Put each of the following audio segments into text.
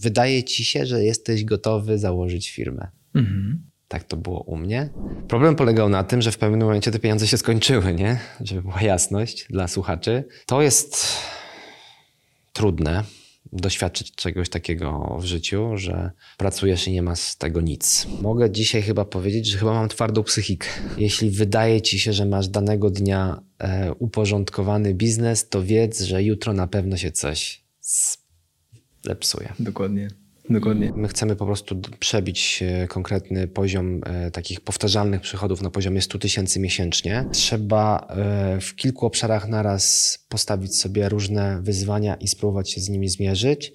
wydaje ci się, że jesteś gotowy założyć firmę. Mhm. Tak to było u mnie. Problem polegał na tym, że w pewnym momencie te pieniądze się skończyły, nie? Żeby była jasność dla słuchaczy. To jest trudne doświadczyć czegoś takiego w życiu, że pracujesz i nie ma z tego nic. Mogę dzisiaj chyba powiedzieć, że chyba mam twardą psychikę. Jeśli wydaje ci się, że masz danego dnia e, uporządkowany biznes, to wiedz, że jutro na pewno się coś zepsuje. Dokładnie. Dokładnie. My chcemy po prostu przebić e, konkretny poziom e, takich powtarzalnych przychodów na poziomie 100 tysięcy miesięcznie. Trzeba e, w kilku obszarach naraz postawić sobie różne wyzwania i spróbować się z nimi zmierzyć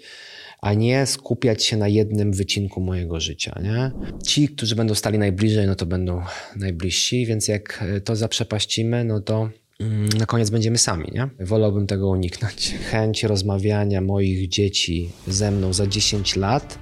a nie skupiać się na jednym wycinku mojego życia. Nie? Ci, którzy będą stali najbliżej, no to będą najbliżsi, więc jak to zaprzepaścimy, no to na koniec będziemy sami, nie? Wolałbym tego uniknąć. Chęć rozmawiania moich dzieci ze mną za 10 lat,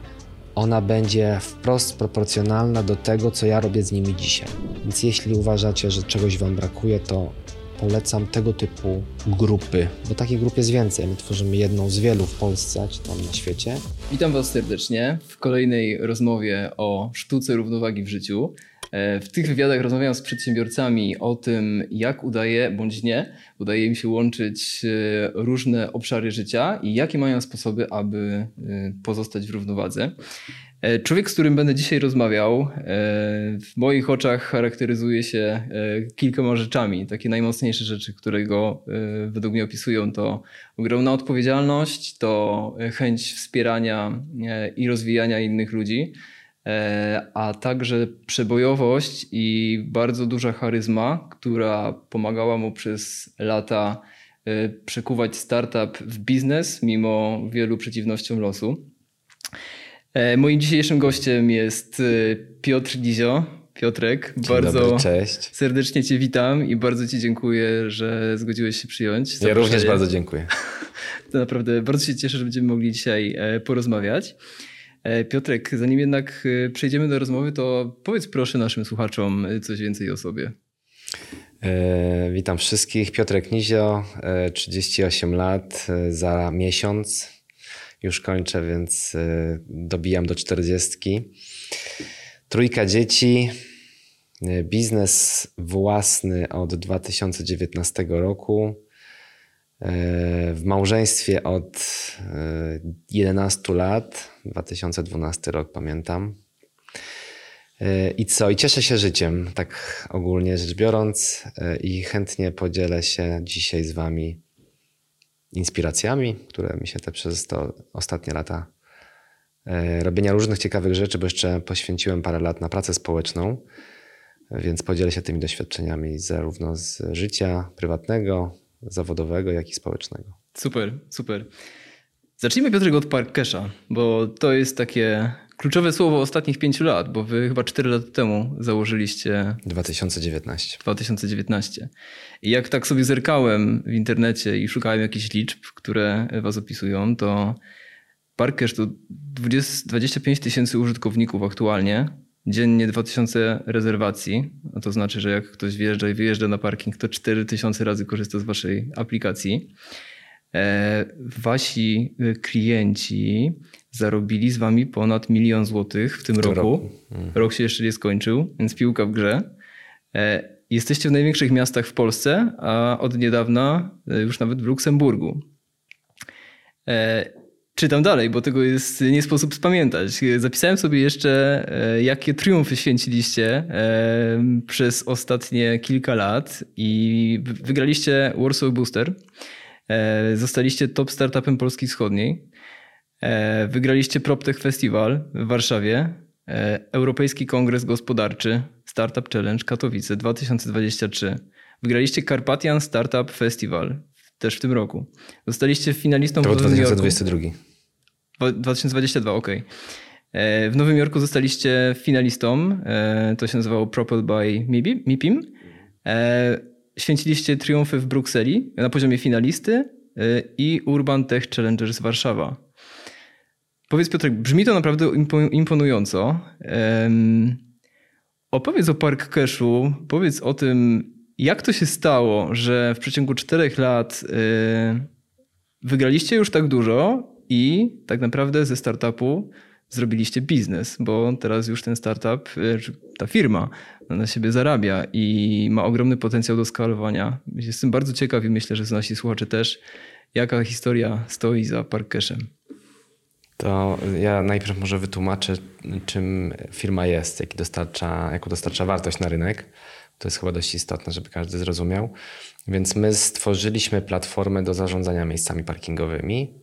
ona będzie wprost proporcjonalna do tego, co ja robię z nimi dzisiaj. Więc jeśli uważacie, że czegoś Wam brakuje, to polecam tego typu grupy, bo takich grup jest więcej. My tworzymy jedną z wielu w Polsce, czy tam na świecie. Witam Was serdecznie w kolejnej rozmowie o sztuce równowagi w życiu. E, w tych wywiadach rozmawiam z przedsiębiorcami o tym, jak udaje bądź nie, udaje im się łączyć e, różne obszary życia i jakie mają sposoby, aby e, pozostać w równowadze. Człowiek, z którym będę dzisiaj rozmawiał, w moich oczach charakteryzuje się kilkoma rzeczami. Takie najmocniejsze rzeczy, które go według mnie opisują, to ogromna odpowiedzialność, to chęć wspierania i rozwijania innych ludzi a także przebojowość i bardzo duża charyzma, która pomagała mu przez lata e, przekuwać startup w biznes mimo wielu przeciwnościom losu. E, moim dzisiejszym gościem jest Piotr Gizio. Piotrek, Dzień bardzo dobry, cześć. serdecznie Cię witam i bardzo Ci dziękuję, że zgodziłeś się przyjąć. Ja również bardzo dziękuję. To naprawdę bardzo się cieszę, że będziemy mogli dzisiaj porozmawiać. E, Piotrek, zanim jednak e, przejdziemy do rozmowy, to powiedz proszę naszym słuchaczom e, coś więcej o sobie. witam wszystkich. Piotrek Nizio, 38 lat, za miesiąc już kończę, więc dobijam do 40. Trójka dzieci, biznes własny od 2019 roku. W małżeństwie od 11 lat, 2012 rok pamiętam. E, I co? I cieszę się życiem, tak ogólnie rzecz biorąc, e, i chętnie podzielę się dzisiaj z Wami inspiracjami, które mi się te przez to ostatnie lata e, robienia różnych ciekawych rzeczy, bo jeszcze poświęciłem parę lat na pracę społeczną, więc podzielę się tymi doświadczeniami zarówno z życia prywatnego, zawodowego, jak i społecznego. Super, super. Zacznijmy Piotrek od Park Casha, bo to jest takie kluczowe słowo ostatnich pięciu lat, bo wy chyba cztery lata temu założyliście... 2019. 2019. I jak tak sobie zerkałem w internecie i szukałem jakichś liczb, które was opisują, to Park Cash to 20, 25 tysięcy użytkowników aktualnie, dziennie 2000 rezerwacji, a to znaczy, że jak ktoś wjeżdża i wyjeżdża na parking, to 4000 razy korzysta z waszej aplikacji. E, wasi y, klienci zarobili z wami ponad milion złotych w tym, w roku. roku. Mhm. Rok się jeszcze nie skończył, więc piłka w grze. E, jesteście w największych miastach w Polsce, a od niedawna już nawet w Luksemburgu. E, czytam dalej, bo tego jest nie sposób spamiętać. Zapisałem sobie jeszcze, jakie triumfy święciliście przez ostatnie kilka lat i wygraliście Warsaw Booster. E, zostaliście top startupem Polski Wschodniej. E, wygraliście PropTech Festival w Warszawie. E, Europejski Kongres Gospodarczy Startup Challenge Katowice 2023. Wygraliście Carpathian Startup Festival też w tym roku. Zostaliście finalistą to w Nowym 2022. Jorku. 2022, ok. W Nowym Jorku zostaliście finalistą. To się nazywało Propelled by MIPIM święciliście triumfy w Brukseli na poziomie finalisty i Urban Tech Challengers Warszawa. Powiedz Piotrek, brzmi to naprawdę imponująco. Opowiedz o Park Cashu, powiedz o tym, jak to się stało, że w przeciągu czterech lat wygraliście już tak dużo i tak naprawdę ze startupu zrobiliście biznes, bo teraz już ten startup, e, ta firma na siebie zarabia i ma ogromny potencjał do skalowania. Jestem bardzo ciekaw i myślę, że nasi słuchacze też, jaka historia stoi za Parkcashem. To ja najpierw może wytłumaczę, czym firma jest, jaki dostarcza, jaką dostarcza wartość na rynek. To jest chyba dość istotne, żeby każdy zrozumiał. Więc my stworzyliśmy platformę do zarządzania miejscami parkingowymi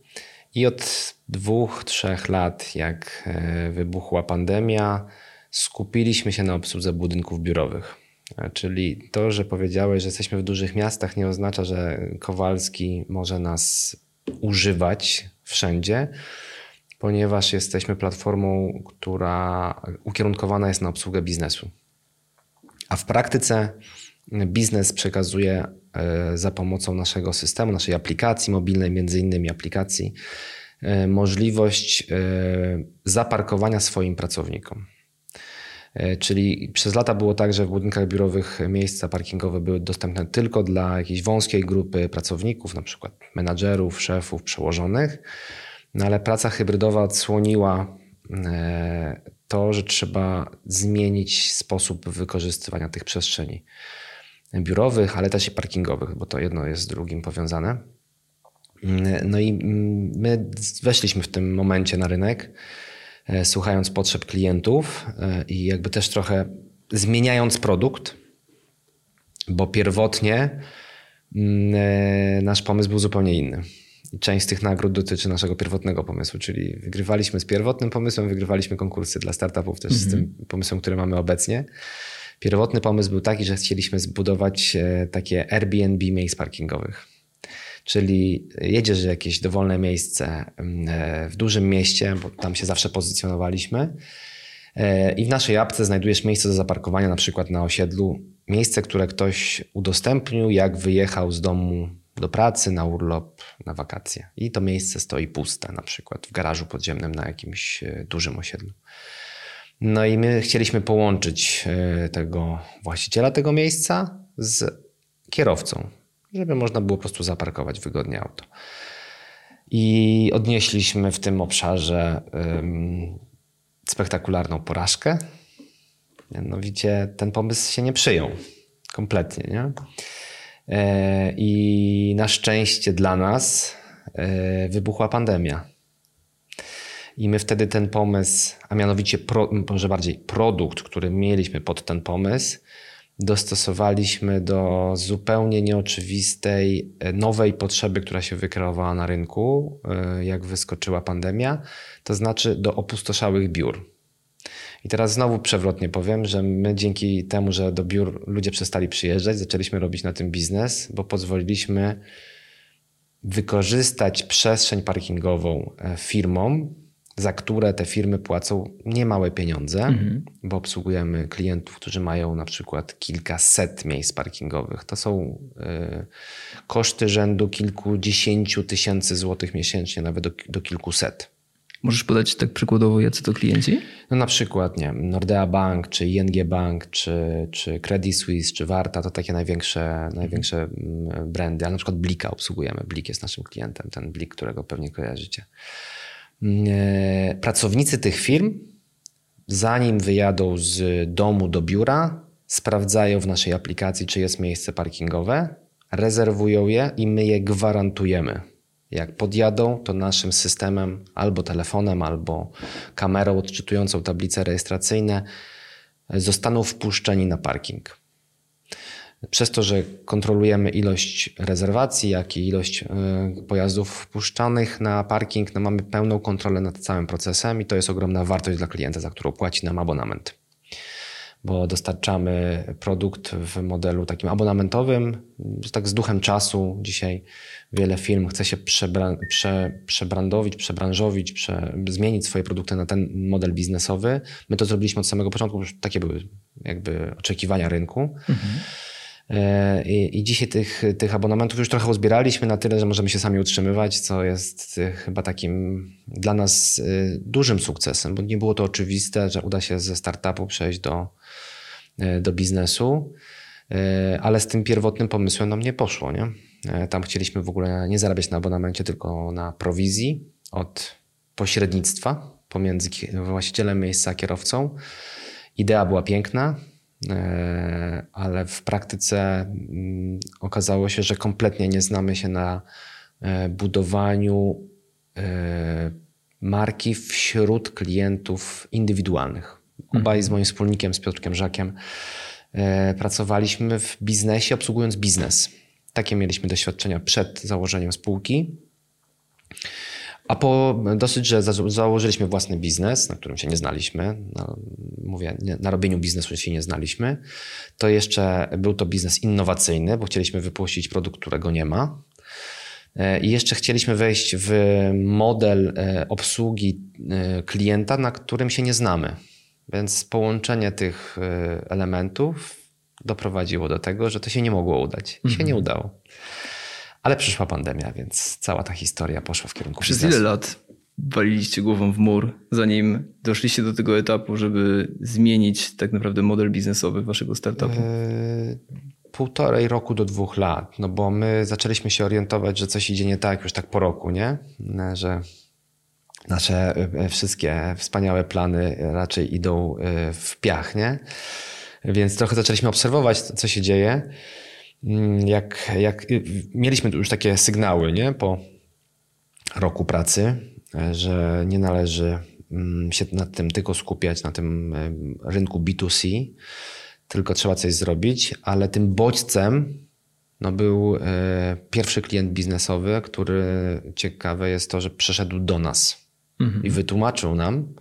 i od dwóch, trzech lat, jak e, wybuchła pandemia, skupiliśmy się na obsłudze budynków biurowych. E, czyli to, że powiedziałeś, że jesteśmy w dużych miastach, nie oznacza, że Kowalski może nas używać wszędzie, ponieważ jesteśmy platformą, która ukierunkowana jest na obsługę biznesu. A w praktyce biznes przekazuje e, za pomocą naszego systemu, naszej aplikacji mobilnej, między innymi aplikacji, e, możliwość e, zaparkowania swoim pracownikom. Czyli przez lata było tak, że w budynkach biurowych miejsca parkingowe były dostępne tylko dla jakiejś wąskiej grupy pracowników, na przykład menadżerów, szefów, przełożonych. No ale praca hybrydowa odsłoniła to, że trzeba zmienić sposób wykorzystywania tych przestrzeni biurowych, ale też i parkingowych, bo to jedno jest z drugim powiązane. No i my weszliśmy w tym momencie na rynek, e, słuchając potrzeb klientów e, i jakby też trochę zmieniając produkt, bo pierwotnie e, nasz pomysł był zupełnie inny. I część z tych nagród dotyczy naszego pierwotnego pomysłu, czyli wygrywaliśmy z pierwotnym pomysłem, wygrywaliśmy konkursy dla startupów też mm -hmm. z tym mhm. pomysłem, który mamy obecnie. Pierwotny pomysł był taki, że chcieliśmy zbudować e, takie Airbnb miejsc parkingowych. Czyli jedziesz w jakieś dowolne miejsce mm, e, w dużym mieście, bo tam się zawsze pozycjonowaliśmy. E, I w naszej apce znajdujesz miejsce do zaparkowania, na przykład na osiedlu. Miejsce, które ktoś udostępnił, jak wyjechał z domu do pracy, na urlop, na wakacje. I to miejsce stoi puste, na przykład w garażu podziemnym na jakimś dużym osiedlu. No i my chcieliśmy połączyć e, tego właściciela tego miejsca z kierowcą, żeby można było po prostu zaparkować wygodnie auto. I odnieśliśmy w tym obszarze um, spektakularną porażkę. Mianowicie ten pomysł się nie przyjął kompletnie. Nie? E, I na szczęście dla nas e, wybuchła pandemia. I my wtedy ten pomysł, a mianowicie, pro, może bardziej produkt, który mieliśmy pod ten pomysł, dostosowaliśmy do zupełnie nieoczywistej, e, nowej potrzeby, która się wykreowała na rynku, e, jak wyskoczyła pandemia, to znaczy do opustoszałych biur. I teraz znowu przewrotnie powiem, że my dzięki temu, że do biur ludzie przestali przyjeżdżać, zaczęliśmy robić na tym biznes, bo pozwoliliśmy wykorzystać przestrzeń parkingową e, firmom, za które te firmy płacą niemałe pieniądze, mhm. bo obsługujemy klientów, którzy mają na przykład kilkaset miejsc parkingowych. To są y, koszty rzędu kilkudziesięciu tysięcy złotych miesięcznie, nawet do, do kilkuset. Możesz podać tak przykładowo, jacy to klienci? No na przykład, nie Nordea Bank, czy ING Bank, czy, czy Credit Suisse, czy Warta, to takie największe, największe mm, brandy, ale na przykład Blika obsługujemy. Blik jest naszym klientem, ten Blik, którego pewnie kojarzycie. E, pracownicy tych firm, zanim wyjadą z domu do biura, sprawdzają w naszej aplikacji, czy jest miejsce parkingowe, rezerwują je i my je gwarantujemy. Jak podjadą, to naszym systemem albo telefonem, albo kamerą odczytującą tablice rejestracyjne zostaną wpuszczeni na parking. Przez to, że kontrolujemy ilość rezerwacji, jak i ilość e, pojazdów wpuszczanych na parking, no mamy pełną kontrolę nad całym procesem i to jest ogromna wartość dla klienta, za którą płaci nam abonament. Bo dostarczamy produkt w modelu takim abonamentowym, tak z duchem czasu. Dzisiaj wiele firm chce się przebra prze przebrandowić, przebranżowić, prze zmienić swoje produkty na ten model biznesowy. My to zrobiliśmy od samego początku, takie były jakby oczekiwania rynku. Mhm. E, I, I, dzisiaj tych, tych abonamentów już trochę uzbieraliśmy na tyle, że możemy się sami utrzymywać, co jest e, chyba takim dla nas e, dużym sukcesem, bo nie było to oczywiste, że uda się ze startupu przejść do, do biznesu, ale z tym pierwotnym pomysłem nam nie poszło. Nie? Tam chcieliśmy w ogóle nie zarabiać na abonamencie, tylko na prowizji od pośrednictwa pomiędzy właścicielem miejsca a kierowcą. Idea była piękna, ale w praktyce mm, okazało się, że kompletnie nie znamy się na e, budowaniu e, marki wśród klientów indywidualnych. Obaj mhm. z moim wspólnikiem, z Piotrkiem Żakiem, pracowaliśmy w biznesie, obsługując biznes. Takie mieliśmy doświadczenia przed założeniem spółki. A po dosyć, że założyliśmy własny biznes, na którym się nie znaliśmy, no, mówię, na robieniu biznesu się nie znaliśmy, to jeszcze był to biznes innowacyjny, bo chcieliśmy wypuścić produkt, którego nie ma. E, I jeszcze chcieliśmy wejść w model e, obsługi e, klienta, na którym się nie znamy. Więc połączenie tych elementów doprowadziło do tego, że to się nie mogło udać. Mhm. się nie udało. Ale przyszła pandemia, więc cała ta historia poszła w kierunku Przez biznesu. ile lat waliliście głową w mur, zanim doszliście do tego etapu, żeby zmienić tak naprawdę model biznesowy waszego startupu? Yy, półtorej roku do dwóch lat, no bo my zaczęliśmy się orientować, że coś idzie nie tak już tak po roku, nie? Że nasze e, wszystkie wspaniałe plany raczej idą e, w piach, nie? Więc trochę zaczęliśmy obserwować, co się dzieje. Mm, jak, jak y, mieliśmy już takie sygnały nie? po roku pracy, e, że nie należy mm, się nad tym tylko skupiać, na tym e, rynku B2C, tylko trzeba coś zrobić, ale tym bodźcem no, był e, pierwszy klient biznesowy, który ciekawe jest to, że przeszedł do nas mhm. i wytłumaczył nam,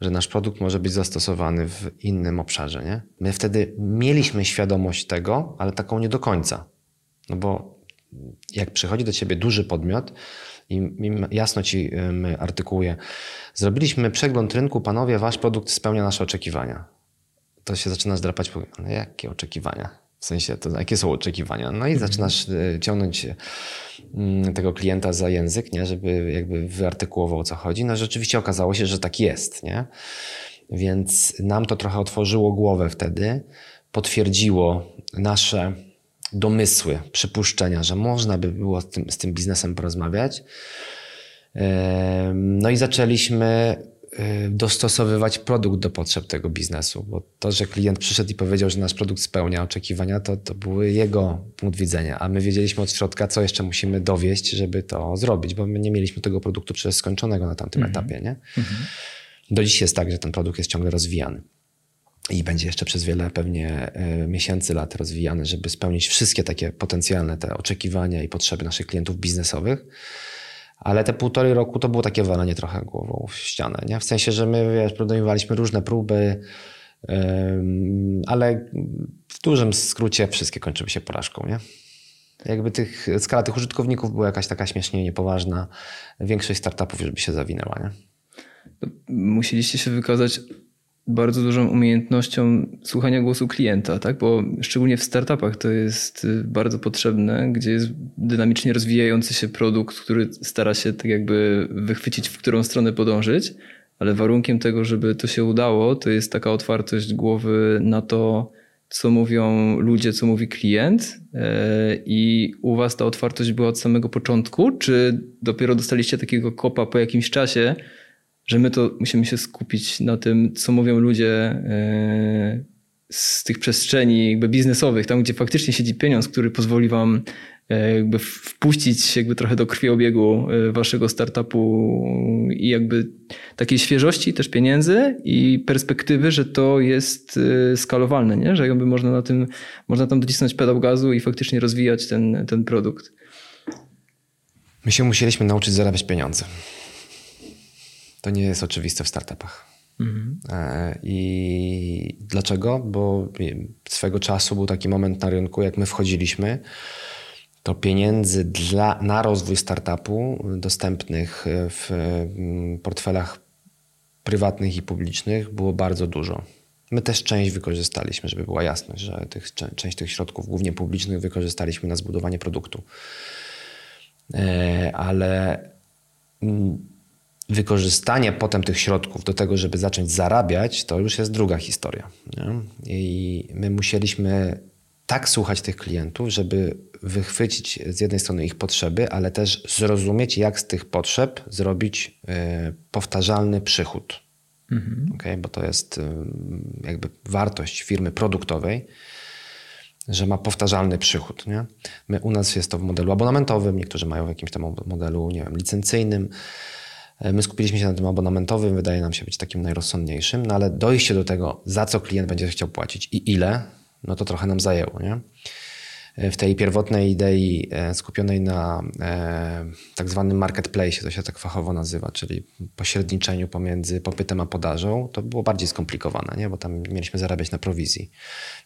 że nasz produkt może być zastosowany w innym obszarze. Nie? My wtedy mieliśmy świadomość tego, ale taką nie do końca. No bo jak przychodzi do ciebie duży podmiot i jasno ci artykułuje, zrobiliśmy przegląd rynku, panowie, wasz produkt spełnia nasze oczekiwania. To się zaczyna zdrapać, no jakie oczekiwania? W sensie, to jakie są oczekiwania? No i mhm. zaczynasz e, ciągnąć mm, tego klienta za język, nie? żeby jakby wyartykułował o co chodzi. No rzeczywiście okazało się, że tak jest. Nie? Więc nam to trochę otworzyło głowę wtedy, potwierdziło nasze domysły, przypuszczenia, że można by było z tym, z tym biznesem porozmawiać. No i zaczęliśmy dostosowywać produkt do potrzeb tego biznesu, bo to, że klient przyszedł i powiedział, że nasz produkt spełnia oczekiwania, to, to były jego punkt widzenia, a my wiedzieliśmy od środka, co jeszcze musimy dowieść, żeby to zrobić, bo my nie mieliśmy tego produktu przecież skończonego na tamtym mhm. etapie. Nie? Mhm. Do dziś jest tak, że ten produkt jest ciągle rozwijany i będzie jeszcze przez wiele pewnie y, miesięcy, lat rozwijany, żeby spełnić wszystkie takie potencjalne te oczekiwania i potrzeby naszych klientów biznesowych. Ale te półtorej roku to było takie walenie trochę głową w ścianę. Nie? W sensie, że my wiesz, podejmowaliśmy różne próby, ale w dużym skrócie wszystkie kończyły się porażką. Nie? Jakby tych, skala tych użytkowników była jakaś taka śmiesznie niepoważna. Większość startupów już by się zawinęła. Nie? Musieliście się wykazać bardzo dużą umiejętnością słuchania głosu klienta, tak? bo szczególnie w startupach to jest y, bardzo potrzebne, gdzie jest dynamicznie rozwijający się produkt, który stara się tak jakby wychwycić, w którą stronę podążyć, ale warunkiem tego, żeby to się udało, to jest taka otwartość głowy na to, co mówią ludzie, co mówi klient. E, I u Was ta otwartość była od samego początku, czy dopiero dostaliście takiego kopa po jakimś czasie, że my to musimy się skupić na tym, co mówią ludzie e, z tych przestrzeni jakby biznesowych, tam gdzie faktycznie siedzi pieniądz, który pozwoli wam e, jakby wpuścić jakby trochę do krwiobiegu e, waszego startupu i jakby takiej świeżości też pieniędzy i perspektywy, że to jest skalowalne, nie? że jakby można na tym, można tam docisnąć pedał gazu i faktycznie rozwijać ten, ten produkt. My się musieliśmy nauczyć zarabiać pieniądze. To nie jest oczywiste w startupach. Mhm. E, I dlaczego? Bo swego czasu był taki moment na rynku, jak my wchodziliśmy, to pieniędzy dla, na rozwój startupu dostępnych w mm, portfelach prywatnych i publicznych było bardzo dużo. My też część wykorzystaliśmy, żeby była jasność, że tych, część tych środków, głównie publicznych, wykorzystaliśmy na zbudowanie produktu. E, ale wykorzystanie potem tych środków do tego, żeby zacząć zarabiać, to już jest druga historia. Nie? I my musieliśmy tak słuchać tych klientów, żeby wychwycić z jednej strony ich potrzeby, ale też zrozumieć, jak z tych potrzeb zrobić y, powtarzalny przychód. Mhm. Okay? Bo to jest y, jakby wartość firmy produktowej, że ma powtarzalny przychód. Nie? My, u nas jest to w modelu abonamentowym, niektórzy mają w jakimś tam modelu nie wiem, licencyjnym. E, my skupiliśmy się na tym abonamentowym, wydaje nam się być takim najrozsądniejszym, no ale dojście do tego, za co klient będzie chciał płacić i ile, no to trochę nam zajęło. Nie? w tej pierwotnej idei e, skupionej na e, tak zwanym marketplace, to się tak fachowo nazywa, czyli pośredniczeniu pomiędzy popytem a podażą, to było bardziej skomplikowane, nie? bo tam mieliśmy zarabiać na prowizji.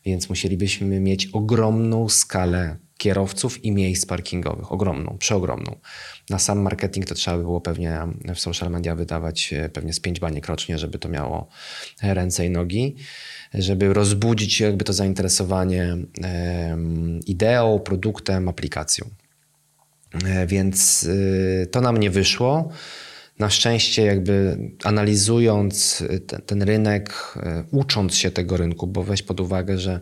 Więc musielibyśmy mieć ogromną skalę kierowców i miejsc parkingowych. Ogromną, przeogromną. Na sam marketing to trzeba by było pewnie w social media wydawać e, pewnie z pięć baniek rocznie, żeby to miało ręce i nogi żeby rozbudzić jakby to zainteresowanie ideą, produktem, aplikacją. E, więc y, to nam nie wyszło. Na szczęście, jakby analizując ten, ten rynek, e, ucząc się tego rynku, bo weź pod uwagę, że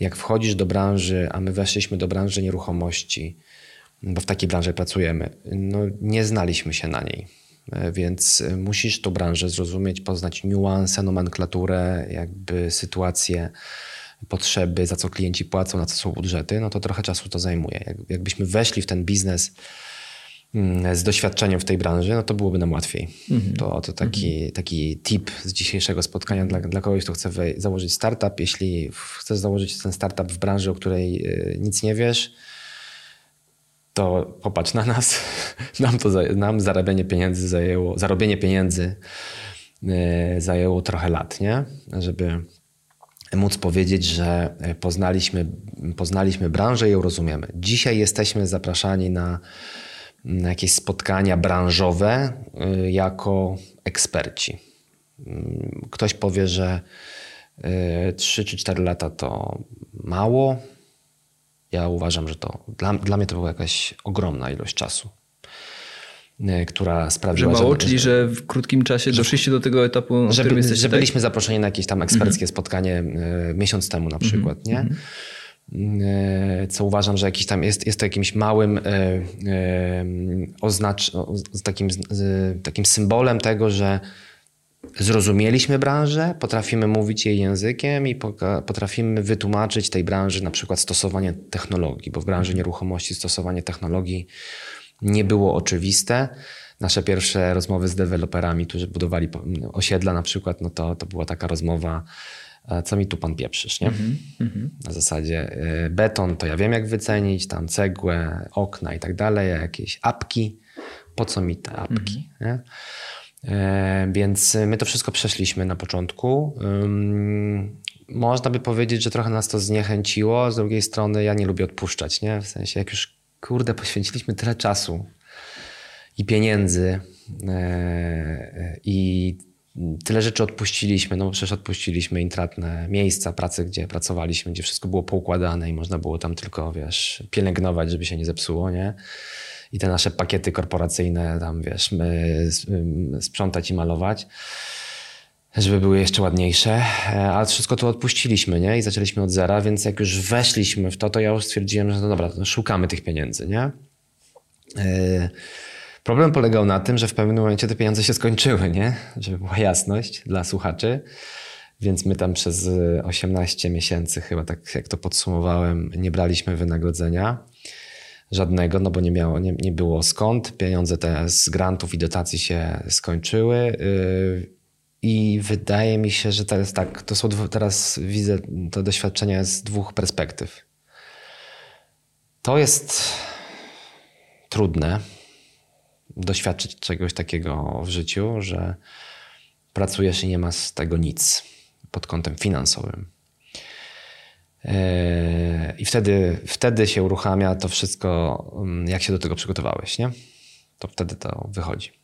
jak wchodzisz do branży, a my weszliśmy do branży nieruchomości, bo w takiej branży pracujemy, no nie znaliśmy się na niej. E, więc e, musisz tą branżę zrozumieć, poznać niuanse, nomenklaturę, jakby sytuację, potrzeby, za co klienci płacą, na co są budżety, no to trochę czasu to zajmuje. jakbyśmy weszli w ten biznes z doświadczeniem w tej branży, no to byłoby nam łatwiej. Mhm. To, to taki, mhm. taki tip z dzisiejszego spotkania dla, dla kogoś, kto chce założyć startup. Jeśli chcesz założyć ten startup w branży, o której e, nic nie wiesz, to popatrz na nas. Nam, to, nam zarabianie pieniędzy zajęło, zarobienie pieniędzy e, zajęło trochę lat, nie? Żeby móc powiedzieć, że poznaliśmy, poznaliśmy branżę i ją rozumiemy. Dzisiaj jesteśmy zapraszani na, na jakieś spotkania branżowe e, jako eksperci. Mm, ktoś powie, że 3 e, czy 4 lata to mało, ja uważam, że to dla, dla mnie to była jakaś ogromna ilość czasu e, która sprawiła, że mało, że, czyli że w krótkim czasie doszliście do tego etapu, że, którym jesteście, że byliśmy zaproszeni na jakieś tam eksperckie mm -hmm. spotkanie e, miesiąc temu na przykład, mm -hmm. nie? E, co uważam, że jakiś tam jest, jest to jakimś małym oznacz, takim, takim symbolem tego, że zrozumieliśmy branżę, potrafimy mówić jej językiem i potrafimy wytłumaczyć tej branży na przykład stosowanie technologii, bo w branży nieruchomości stosowanie technologii nie było oczywiste. Nasze pierwsze rozmowy z deweloperami, którzy budowali osiedla na przykład, no to, to była taka rozmowa, co mi tu pan pieprzysz, nie? Mm -hmm. Na zasadzie y, beton to ja wiem jak wycenić, tam cegłę, okna i tak dalej, jakieś apki, po co mi te apki, mm -hmm. E, więc my to wszystko przeszliśmy na początku. Można by powiedzieć, że trochę nas to zniechęciło. Z drugiej strony ja nie lubię odpuszczać, nie? W sensie jak już kurde poświęciliśmy tyle czasu i pieniędzy e, i tyle rzeczy odpuściliśmy, no przecież odpuściliśmy intratne miejsca pracy, gdzie pracowaliśmy, gdzie wszystko było poukładane i można było tam tylko, wiesz, pielęgnować, żeby się nie zepsuło, nie? i te nasze pakiety korporacyjne tam, wiesz, sprzątać i malować żeby były jeszcze ładniejsze, e, ale wszystko to odpuściliśmy, nie? I zaczęliśmy od zera, więc jak już weszliśmy w to, to ja już stwierdziłem, że no dobra, szukamy tych pieniędzy, nie? E, problem polegał na tym, że w pewnym momencie te pieniądze się skończyły, nie? Żeby była jasność dla słuchaczy. Więc my tam przez 18 miesięcy, chyba tak jak to podsumowałem, nie braliśmy wynagrodzenia żadnego, no bo nie, miało, nie, nie było skąd. Pieniądze te z grantów i dotacji się skończyły. Y, I wydaje mi się, że teraz tak, to są teraz widzę to doświadczenie z dwóch perspektyw. To jest trudne doświadczyć czegoś takiego w życiu, że pracujesz i nie ma z tego nic pod kątem finansowym. I wtedy, wtedy się uruchamia to wszystko, mm, jak się do tego przygotowałeś, nie? To wtedy to wychodzi.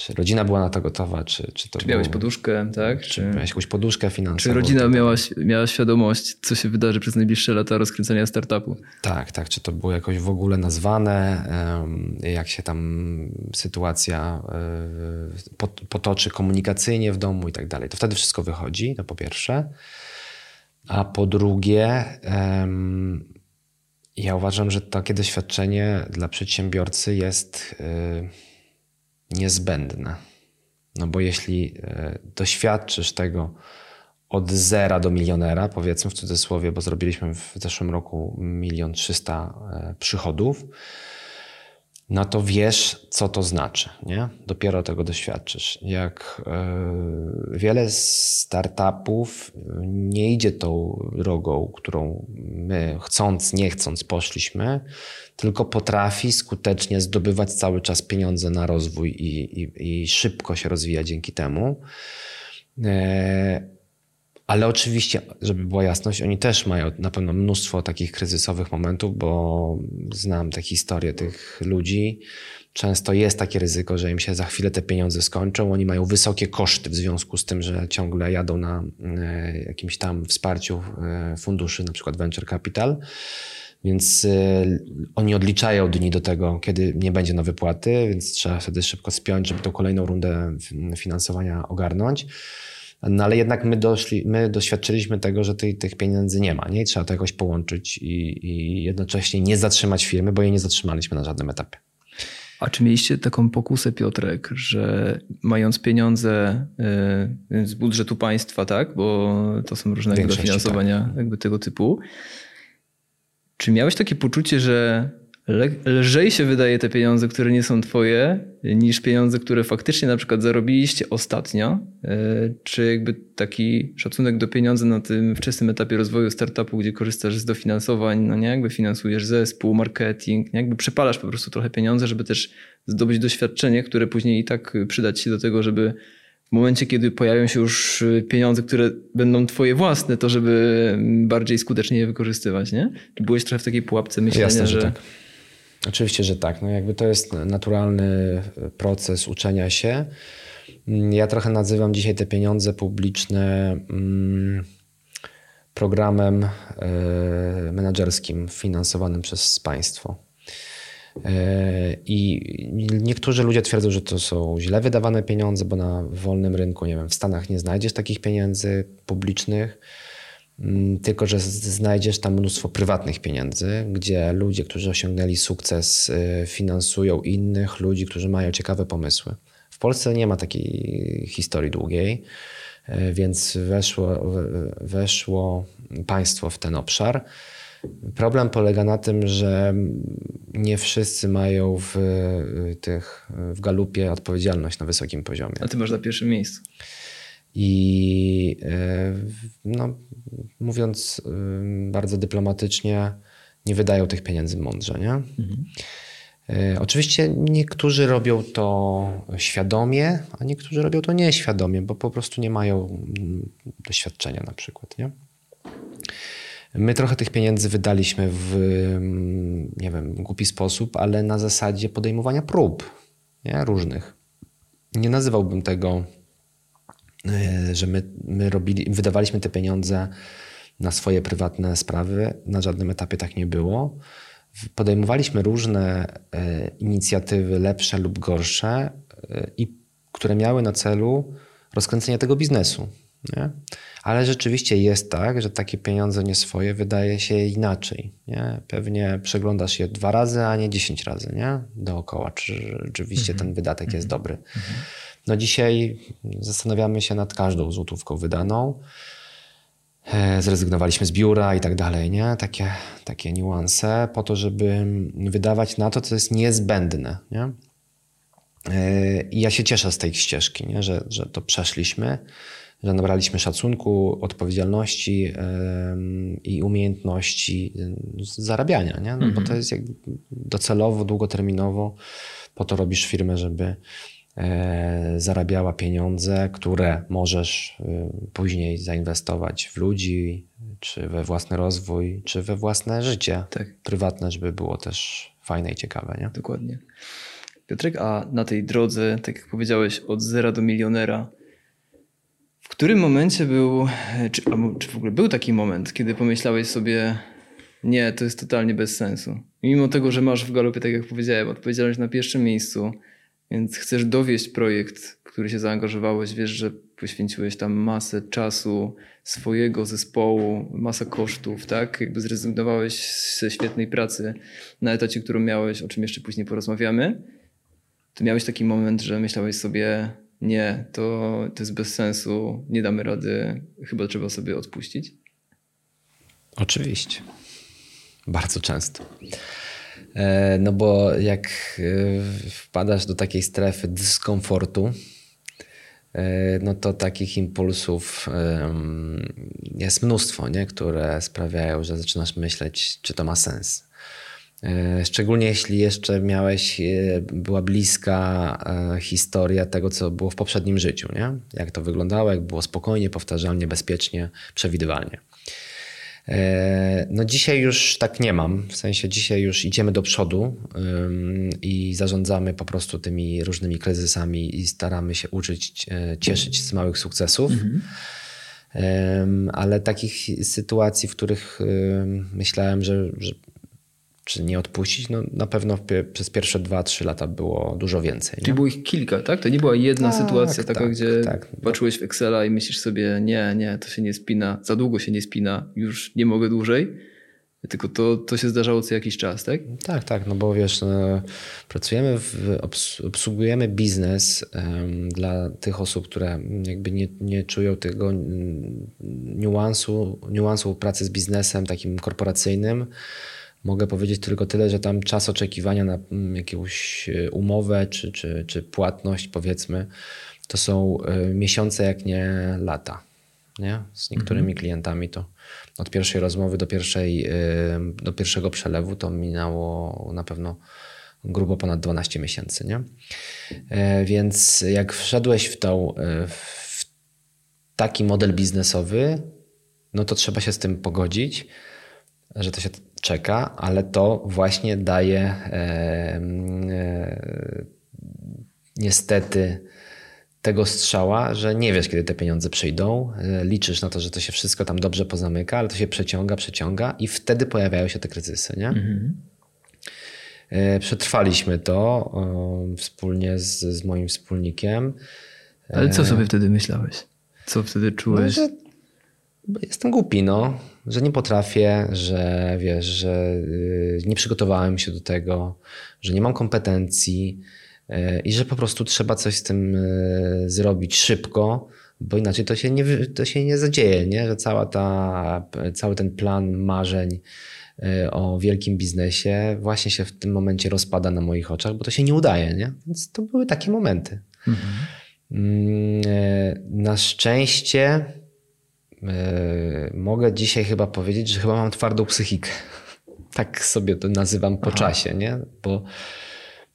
Czy rodzina była na to gotowa, czy, czy to Czy miałeś poduszkę, tak? Czy, czy miałeś jakąś poduszkę finansową? Czy rodzina miała, miała świadomość, co się wydarzy przez najbliższe lata rozkręcenia startupu? Tak, tak. Czy to było jakoś w ogóle nazwane? Jak się tam sytuacja e, potoczy komunikacyjnie w domu i tak dalej. To wtedy wszystko wychodzi, to po pierwsze. A po drugie, ja uważam, że takie doświadczenie dla przedsiębiorcy jest y, niezbędne. No bo jeśli y, doświadczysz tego od zera do milionera, powiedzmy w cudzysłowie, bo zrobiliśmy w zeszłym roku milion trzysta e, przychodów, no to wiesz, co to znaczy, nie? Dopiero tego doświadczysz. Jak yy, wiele startupów nie idzie tą drogą, którą my chcąc, nie chcąc poszliśmy, tylko potrafi skutecznie zdobywać cały czas pieniądze na rozwój i, i, i szybko się rozwija dzięki temu. Ale oczywiście, żeby była jasność, oni też mają na pewno mnóstwo takich kryzysowych momentów, bo znam te historie tych ludzi. Często jest takie ryzyko, że im się za chwilę te pieniądze skończą. Oni mają wysokie koszty w związku z tym, że ciągle jadą na e, jakimś tam wsparciu e, funduszy, na przykład venture capital. Więc e, oni odliczają dni do tego, kiedy nie będzie na wypłaty, więc trzeba wtedy szybko spiąć, żeby tą kolejną rundę finansowania ogarnąć. No ale jednak my, doszli, my doświadczyliśmy tego, że tych, tych pieniędzy nie ma. Nie? I trzeba to jakoś połączyć i, i jednocześnie nie zatrzymać firmy, bo jej nie zatrzymaliśmy na żadnym etapie. A czy mieliście taką pokusę, Piotrek, że mając pieniądze y, z budżetu państwa, tak, bo to są różne dofinansowania tak. jakby tego typu, czy miałeś takie poczucie, że lżej się wydaje te pieniądze, które nie są twoje, niż pieniądze, które faktycznie na przykład zarobiliście ostatnio? E, czy jakby taki szacunek do pieniędzy na tym wczesnym etapie rozwoju startupu, gdzie korzystasz z dofinansowań, no nie, jakby finansujesz zespół, marketing, nie, jakby przepalasz po prostu trochę pieniądze, żeby też zdobyć doświadczenie, które później i tak przydać się do tego, żeby w momencie, kiedy pojawią się już pieniądze, które będą twoje własne, to żeby bardziej skutecznie je wykorzystywać, nie? Czy byłeś trochę w takiej pułapce myślenia, Jasne, że... że tak Oczywiście, że tak. No jakby to jest naturalny proces uczenia się. Ja trochę nazywam dzisiaj te pieniądze publiczne mm, programem e, menedżerskim finansowanym przez państwo. E, I niektórzy ludzie twierdzą, że to są źle wydawane pieniądze, bo na wolnym rynku, nie wiem, w Stanach nie znajdziesz takich pieniędzy publicznych. Mm, tylko że znajdziesz tam mnóstwo prywatnych pieniędzy, gdzie ludzie, którzy osiągnęli sukces, y, finansują innych ludzi, którzy mają ciekawe pomysły. W Polsce nie ma takiej historii długiej, y, więc weszło, weszło państwo w ten obszar. Problem polega na tym, że nie wszyscy mają w, tych, w galupie odpowiedzialność na wysokim poziomie. A ty masz na pierwszym miejscu. I no, mówiąc bardzo dyplomatycznie, nie wydają tych pieniędzy mądrze. Nie? Mhm. Oczywiście niektórzy robią to świadomie, a niektórzy robią to nieświadomie, bo po prostu nie mają mm, doświadczenia na przykład. Nie? My trochę tych pieniędzy wydaliśmy w, mm, nie wiem, głupi sposób, ale na zasadzie podejmowania prób nie? różnych. Nie nazywałbym tego, e, że my, my robili, wydawaliśmy te pieniądze na swoje prywatne sprawy. Na żadnym etapie tak nie było. Podejmowaliśmy różne e, inicjatywy, lepsze lub gorsze, e, i które miały na celu rozkręcenie tego biznesu. Nie? Ale rzeczywiście jest tak, że takie pieniądze nie swoje wydaje się inaczej. Nie? Pewnie przeglądasz je dwa razy, a nie dziesięć razy nie? dookoła, czy rzeczywiście ten wydatek jest dobry. No dzisiaj zastanawiamy się nad każdą złotówką wydaną. E, zrezygnowaliśmy z biura i tak dalej, nie? Takie, takie niuanse po to, żeby wydawać na to, co jest niezbędne, nie? E, I ja się cieszę z tej ścieżki, nie? Że, że to przeszliśmy, że nabraliśmy szacunku, odpowiedzialności i umiejętności zarabiania, nie? No, Bo to mhm. jest jakby docelowo, długoterminowo po to robisz firmę, żeby E, zarabiała pieniądze, które możesz e, później zainwestować w ludzi, czy we własny rozwój, czy we własne życie tak. prywatne, żeby było też fajne i ciekawe. Nie? Dokładnie. Piotrek, a na tej drodze, tak jak powiedziałeś, od zera do milionera, w którym momencie był, czy, czy w ogóle był taki moment, kiedy pomyślałeś sobie, nie, to jest totalnie bez sensu. Mimo tego, że masz w galopie, tak jak powiedziałem, odpowiedzialność na pierwszym miejscu, więc chcesz dowieść projekt, w który się zaangażowałeś, wiesz, że poświęciłeś tam masę czasu swojego zespołu, masę kosztów, tak? Jakby zrezygnowałeś ze świetnej pracy na etacie, którą miałeś, o czym jeszcze później porozmawiamy. To miałeś taki moment, że myślałeś sobie, nie, to, to jest bez sensu, nie damy rady, chyba trzeba sobie odpuścić? Oczywiście. Bardzo często. E, no bo jak e, wpadasz do takiej strefy dyskomfortu, e, no to takich impulsów jest mnóstwo, nie? które sprawiają, że zaczynasz myśleć, czy to ma sens. Szczególnie jeśli jeszcze miałeś, była bliska historia tego, co było w poprzednim życiu, nie? Jak to wyglądało, jak było spokojnie, powtarzalnie, bezpiecznie, przewidywalnie. E, no dzisiaj już tak nie mam, w sensie dzisiaj już idziemy do przodu i zarządzamy po prostu tymi różnymi kryzysami i staramy się uczyć, e, cieszyć z małych sukcesów. Mhm. Ale takich sytuacji, w których myślałem, że, że czy nie odpuścić, no na pewno przez pierwsze 2-3 lata było dużo więcej. Czyli nie? było ich kilka, tak? To nie była jedna tak, sytuacja taka, tak, gdzie tak. patrzyłeś w Excela i myślisz sobie, nie, nie, to się nie spina, za długo się nie spina, już nie mogę dłużej. Tylko to, to się zdarzało co jakiś czas, tak? Tak, tak, no bo wiesz, no, pracujemy, w, obsługujemy biznes dla tych osób, które jakby nie, nie czują tego niuansu, niuansu pracy z biznesem takim korporacyjnym. Mogę powiedzieć tylko tyle, że tam czas oczekiwania na mm, jakąś e, umowę czy, czy, czy płatność, powiedzmy, to są e, miesiące, jak nie lata. Nie? Z niektórymi mhm. klientami to od pierwszej rozmowy do, pierwszej, e, do pierwszego przelewu to minęło na pewno grubo ponad 12 miesięcy. Nie? Więc jak wszedłeś w, tą, w taki model biznesowy, no to trzeba się z tym pogodzić, że to się czeka, ale to właśnie daje e, niestety tego strzała, że nie wiesz, kiedy te pieniądze przyjdą. E, liczysz na to, że to się wszystko tam dobrze pozamyka, ale to się przeciąga, przeciąga i wtedy pojawiają się te kryzysy. Nie? Mhm. E, przetrwaliśmy to wspólnie z, z, moim wspólnikiem. Ale co sobie wtedy myślałeś? Co wtedy czułeś? No, jestem głupi, no że nie potrafię, że wiesz, że y, nie przygotowałem się do tego, że nie mam kompetencji y, i że po prostu trzeba coś z tym y, zrobić szybko, bo inaczej to się nie, to się nie zadzieje, nie? że cała ta, cały ten plan marzeń o wielkim biznesie właśnie się w tym momencie rozpada na moich oczach, bo to się nie udaje. Nie? Więc to były takie momenty. Mhm. Mm, na szczęście mogę dzisiaj chyba powiedzieć, że chyba mam twardą psychikę. Tak sobie to nazywam po Aha. czasie, nie? Bo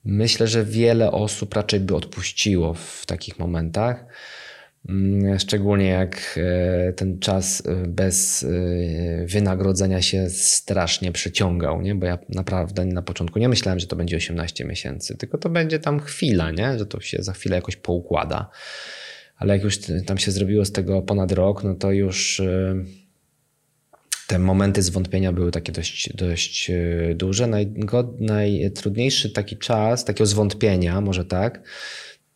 myślę, że wiele osób raczej by odpuściło w takich momentach. Mm, szczególnie jak e, ten czas e, bez wynagrodzenia się strasznie przeciągał, nie? bo ja naprawdę na początku nie myślałem, że to będzie 18 miesięcy, tylko to będzie tam chwila, nie? że to się za chwilę jakoś poukłada ale jak już tam się zrobiło z tego ponad rok, no to już y, te momenty zwątpienia były takie dość, dość y, duże. najtrudniejszy taki czas, takiego zwątpienia, może tak,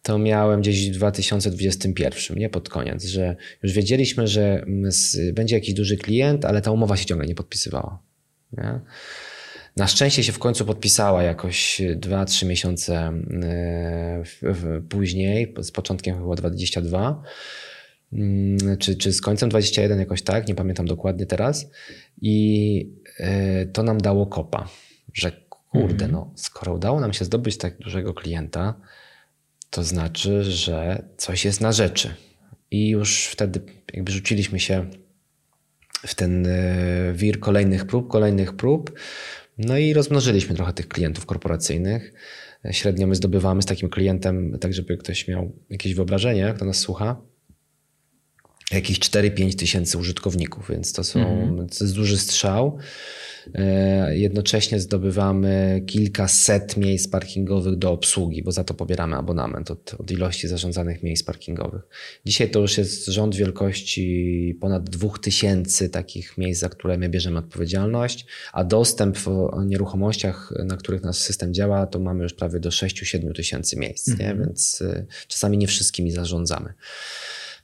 to miałem gdzieś w 2021, nie pod koniec, że już wiedzieliśmy, że będzie jakiś duży klient, ale ta umowa się ciągle nie podpisywała. Nie? Na szczęście się w końcu podpisała jakoś 2-3 miesiące e, później, z początkiem chyba 22, mm, czy, czy z końcem 21 jakoś tak, nie pamiętam dokładnie teraz. I e, to nam dało kopa, że kurde, mhm. no, skoro udało nam się zdobyć tak dużego klienta, to znaczy, że coś jest na rzeczy. I już wtedy jakby rzuciliśmy się w ten e, wir kolejnych prób, kolejnych prób. No i rozmnożyliśmy trochę tych klientów korporacyjnych. Średnio my zdobywamy z takim klientem, tak żeby ktoś miał jakieś wyobrażenie, kto nas słucha. Jakieś 4-5 tysięcy użytkowników, więc to, są, mm. to jest duży strzał. E, jednocześnie zdobywamy kilkaset miejsc parkingowych do obsługi, bo za to pobieramy abonament od, od, ilości zarządzanych miejsc parkingowych. Dzisiaj to już jest rząd wielkości ponad 2000 takich miejsc, za które my bierzemy odpowiedzialność, a dostęp w nieruchomościach, na których nasz system działa, to mamy już prawie do 6-7 tysięcy miejsc, nie? Mhm. więc y, czasami nie wszystkimi zarządzamy.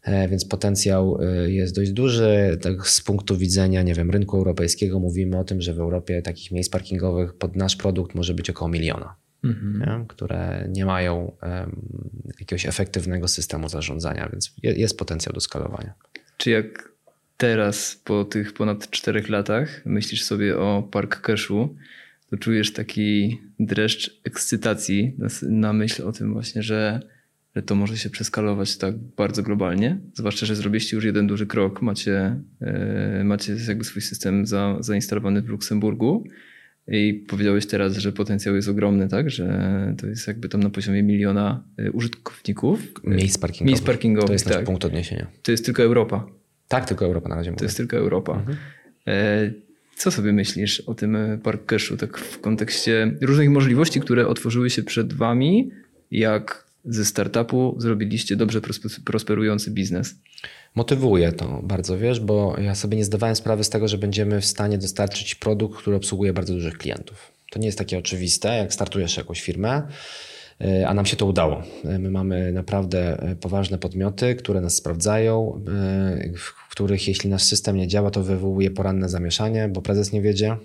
E, więc potencjał e, jest dość duży. Tak z punktu widzenia, nie wiem, rynku europejskiego mówimy o tym, że w Europie takich miejsc parkingowych pod nasz produkt może być około miliona. Mhm. Nie? które nie mają um, jakiegoś efektywnego systemu zarządzania, więc jest potencjał do skalowania. Czy jak teraz, po tych ponad czterech latach, myślisz sobie o Park Cashu, to czujesz taki dreszcz ekscytacji na, na myśl o tym właśnie, że że to może się przeskalować tak bardzo globalnie. Zwłaszcza, że zrobiliście już jeden duży krok. Macie, yy, macie jakby swój system za, zainstalowany w Luksemburgu. I powiedziałeś teraz, że potencjał jest ogromny, tak? Że to jest jakby tam na poziomie miliona e, użytkowników. Miejsc parkingowych. Miejsc parkingowych to jest tak. nasz punkt odniesienia. To jest tylko Europa. Tak, tylko Europa na razie mówię. To jest tylko Europa. Mhm. E, co sobie myślisz o tym Park Cashu, tak w kontekście różnych możliwości, które otworzyły się przed wami, jak ze startupu zrobiliście dobrze prosperujący biznes? Motywuje to bardzo, wiesz, bo ja sobie nie zdawałem sprawy z tego, że będziemy w stanie dostarczyć produkt, który obsługuje bardzo dużych klientów. To nie jest takie oczywiste, jak startujesz jakąś firmę, e, a nam się to udało. E, my mamy naprawdę e, poważne podmioty, które nas sprawdzają, w których jeśli nasz system nie działa, to wywołuje poranne zamieszanie, bo prezes nie wiedzie,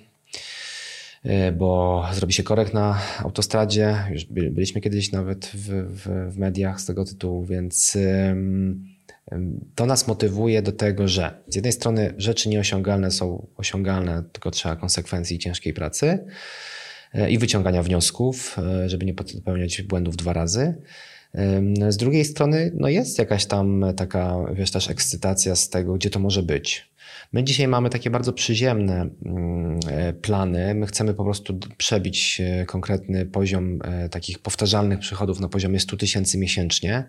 bo zrobi się korek na autostradzie. Już byliśmy kiedyś nawet w, w, w mediach z tego tytułu, więc to nas motywuje do tego, że z jednej strony rzeczy nieosiągalne są osiągalne, tylko trzeba konsekwencji ciężkiej pracy e, i wyciągania wniosków, e, żeby nie popełniać błędów dwa razy. Z drugiej strony, no jest jakaś tam taka, wiesz, też ekscytacja z tego, gdzie to może być. My dzisiaj mamy takie bardzo przyziemne mm, e, plany. My chcemy po prostu przebić e, konkretny poziom e, takich powtarzalnych przychodów na poziomie 100 tysięcy miesięcznie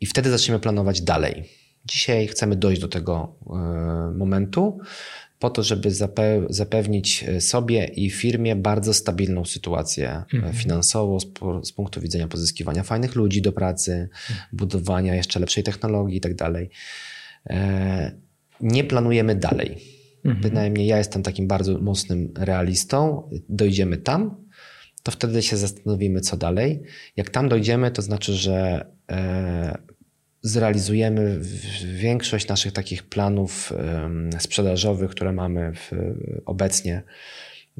i wtedy zaczniemy planować dalej. Dzisiaj chcemy dojść do tego momentu po to, żeby zapewnić sobie i firmie bardzo stabilną sytuację mhm. finansową z, z, punktu widzenia pozyskiwania fajnych ludzi do pracy, mhm. budowania jeszcze lepszej technologii itd. Tak nie planujemy dalej. Mhm. Bynajmniej ja jestem takim bardzo mocnym realistą. Dojdziemy tam, to wtedy się zastanowimy, co dalej. Jak tam dojdziemy, to znaczy, że e, zrealizujemy większość naszych takich planów e, sprzedażowych, które mamy w, obecnie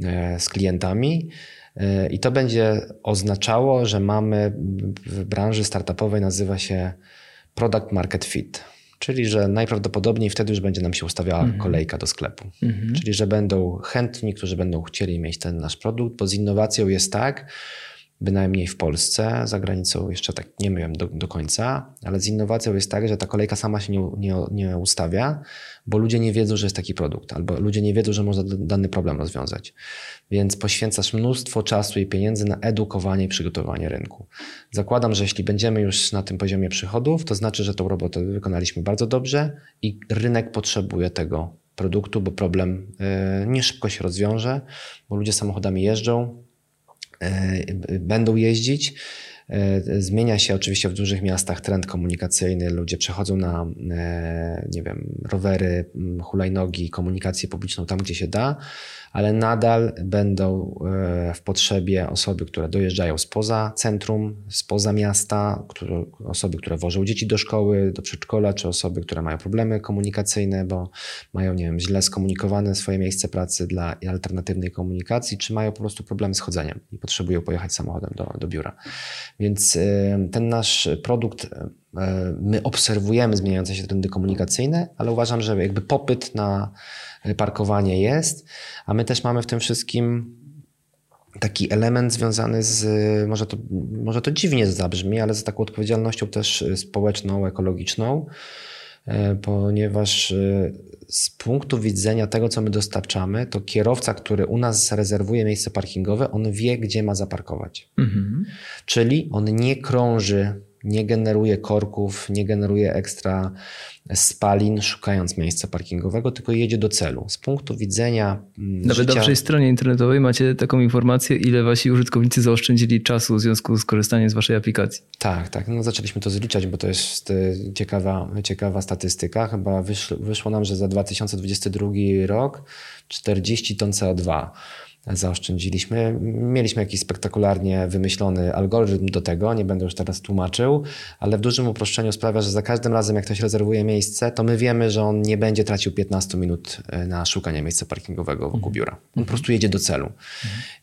e, z klientami. E, I to będzie oznaczało, że mamy w branży startupowej nazywa się product market fit. Czyli, że najprawdopodobniej wtedy już będzie nam się ustawiała mhm. kolejka do sklepu. Mhm. Czyli, że będą chętni, którzy będą chcieli mieć ten nasz produkt, bo z innowacją jest tak, bynajmniej w Polsce, za granicą jeszcze tak nie wiem do, do końca, ale z innowacją jest tak, że ta kolejka sama się nie, nie, nie ustawia, bo ludzie nie wiedzą, że jest taki produkt, albo ludzie nie wiedzą, że można dany problem rozwiązać. Więc poświęcasz mnóstwo czasu i pieniędzy na edukowanie i przygotowanie rynku. Zakładam, że jeśli będziemy już na tym poziomie przychodów, to znaczy, że tą robotę wykonaliśmy bardzo dobrze i rynek potrzebuje tego produktu, bo problem e, nie szybko się rozwiąże, bo ludzie samochodami jeżdżą, będą jeździć. E, zmienia się oczywiście w dużych miastach trend komunikacyjny. Ludzie przechodzą na, nie wiem, rowery, hulajnogi, komunikację publiczną tam, gdzie się da ale nadal będą e, w potrzebie osoby, które dojeżdżają spoza centrum, spoza miasta, które, osoby, które wożą dzieci do szkoły, do przedszkola, czy osoby, które mają problemy komunikacyjne, bo mają, nie wiem, źle skomunikowane swoje miejsce pracy dla alternatywnej komunikacji, czy mają po prostu problemy z chodzeniem i potrzebują pojechać samochodem do, do biura. Więc e, ten nasz produkt e, my obserwujemy zmieniające się trendy komunikacyjne, ale uważam, że jakby popyt na parkowanie jest, a my też mamy w tym wszystkim taki element związany z, może to, może to dziwnie zabrzmi, ale z taką odpowiedzialnością też społeczną, ekologiczną, e, ponieważ e, z punktu widzenia tego, co my dostarczamy, to kierowca, który u nas rezerwuje miejsce parkingowe, on wie, gdzie ma zaparkować. Mhm. Czyli on nie krąży nie generuje korków, nie generuje ekstra spalin, szukając miejsca parkingowego, tylko jedzie do celu. Z punktu widzenia mm, Nawet życia... na waszej stronie internetowej macie taką informację, ile wasi użytkownicy zaoszczędzili czasu w związku z korzystaniem z waszej aplikacji. Tak, tak. No zaczęliśmy to zliczać, bo to jest e, ciekawa, ciekawa statystyka. Chyba wyszło, wyszło nam, że za 2022 rok 40 ton CO2 zaoszczędziliśmy. Mieliśmy jakiś spektakularnie wymyślony algorytm do tego, nie będę już teraz tłumaczył, ale w dużym uproszczeniu sprawia, że za każdym razem, jak ktoś rezerwuje miejsce, to my wiemy, że on nie będzie tracił 15 minut e, na szukanie miejsca parkingowego wokół biura. On po prostu jedzie do celu.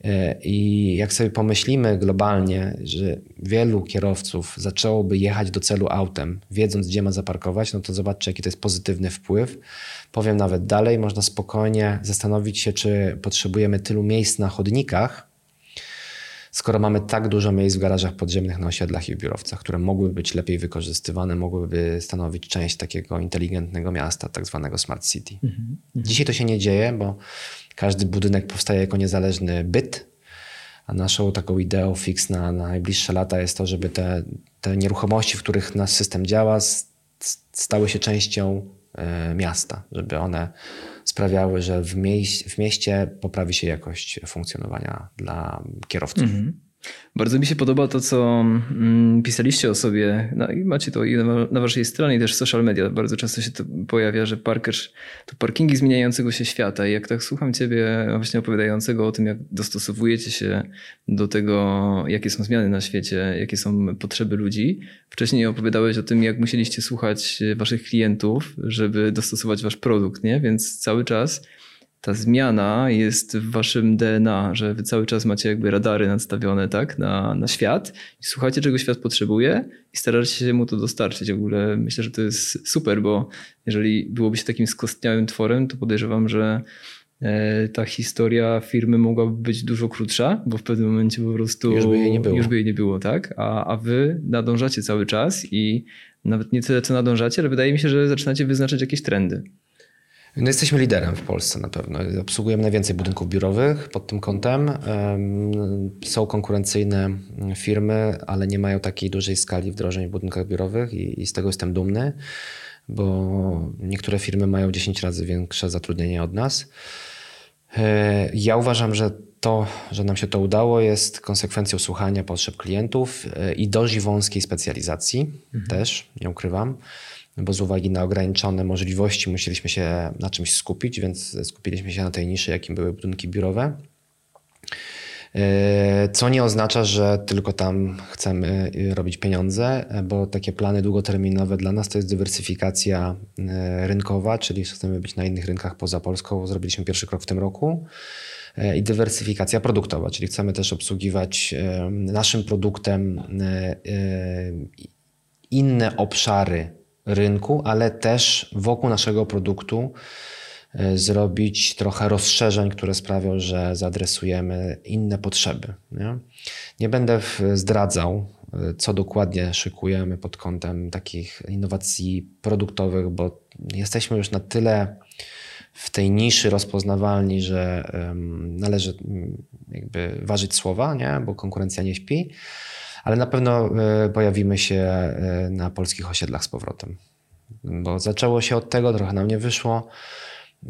E, I jak sobie pomyślimy globalnie, że wielu kierowców zaczęłoby jechać do celu autem, wiedząc, gdzie ma zaparkować, no to zobaczcie, jaki to jest pozytywny wpływ. Powiem nawet dalej, można spokojnie zastanowić się, czy potrzebujemy tylu miejsc na chodnikach, skoro mamy tak dużo miejsc w garażach podziemnych na osiedlach i w biurowcach, które mogłyby być lepiej wykorzystywane, mogłyby stanowić część takiego inteligentnego miasta, tak zwanego smart city. Mhm. Dzisiaj to się nie dzieje, bo każdy budynek powstaje jako niezależny byt, a naszą taką ideą fix na, na najbliższe lata jest to, żeby te, te nieruchomości, w których nasz system działa, stały się częścią miasta, żeby one sprawiały, że w, w mieście poprawi się jakość funkcjonowania dla kierowców. Mhm. Bardzo mi się podoba to, co mm, pisaliście o sobie. No i macie to i na, waszej stronie, i też social media. Bardzo często się to pojawia, że parkerz to parkingi zmieniającego się świata. I jak tak słucham ciebie właśnie opowiadającego o tym, jak dostosowujecie się do tego, jakie są zmiany na świecie, jakie są potrzeby ludzi. Wcześniej opowiadałeś o tym, jak musieliście słuchać waszych klientów, żeby dostosować wasz produkt, nie? Więc cały czas ta zmiana jest w waszym DNA, że wy cały czas macie jakby radary nadstawione tak, na, na świat i słuchacie, czego świat potrzebuje i staracie się mu to dostarczyć. W ogóle myślę, że to jest super, bo jeżeli byłoby się takim skostniałym tworem, to podejrzewam, że e, ta historia firmy mogłaby być dużo krótsza, bo w pewnym momencie po prostu już by jej nie było, już by jej nie było tak? A, a wy nadążacie cały czas i nawet nie tyle co nadążacie, ale wydaje mi się, że zaczynacie wyznaczać jakieś trendy. No jesteśmy liderem w Polsce na pewno. Obsługujemy najwięcej budynków biurowych pod tym kątem. Są konkurencyjne firmy, ale nie mają takiej dużej skali wdrożeń w budynkach biurowych i, i z tego jestem dumny, bo niektóre firmy mają 10 razy większe zatrudnienie od nas. E, ja uważam, że to, że nam się to udało, jest konsekwencją słuchania potrzeb klientów e, i dość wąskiej specjalizacji mhm. też, nie ukrywam bo z uwagi na ograniczone możliwości musieliśmy się na czymś skupić, więc skupiliśmy się na tej niszy, jakim były budynki biurowe. E, co nie oznacza, że tylko tam chcemy e, robić pieniądze, bo takie plany długoterminowe dla nas to jest dywersyfikacja rynkowa, czyli chcemy być na innych rynkach poza Polską. Zrobiliśmy pierwszy krok w tym roku. I dywersyfikacja produktowa, czyli chcemy też obsługiwać naszym produktem inne obszary rynku, ale też wokół naszego produktu e, zrobić trochę rozszerzeń, które sprawią, że zaadresujemy inne potrzeby. Nie, nie będę zdradzał, e, co dokładnie szykujemy pod kątem takich innowacji produktowych, bo jesteśmy już na tyle w tej niszy rozpoznawalni, że należy jakby ważyć słowa, nie? bo konkurencja nie śpi ale na pewno e, pojawimy się e, na polskich osiedlach z powrotem. Bo zaczęło się od tego, trochę nam nie wyszło,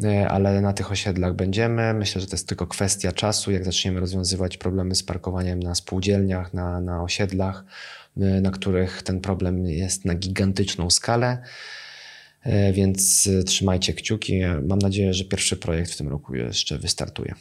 e, ale na tych osiedlach będziemy. Myślę, że to jest tylko kwestia czasu, jak zaczniemy rozwiązywać problemy z parkowaniem na spółdzielniach, na, na osiedlach, na których ten problem jest na gigantyczną skalę. Więc trzymajcie kciuki. Mam nadzieję, że pierwszy projekt w tym roku jeszcze wystartuje.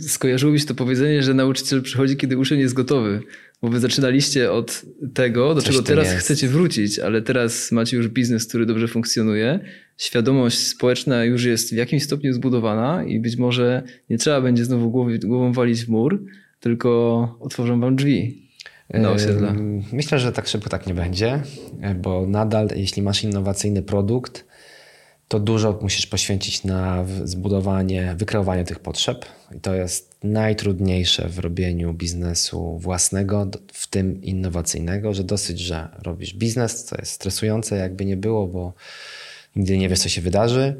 Skojarzyło mi się to powiedzenie, że nauczyciel przychodzi, kiedy uczeń jest gotowy. Bo wy zaczynaliście od tego, do Coś czego teraz jest. chcecie wrócić, ale teraz macie już biznes, który dobrze funkcjonuje. Świadomość społeczna już jest w jakimś stopniu zbudowana i być może nie trzeba będzie znowu głowy, głową walić w mur, tylko otworzą wam drzwi Myślę, że tak szybko tak nie będzie, bo nadal, jeśli masz innowacyjny produkt, to dużo musisz poświęcić na zbudowanie, wykreowanie tych potrzeb. I to jest najtrudniejsze w robieniu biznesu własnego, w tym innowacyjnego, że dosyć, że robisz biznes, co jest stresujące, jakby nie było, bo nigdy nie wiesz, co się wydarzy.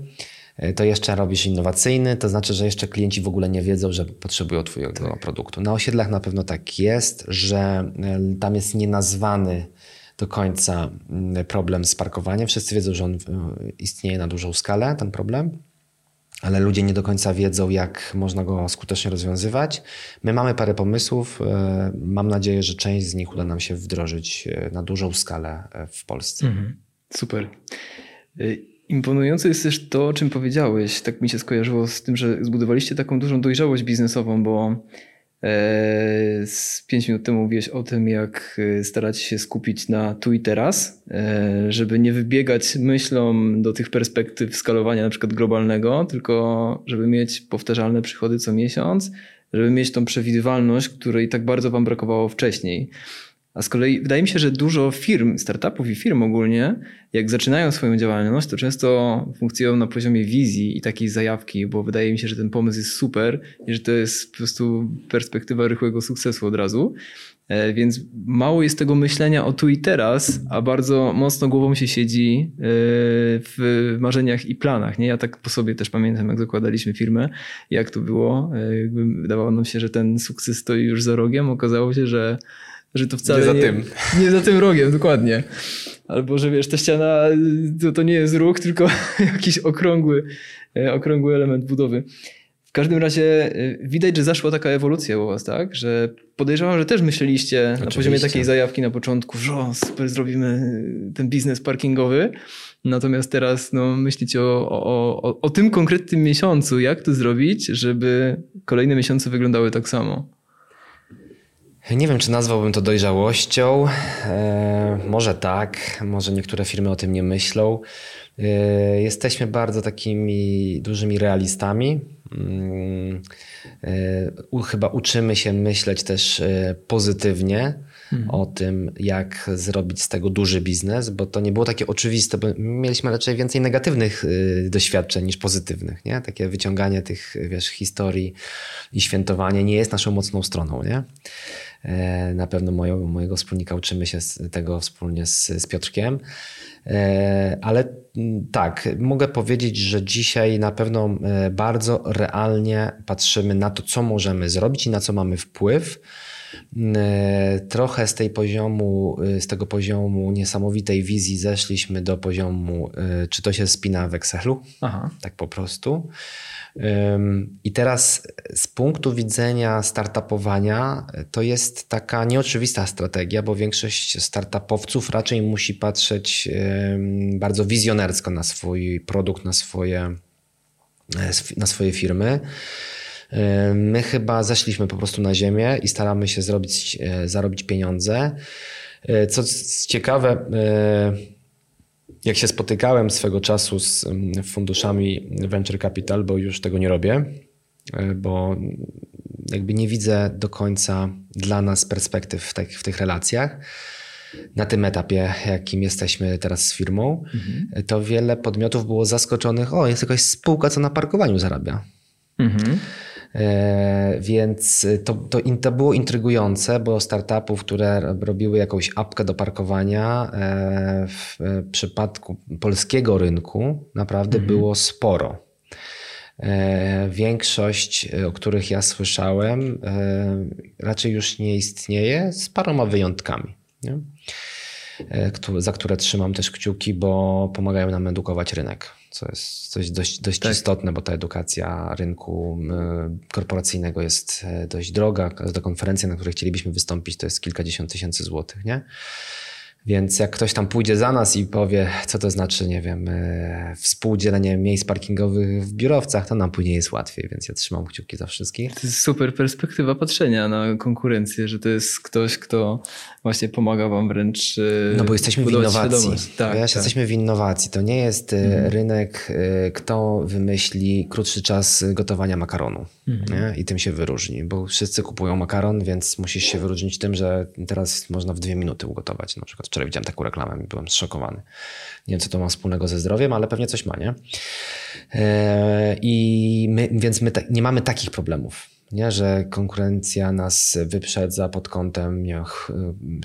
E, to jeszcze robisz innowacyjny, to znaczy, że jeszcze klienci w ogóle nie wiedzą, że potrzebują Twojego tak. produktu. Na osiedlach na pewno tak jest, że e, tam jest nienazwany do końca mm, problem z parkowaniem. Wszyscy wiedzą, że on istnieje na dużą skalę, ten problem ale ludzie nie do końca wiedzą, jak można go skutecznie rozwiązywać. My mamy parę pomysłów. E, mam nadzieję, że część z nich uda nam się wdrożyć e, na dużą skalę e, w Polsce. Mhm. Super. Imponujące jest też to, o czym powiedziałeś. Tak mi się skojarzyło z tym, że zbudowaliście taką dużą dojrzałość biznesową, bo E, z pięć minut temu mówiłeś o tym, jak e, starać się skupić na tu i teraz, e, żeby nie wybiegać myślą do tych perspektyw skalowania na przykład globalnego, tylko żeby mieć powtarzalne przychody co miesiąc, żeby mieć tą przewidywalność, której tak bardzo wam brakowało wcześniej. A z kolei wydaje mi się, że dużo firm, startupów i firm ogólnie, jak zaczynają swoją działalność, to często funkcjonują na poziomie wizji i takiej zajawki, bo wydaje mi się, że ten pomysł jest super i że to jest po prostu perspektywa rychłego sukcesu od razu. E, więc mało jest tego myślenia o tu i teraz, a bardzo mocno głową się siedzi e, w marzeniach i planach. Nie? Ja tak po sobie też pamiętam, jak zakładaliśmy firmę, jak to było. E, wydawało nam się, że ten sukces stoi już za rogiem. Okazało się, że że to wcale nie za nie, tym. Nie za tym rogiem, dokładnie. Albo, że wiesz, ta ściana to, to nie jest róg, tylko jakiś okrągły, e, okrągły element budowy. W każdym razie e, widać, że zaszła taka ewolucja u was, tak? Że podejrzewam, że też myśleliście Oczywiście. na poziomie takiej zajawki na początku, że o, super, zrobimy ten biznes parkingowy. Natomiast teraz no, myślicie o, o, o, o tym konkretnym miesiącu, jak to zrobić, żeby kolejne miesiące wyglądały tak samo. Nie wiem, czy nazwałbym to dojrzałością. E, może tak, może niektóre firmy o tym nie myślą. E, jesteśmy bardzo takimi dużymi realistami. Mm, e, chyba uczymy się myśleć też e, pozytywnie hmm. o tym, jak zrobić z tego duży biznes, bo to nie było takie oczywiste, bo mieliśmy raczej więcej negatywnych e, doświadczeń niż pozytywnych. Nie? Takie wyciąganie tych wiesz, historii i świętowanie nie jest naszą mocną stroną. Nie? E, na pewno moją, mojego wspólnika uczymy się tego wspólnie z, z Piotrkiem. E, ale mm, tak, mogę powiedzieć, że dzisiaj na pewno e, bardzo realnie patrzymy na to, co możemy zrobić i na co mamy wpływ. Trochę z tej poziomu, z tego poziomu niesamowitej wizji zeszliśmy do poziomu, czy to się spina w Excelu, Aha. tak po prostu. I teraz z punktu widzenia startupowania to jest taka nieoczywista strategia, bo większość startupowców raczej musi patrzeć bardzo wizjonersko na swój produkt, na swoje, e, na swoje firmy. My chyba zeszliśmy po prostu na ziemię i staramy się zrobić, e, zarobić pieniądze. E, co ciekawe, jak się spotykałem swego czasu z funduszami venture capital, bo już tego nie robię, e, bo jakby nie widzę do końca dla nas perspektyw w tych, w tych relacjach. Na tym etapie, jakim jesteśmy teraz z firmą, mhm. to wiele podmiotów było zaskoczonych. O, jest jakaś spółka, co na parkowaniu zarabia. Mhm. E, więc to, to, to było intrygujące, bo startupów, które robiły jakąś apkę do parkowania, e, w przypadku polskiego rynku naprawdę mhm. było sporo. E, większość, o których ja słyszałem, raczej już nie istnieje, z paroma wyjątkami. Nie? Za które trzymam też kciuki, bo pomagają nam edukować rynek co jest coś dość, dość tak. istotne, bo ta edukacja rynku korporacyjnego jest e, dość droga. Każda konferencja, na której chcielibyśmy wystąpić, to jest kilkadziesiąt tysięcy złotych, nie? Więc jak ktoś tam pójdzie za nas i powie, co to znaczy, nie wiem, e, współdzielenie miejsc parkingowych w biurowcach, to nam później jest łatwiej, więc ja trzymam kciuki za wszystkich. To jest super perspektywa patrzenia na konkurencję, że to jest ktoś, kto właśnie pomaga wam wręcz e, No bo jesteśmy w innowacji. Tak, Wiesz, tak. jesteśmy w innowacji. To nie jest e, mhm. rynek, kto wymyśli krótszy czas gotowania makaronu mhm. i tym się wyróżni, bo wszyscy kupują makaron, więc musisz się wyróżnić tym, że teraz można w dwie minuty ugotować na przykład Wczoraj widziałem taką reklamę i byłem zszokowany. Nie wiem, co to ma wspólnego ze zdrowiem, ale pewnie coś ma, nie? E, I my, więc my nie mamy takich problemów. Nie, że konkurencja nas wyprzedza pod kątem nie,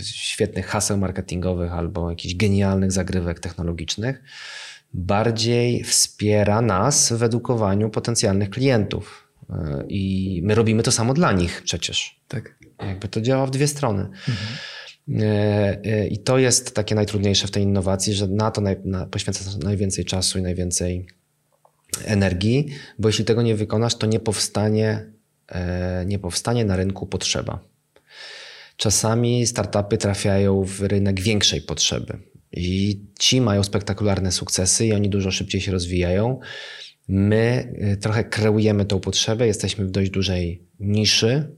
świetnych haseł marketingowych albo jakichś genialnych zagrywek technologicznych. Bardziej wspiera nas w edukowaniu potencjalnych klientów. E, I my robimy to samo dla nich przecież. Tak. Jakby to działa w dwie strony. Mhm. I to jest takie najtrudniejsze w tej innowacji, że na to naj, na, poświęca najwięcej czasu i najwięcej energii, bo jeśli tego nie wykonasz, to nie powstanie, nie powstanie na rynku potrzeba. Czasami startupy trafiają w rynek większej potrzeby i ci mają spektakularne sukcesy i oni dużo szybciej się rozwijają. My y, trochę kreujemy tą potrzebę, jesteśmy w dość dużej niszy,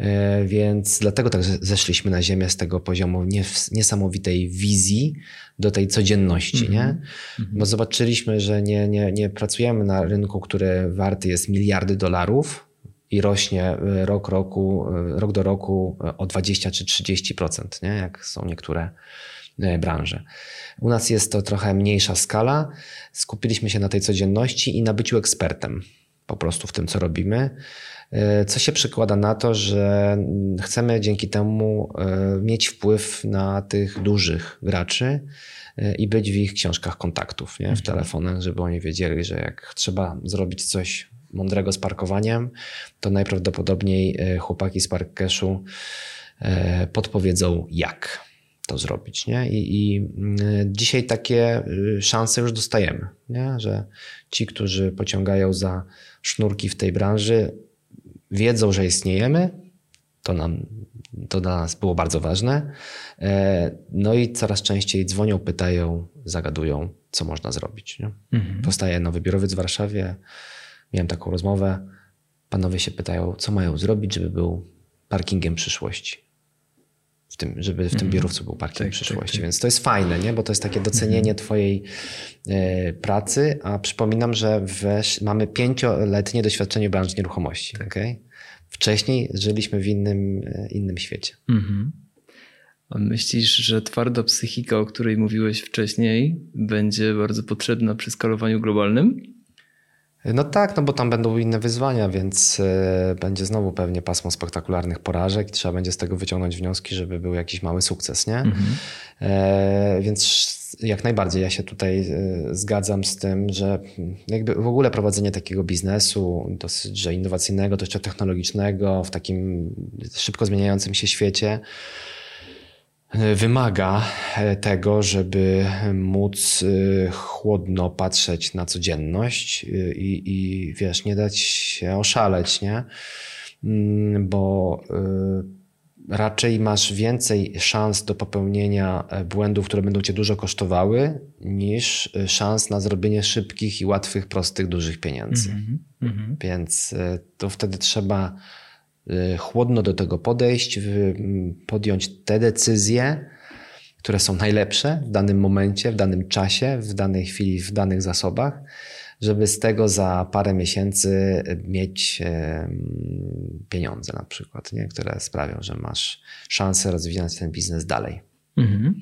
y, więc dlatego tak zeszliśmy na ziemię z tego poziomu niesamowitej wizji do tej codzienności, mm -hmm. nie? -hmm. Bo zobaczyliśmy, że nie, nie, nie pracujemy na rynku, który warty jest miliardy dolarów, i rośnie y, rok, roku, rok do roku o 20 czy 30%, nie? jak są niektóre E, branży. U nas jest to trochę mniejsza skala. Skupiliśmy się na tej codzienności i na byciu ekspertem po prostu w tym, co robimy. Co się przekłada na to, że chcemy dzięki temu mieć wpływ na tych dużych graczy i być w ich książkach kontaktów, nie? w mhm. telefonach, żeby oni wiedzieli, że jak trzeba zrobić coś mądrego z parkowaniem, to najprawdopodobniej chłopaki z Parkcashu podpowiedzą jak to zrobić. Nie? I, I, mm, dzisiaj takie y, szanse już dostajemy, nie? że ci, którzy pociągają za sznurki w tej branży, wiedzą, że istniejemy. To, nam, to dla nas było bardzo ważne. E, no i coraz częściej dzwonią, pytają, zagadują, co można zrobić. Nie? Mhm. Powstaje nowy biurowiec w Warszawie. Miałem taką rozmowę. Panowie się pytają, co mają zrobić, żeby był parkingiem przyszłości w tym, żeby w tym mhm. biurowcu był parking tak, przyszłości. Tak, tak. Więc to jest fajne, nie? bo to jest takie docenienie mhm. Twojej e, pracy. A przypominam, że mamy pięcioletnie doświadczenie w branży nieruchomości. Tak. Okay? Wcześniej żyliśmy w innym, e, innym świecie. Mhm. A myślisz, że twarda psychika, o której mówiłeś wcześniej, będzie bardzo potrzebna przy skalowaniu globalnym? No tak, no bo tam będą inne wyzwania, więc e, będzie znowu pewnie pasmo spektakularnych porażek i trzeba będzie z tego wyciągnąć wnioski, żeby był jakiś mały sukces, nie? Mhm. E, więc jak najbardziej ja się tutaj e, zgadzam z tym, że jakby w ogóle prowadzenie takiego biznesu, dosyć że innowacyjnego, dość technologicznego w takim szybko zmieniającym się świecie, wymaga e, tego, żeby móc e, chłodno patrzeć na codzienność e, i, i wiesz, nie dać się oszaleć, nie? Mm, bo raczej masz więcej szans do popełnienia błędów, które będą cię dużo kosztowały, niż szans na zrobienie szybkich i łatwych, prostych, dużych pieniędzy. Mm -hmm. Więc to wtedy trzeba chłodno do tego podejść, podjąć te decyzje, które są najlepsze w danym momencie, w danym czasie, w danej chwili, w danych zasobach, żeby z tego za parę miesięcy mieć pieniądze na przykład, nie? które sprawią, że masz szansę rozwijać ten biznes dalej. Mhm.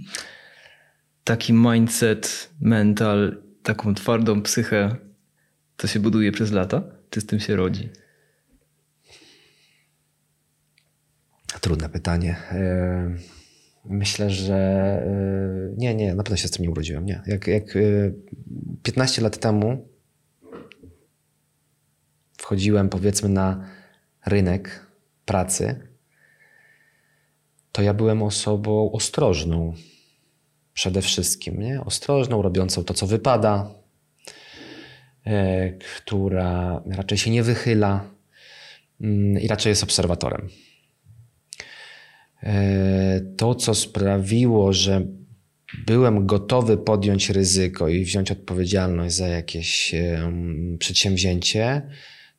Taki mindset, mental, taką twardą psychę, to się buduje przez lata? Czy z tym się rodzi? Trudne pytanie. E, myślę, że e, nie, nie, na pewno się z tym nie urodziłem. Nie. Jak, jak 15 e, lat temu wchodziłem powiedzmy na rynek pracy, to ja byłem osobą ostrożną. Przede wszystkim, nie? Ostrożną, robiącą to, co wypada, która raczej się nie wychyla mm, i raczej jest obserwatorem. E, to, co sprawiło, że byłem gotowy podjąć ryzyko i wziąć odpowiedzialność za jakieś przedsięwzięcie,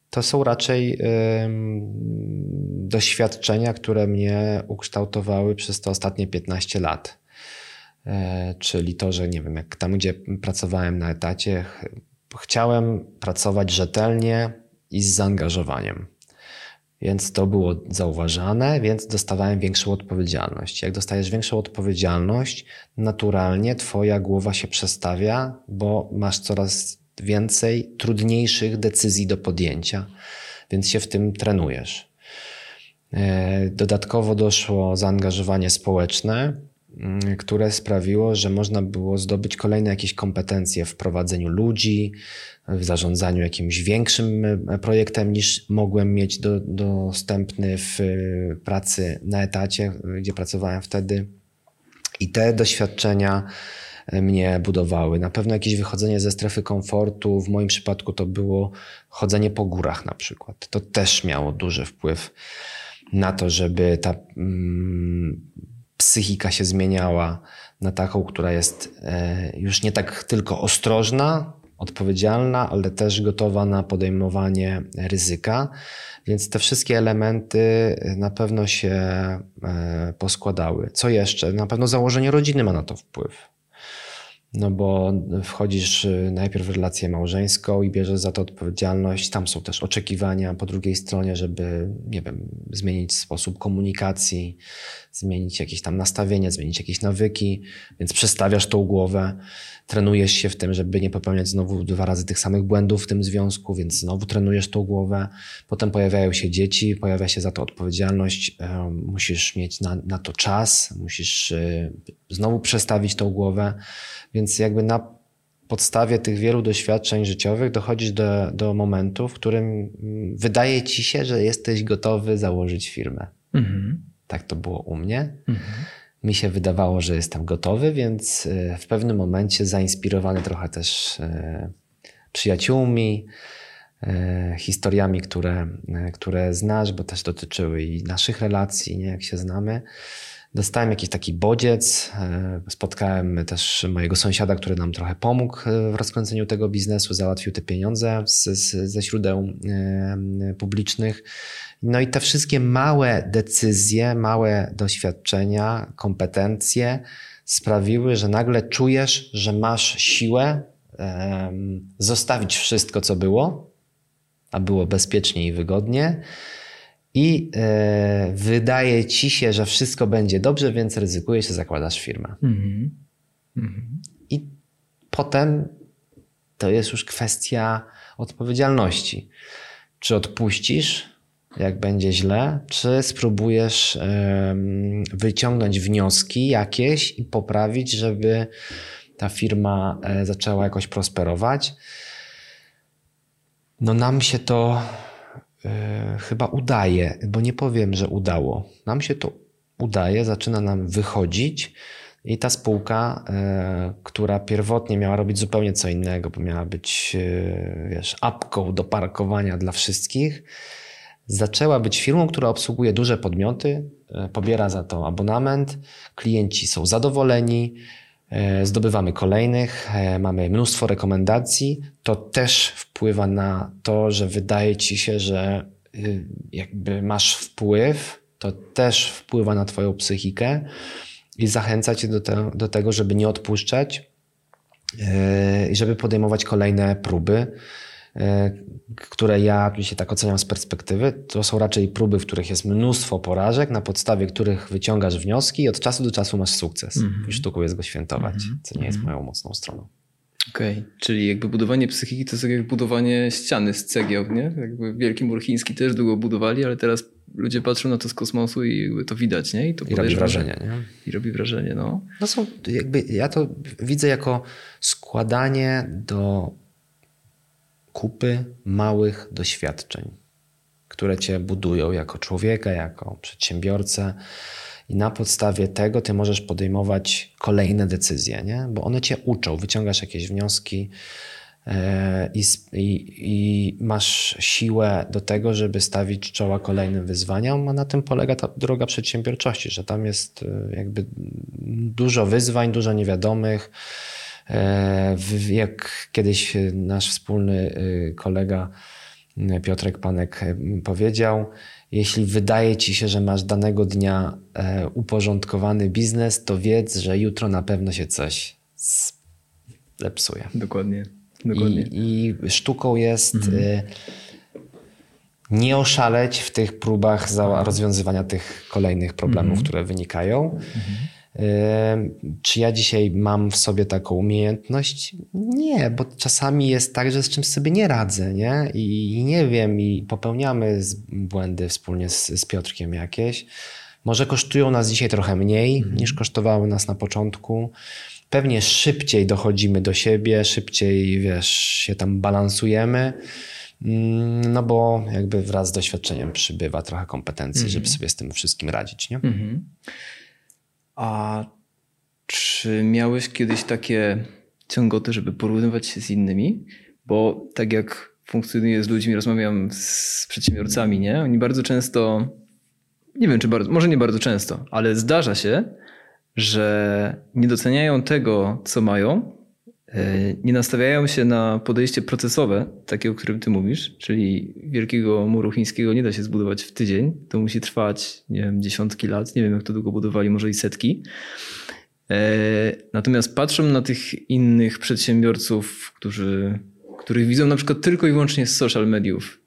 to są raczej doświadczenia, które mnie ukształtowały przez te ostatnie 15 lat. E, czyli to, że nie wiem, jak tam, gdzie pracowałem na etacie, chciałem pracować rzetelnie i z zaangażowaniem. Więc to było zauważane, więc dostawałem większą odpowiedzialność. Jak dostajesz większą odpowiedzialność, naturalnie Twoja głowa się przestawia, bo masz coraz więcej trudniejszych decyzji do podjęcia, więc się w tym trenujesz. E, dodatkowo doszło zaangażowanie społeczne, które sprawiło, że można było zdobyć kolejne jakieś kompetencje w prowadzeniu ludzi, w zarządzaniu jakimś większym e, projektem niż mogłem mieć do, dostępny w e, pracy na etacie, gdzie pracowałem wtedy. I te doświadczenia e, mnie budowały. Na pewno jakieś wychodzenie ze strefy komfortu. W moim przypadku to było chodzenie po górach na przykład. To też miało duży wpływ na to, żeby ta mm, psychika się zmieniała na taką, która jest e, już nie tak tylko ostrożna, odpowiedzialna, ale też gotowa na podejmowanie ryzyka. Więc te wszystkie elementy na pewno się e, poskładały. Co jeszcze? Na pewno założenie rodziny ma na to wpływ. No bo wchodzisz najpierw w relację małżeńską i bierzesz za to odpowiedzialność. Tam są też oczekiwania po drugiej stronie, żeby, nie wiem, zmienić sposób komunikacji, zmienić jakieś tam nastawienie, zmienić jakieś nawyki, więc przestawiasz tą głowę, trenujesz się w tym, żeby nie popełniać znowu dwa razy tych samych błędów w tym związku, więc znowu trenujesz tą głowę. Potem pojawiają się dzieci, pojawia się za to odpowiedzialność, musisz mieć na, na to czas, musisz y, znowu przestawić tą głowę. Więc jakby na podstawie tych wielu doświadczeń życiowych dochodzisz do, do momentu, w którym mm, wydaje ci się, że jesteś gotowy założyć firmę. Mhm. Tak to było u mnie. Mhm. Mi się wydawało, że jestem gotowy, więc y, w pewnym momencie zainspirowany trochę też y, przyjaciółmi, y, historiami, które, które znasz, bo też dotyczyły i naszych relacji, nie, jak się znamy Dostałem jakiś taki bodziec. E, spotkałem też mojego sąsiada, który nam trochę pomógł e, w rozkręceniu tego biznesu, załatwił te pieniądze z, z, ze źródeł e, publicznych. No i te wszystkie małe decyzje, małe doświadczenia, kompetencje sprawiły, że nagle czujesz, że masz siłę zostawić wszystko, co było, a było bezpiecznie i wygodnie i e, wydaje ci się, że wszystko będzie dobrze, więc ryzykujesz, zakładasz firmę. Mm -hmm. I potem to jest już kwestia odpowiedzialności. Czy odpuścisz, jak będzie źle, czy spróbujesz wyciągnąć wnioski jakieś i poprawić, żeby ta firma e, zaczęła jakoś prosperować. No nam się to chyba udaje, bo nie powiem, że udało. Nam się to udaje, zaczyna nam wychodzić. I ta spółka, e, która pierwotnie miała robić zupełnie co innego, bo miała być, e, wiesz, apką do parkowania dla wszystkich, zaczęła być firmą, która obsługuje duże podmioty, e, pobiera za to abonament, klienci są zadowoleni, E, zdobywamy kolejnych, e, mamy mnóstwo rekomendacji. To też wpływa na to, że wydaje ci się, że y, jakby masz wpływ, to też wpływa na Twoją psychikę i zachęca Cię do, te, do tego, żeby nie odpuszczać e, i żeby podejmować kolejne próby. E, które ja się tak oceniam z perspektywy, to są raczej próby, w których jest mnóstwo porażek, na podstawie których wyciągasz wnioski i od czasu do czasu masz sukces. Mm -hmm. I sztuką jest go świętować, mm -hmm. co nie jest mhm. moją mocną stroną. Okej, okay. czyli jakby budowanie psychiki to jest jak budowanie ściany z cegieł, nie? Jakby Wielki Mur Chiński też długo budowali, ale teraz ludzie patrzą na to z kosmosu i to widać, nie? I, to I robi wrażenie, nie? I robi wrażenie, no. No są, jakby ja to widzę jako składanie do kupy małych doświadczeń, które cię budują jako człowieka, jako przedsiębiorcę. I na podstawie tego ty możesz podejmować kolejne decyzje, nie? bo one cię uczą, wyciągasz jakieś wnioski e, i, i, i, masz siłę do tego, żeby stawić czoła kolejnym wyzwaniom, a na tym polega ta droga przedsiębiorczości, że tam jest e, jakby dużo wyzwań, dużo niewiadomych jak kiedyś nasz wspólny y, kolega Piotrek Panek powiedział, jeśli wydaje ci się, że masz danego dnia e, uporządkowany biznes, to wiedz, że jutro na pewno się coś zepsuje. Dokładnie. Dokładnie. I, i sztuką jest mhm. nie oszaleć w tych próbach rozwiązywania tych kolejnych problemów, mhm. które wynikają. Mhm czy ja dzisiaj mam w sobie taką umiejętność? Nie, bo czasami jest tak, że z czymś sobie nie radzę, nie? I, nie wiem, i popełniamy błędy wspólnie z, z Piotrkiem jakieś. Może kosztują nas dzisiaj trochę mniej mhm. niż kosztowały nas na początku. Pewnie szybciej dochodzimy do siebie, szybciej, wiesz, się tam balansujemy. Mm, no bo jakby wraz z doświadczeniem przybywa trochę kompetencji, żeby mhm. sobie z tym wszystkim radzić, nie? Mhm. A Czy miałeś kiedyś takie ciągoty, żeby porównywać się z innymi? Bo tak jak funkcjonuję z ludźmi, rozmawiam z przedsiębiorcami, nie? Oni bardzo często, nie wiem czy bardzo, może nie bardzo często, ale zdarza się, że nie doceniają tego, co mają, nie nastawiają się na podejście procesowe, takie o którym ty mówisz, czyli wielkiego muru chińskiego nie da się zbudować w tydzień, to musi trwać, nie wiem, dziesiątki lat, nie wiem jak to długo budowali, może i setki. E, natomiast patrzą na tych innych przedsiębiorców, którzy, których widzą na przykład tylko i wyłącznie z social mediów.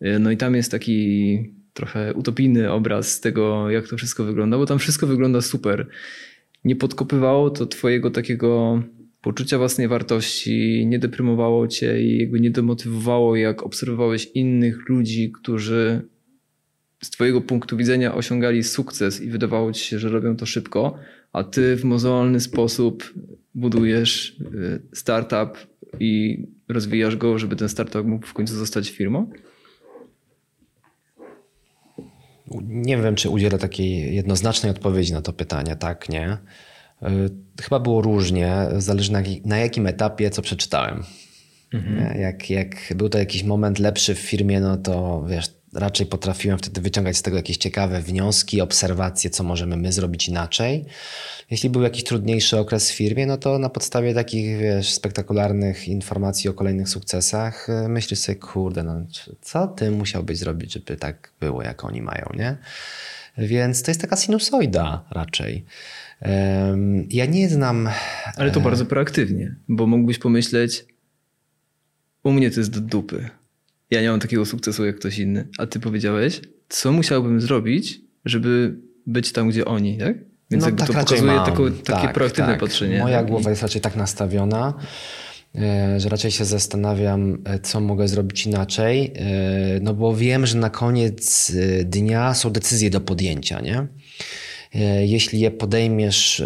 E, no i tam jest taki trochę utopijny obraz tego, jak to wszystko wygląda, bo tam wszystko wygląda super. Nie podkopywało to twojego takiego poczucia własnej wartości, nie deprymowało cię i jakby nie demotywowało, jak obserwowałeś innych ludzi, którzy z twojego punktu widzenia osiągali sukces i wydawało ci się, że robią to szybko, a ty w mozolny sposób budujesz y, startup i rozwijasz go, żeby ten startup mógł w końcu zostać firmą? Nie wiem, czy udzielę takiej jednoznacznej odpowiedzi na to pytanie. Tak, nie. Y, chyba było różnie, zależy na, na jakim etapie co przeczytałem. Mhm. Jak, jak był to jakiś moment lepszy w firmie, no to wiesz, raczej potrafiłem wtedy wyciągać z tego jakieś ciekawe wnioski, obserwacje, co możemy my zrobić inaczej. Jeśli był jakiś trudniejszy okres w firmie, no to na podstawie takich, wiesz, spektakularnych informacji o kolejnych sukcesach y, myślisz sobie, kurde, no co ty musiałbyś zrobić, żeby tak było, jak oni mają, nie? Więc to jest taka sinusoida raczej. Ja nie znam... Ale to e, bardzo proaktywnie, bo mógłbyś pomyśleć, u mnie to jest do dupy ja nie mam takiego sukcesu jak ktoś inny. A ty powiedziałeś, co musiałbym zrobić, żeby być tam, gdzie oni, tak? Więc no, tak to pokazuje taką, takie tak, proaktywne tak. patrzenie. Moja głowa jest raczej tak nastawiona, e, że raczej się zastanawiam, e, co mogę zrobić inaczej, no bo wiem, że na koniec dnia są decyzje do podjęcia, nie? Jeśli je podejmiesz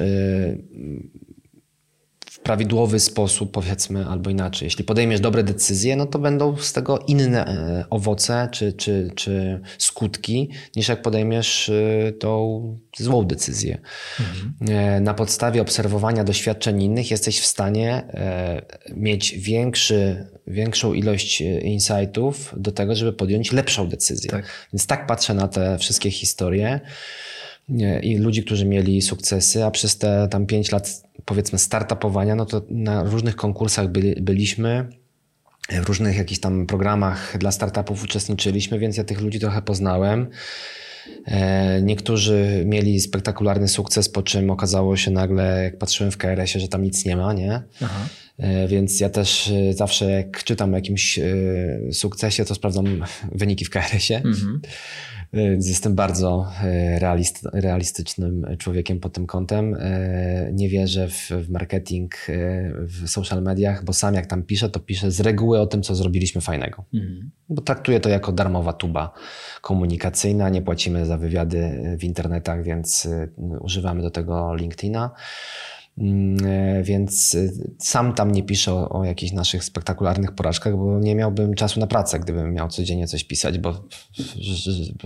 prawidłowy sposób, powiedzmy, albo inaczej. Jeśli podejmiesz dobre decyzje, no to będą z tego inne e, owoce czy, czy, czy skutki, niż jak podejmiesz e, tą złą decyzję. Mhm. E, na podstawie obserwowania doświadczeń innych jesteś w stanie mieć większy, większą ilość insightów do tego, żeby podjąć lepszą decyzję. Tak. Więc tak patrzę na te wszystkie historie i ludzi, którzy mieli sukcesy, a przez te tam 5 lat powiedzmy startupowania, no to na różnych konkursach byli, byliśmy, w różnych jakichś tam programach dla startupów uczestniczyliśmy, więc ja tych ludzi trochę poznałem. E, niektórzy mieli spektakularny sukces, po czym okazało się nagle, jak patrzyłem w KRS-ie, że tam nic nie ma, nie? Aha. E, więc ja też e, zawsze jak czytam o jakimś sukcesie, to sprawdzam wyniki w KRS-ie. Mhm. Jestem bardzo e, realist, realistycznym człowiekiem pod tym kątem. E, nie wierzę w, w, marketing e, w social mediach, bo sam jak tam piszę, to piszę z reguły o tym, co zrobiliśmy fajnego. Mhm. Bo traktuję to jako darmowa tuba komunikacyjna. Nie płacimy za wywiady w internetach, więc używamy do tego LinkedIna. Mm, e, więc e, sam tam nie piszę o, o, jakichś naszych spektakularnych porażkach, bo nie miałbym czasu na pracę, gdybym miał codziennie coś pisać, bo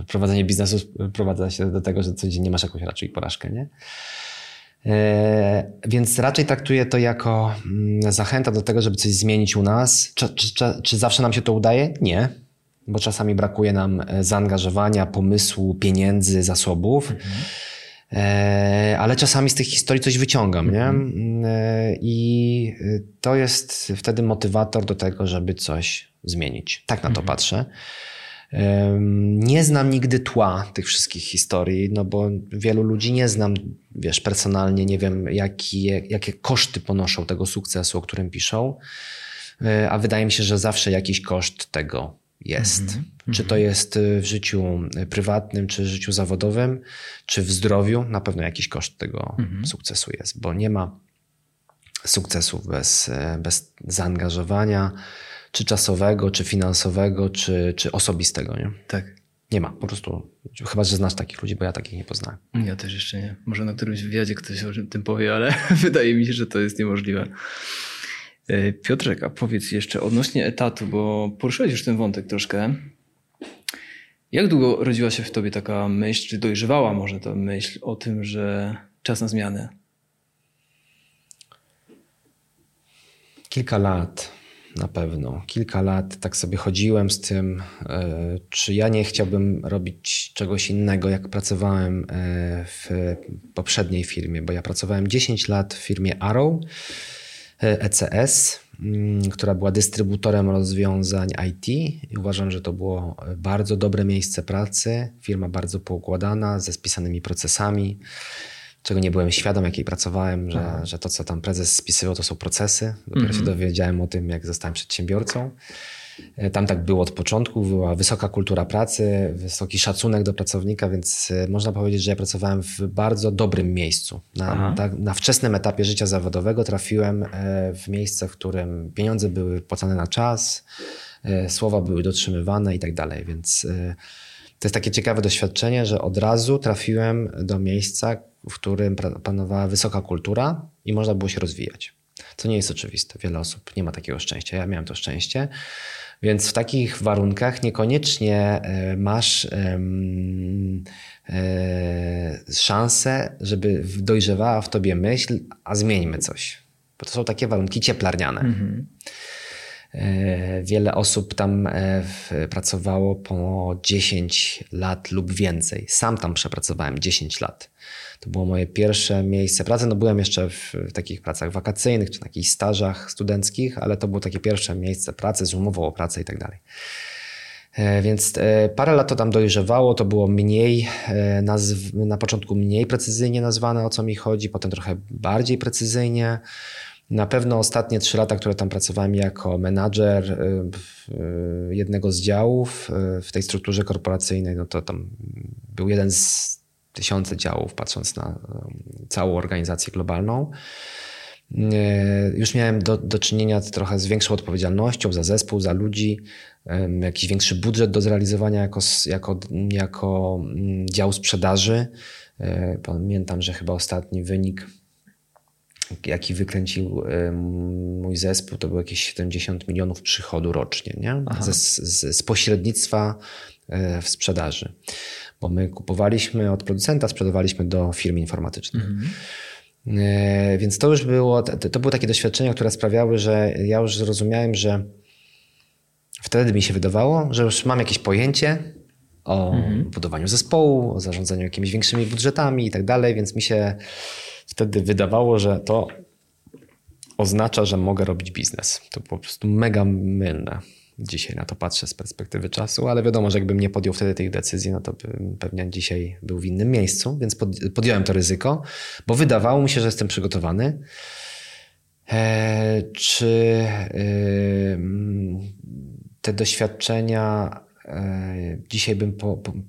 prowadzenie biznesu prowadza się do tego, że codziennie masz jakąś raczej porażkę, nie? E, więc raczej traktuję to jako mm, zachęta do tego, żeby coś zmienić u nas. Czy, czy, czy, czy zawsze nam się to udaje? Nie, bo czasami brakuje nam zaangażowania, pomysłu, pieniędzy, zasobów. Mhm. E, ale czasami z tych historii coś wyciągam, nie? Mhm. E, I to jest wtedy motywator do tego, żeby coś zmienić. Tak na to mhm. patrzę. Nie znam nigdy tła tych wszystkich historii, no bo wielu ludzi nie znam, wiesz, personalnie, nie wiem, jakie, jakie koszty ponoszą tego sukcesu, o którym piszą, e, a wydaje mi się, że zawsze jakiś koszt tego jest. Mm Czy to jest y, w życiu y, prywatnym, czy w życiu zawodowym, czy w zdrowiu, na pewno jakiś koszt tego -hmm. sukcesu jest, bo nie ma sukcesu bez, y, bez zaangażowania, czy czasowego, czy finansowego, czy, czy osobistego. Nie? Tak. Nie ma, po prostu. Chyba, że znasz takich ludzi, bo ja takich nie poznałem. Ja też jeszcze nie. Może na którymś wywiadzie ktoś o tym powie, ale wydaje mi się, że to jest niemożliwe. Piotrek, a powiedz jeszcze odnośnie etatu, bo poruszyłeś już ten wątek troszkę. Jak długo rodziła się w tobie taka myśl, czy dojrzewała może ta myśl o tym, że czas na zmianę? Kilka lat na pewno. Kilka lat tak sobie chodziłem z tym, e, czy ja nie chciałbym robić czegoś innego, jak pracowałem e, w poprzedniej firmie, bo ja pracowałem 10 lat w firmie Arrow ECS która była dystrybutorem rozwiązań IT. I uważam, że to było bardzo dobre miejsce pracy, firma bardzo poukładana, ze spisanymi procesami czego nie byłem świadom, jakiej pracowałem, że, że to, co tam prezes spisywał, to są procesy. Dopiero się mhm. dowiedziałem o tym, jak zostałem przedsiębiorcą. E, tam tak było od początku, była wysoka kultura pracy, wysoki szacunek do pracownika, więc e, można powiedzieć, że ja pracowałem w bardzo dobrym miejscu. Na, tak, na wczesnym etapie życia zawodowego trafiłem e, w miejsce, w którym pieniądze były płacane na czas, słowa były dotrzymywane i tak dalej, więc to jest takie ciekawe doświadczenie, że od razu trafiłem do miejsca, w którym panowała wysoka kultura i można było się rozwijać. Co nie jest oczywiste. Wiele osób nie ma takiego szczęścia. Ja miałem to szczęście. Więc w takich warunkach niekoniecznie e, masz e, szansę, żeby dojrzewała w tobie myśl, a zmieńmy coś. Bo to są takie warunki cieplarniane. Mhm. E, wiele osób tam pracowało po 10 lat lub więcej. Sam tam przepracowałem 10 lat. To było moje pierwsze miejsce pracy. No byłem jeszcze w, takich pracach wakacyjnych czy takich stażach studenckich, ale to było takie pierwsze miejsce pracy z umową o pracę i tak dalej. E, więc parę lat to tam dojrzewało, to było mniej, na początku mniej precyzyjnie nazwane o co mi chodzi, potem trochę bardziej precyzyjnie. Na pewno ostatnie trzy lata, które tam pracowałem jako menadżer jednego z działów w tej strukturze korporacyjnej, no to tam był jeden z tysiące działów, patrząc na całą organizację globalną. Już miałem do, do czynienia trochę z większą odpowiedzialnością za zespół, za ludzi, jakiś większy budżet do zrealizowania jako, jako, jako mm, dział sprzedaży. Pamiętam, że chyba ostatni wynik jaki wykręcił mój zespół, to było jakieś 70 milionów przychodu rocznie, nie? Z, z, z pośrednictwa e, w sprzedaży. Bo my kupowaliśmy od producenta, sprzedawaliśmy do firm informatycznych. Mhm. E, więc to już było, to były takie doświadczenia, które sprawiały, że ja już zrozumiałem, że wtedy mi się wydawało, że już mam jakieś pojęcie o mhm. budowaniu zespołu, o zarządzaniu jakimiś większymi budżetami i tak dalej, więc mi się wtedy wydawało, że to oznacza, że mogę robić biznes. To po prostu mega mylne. Dzisiaj na to patrzę z perspektywy czasu, ale wiadomo, że jakbym nie podjął wtedy tej decyzji, no to bym pewnie dzisiaj był w innym miejscu, więc podjąłem to ryzyko, bo wydawało mi się, że jestem przygotowany. Eee, czy yy, te doświadczenia E, dzisiaj bym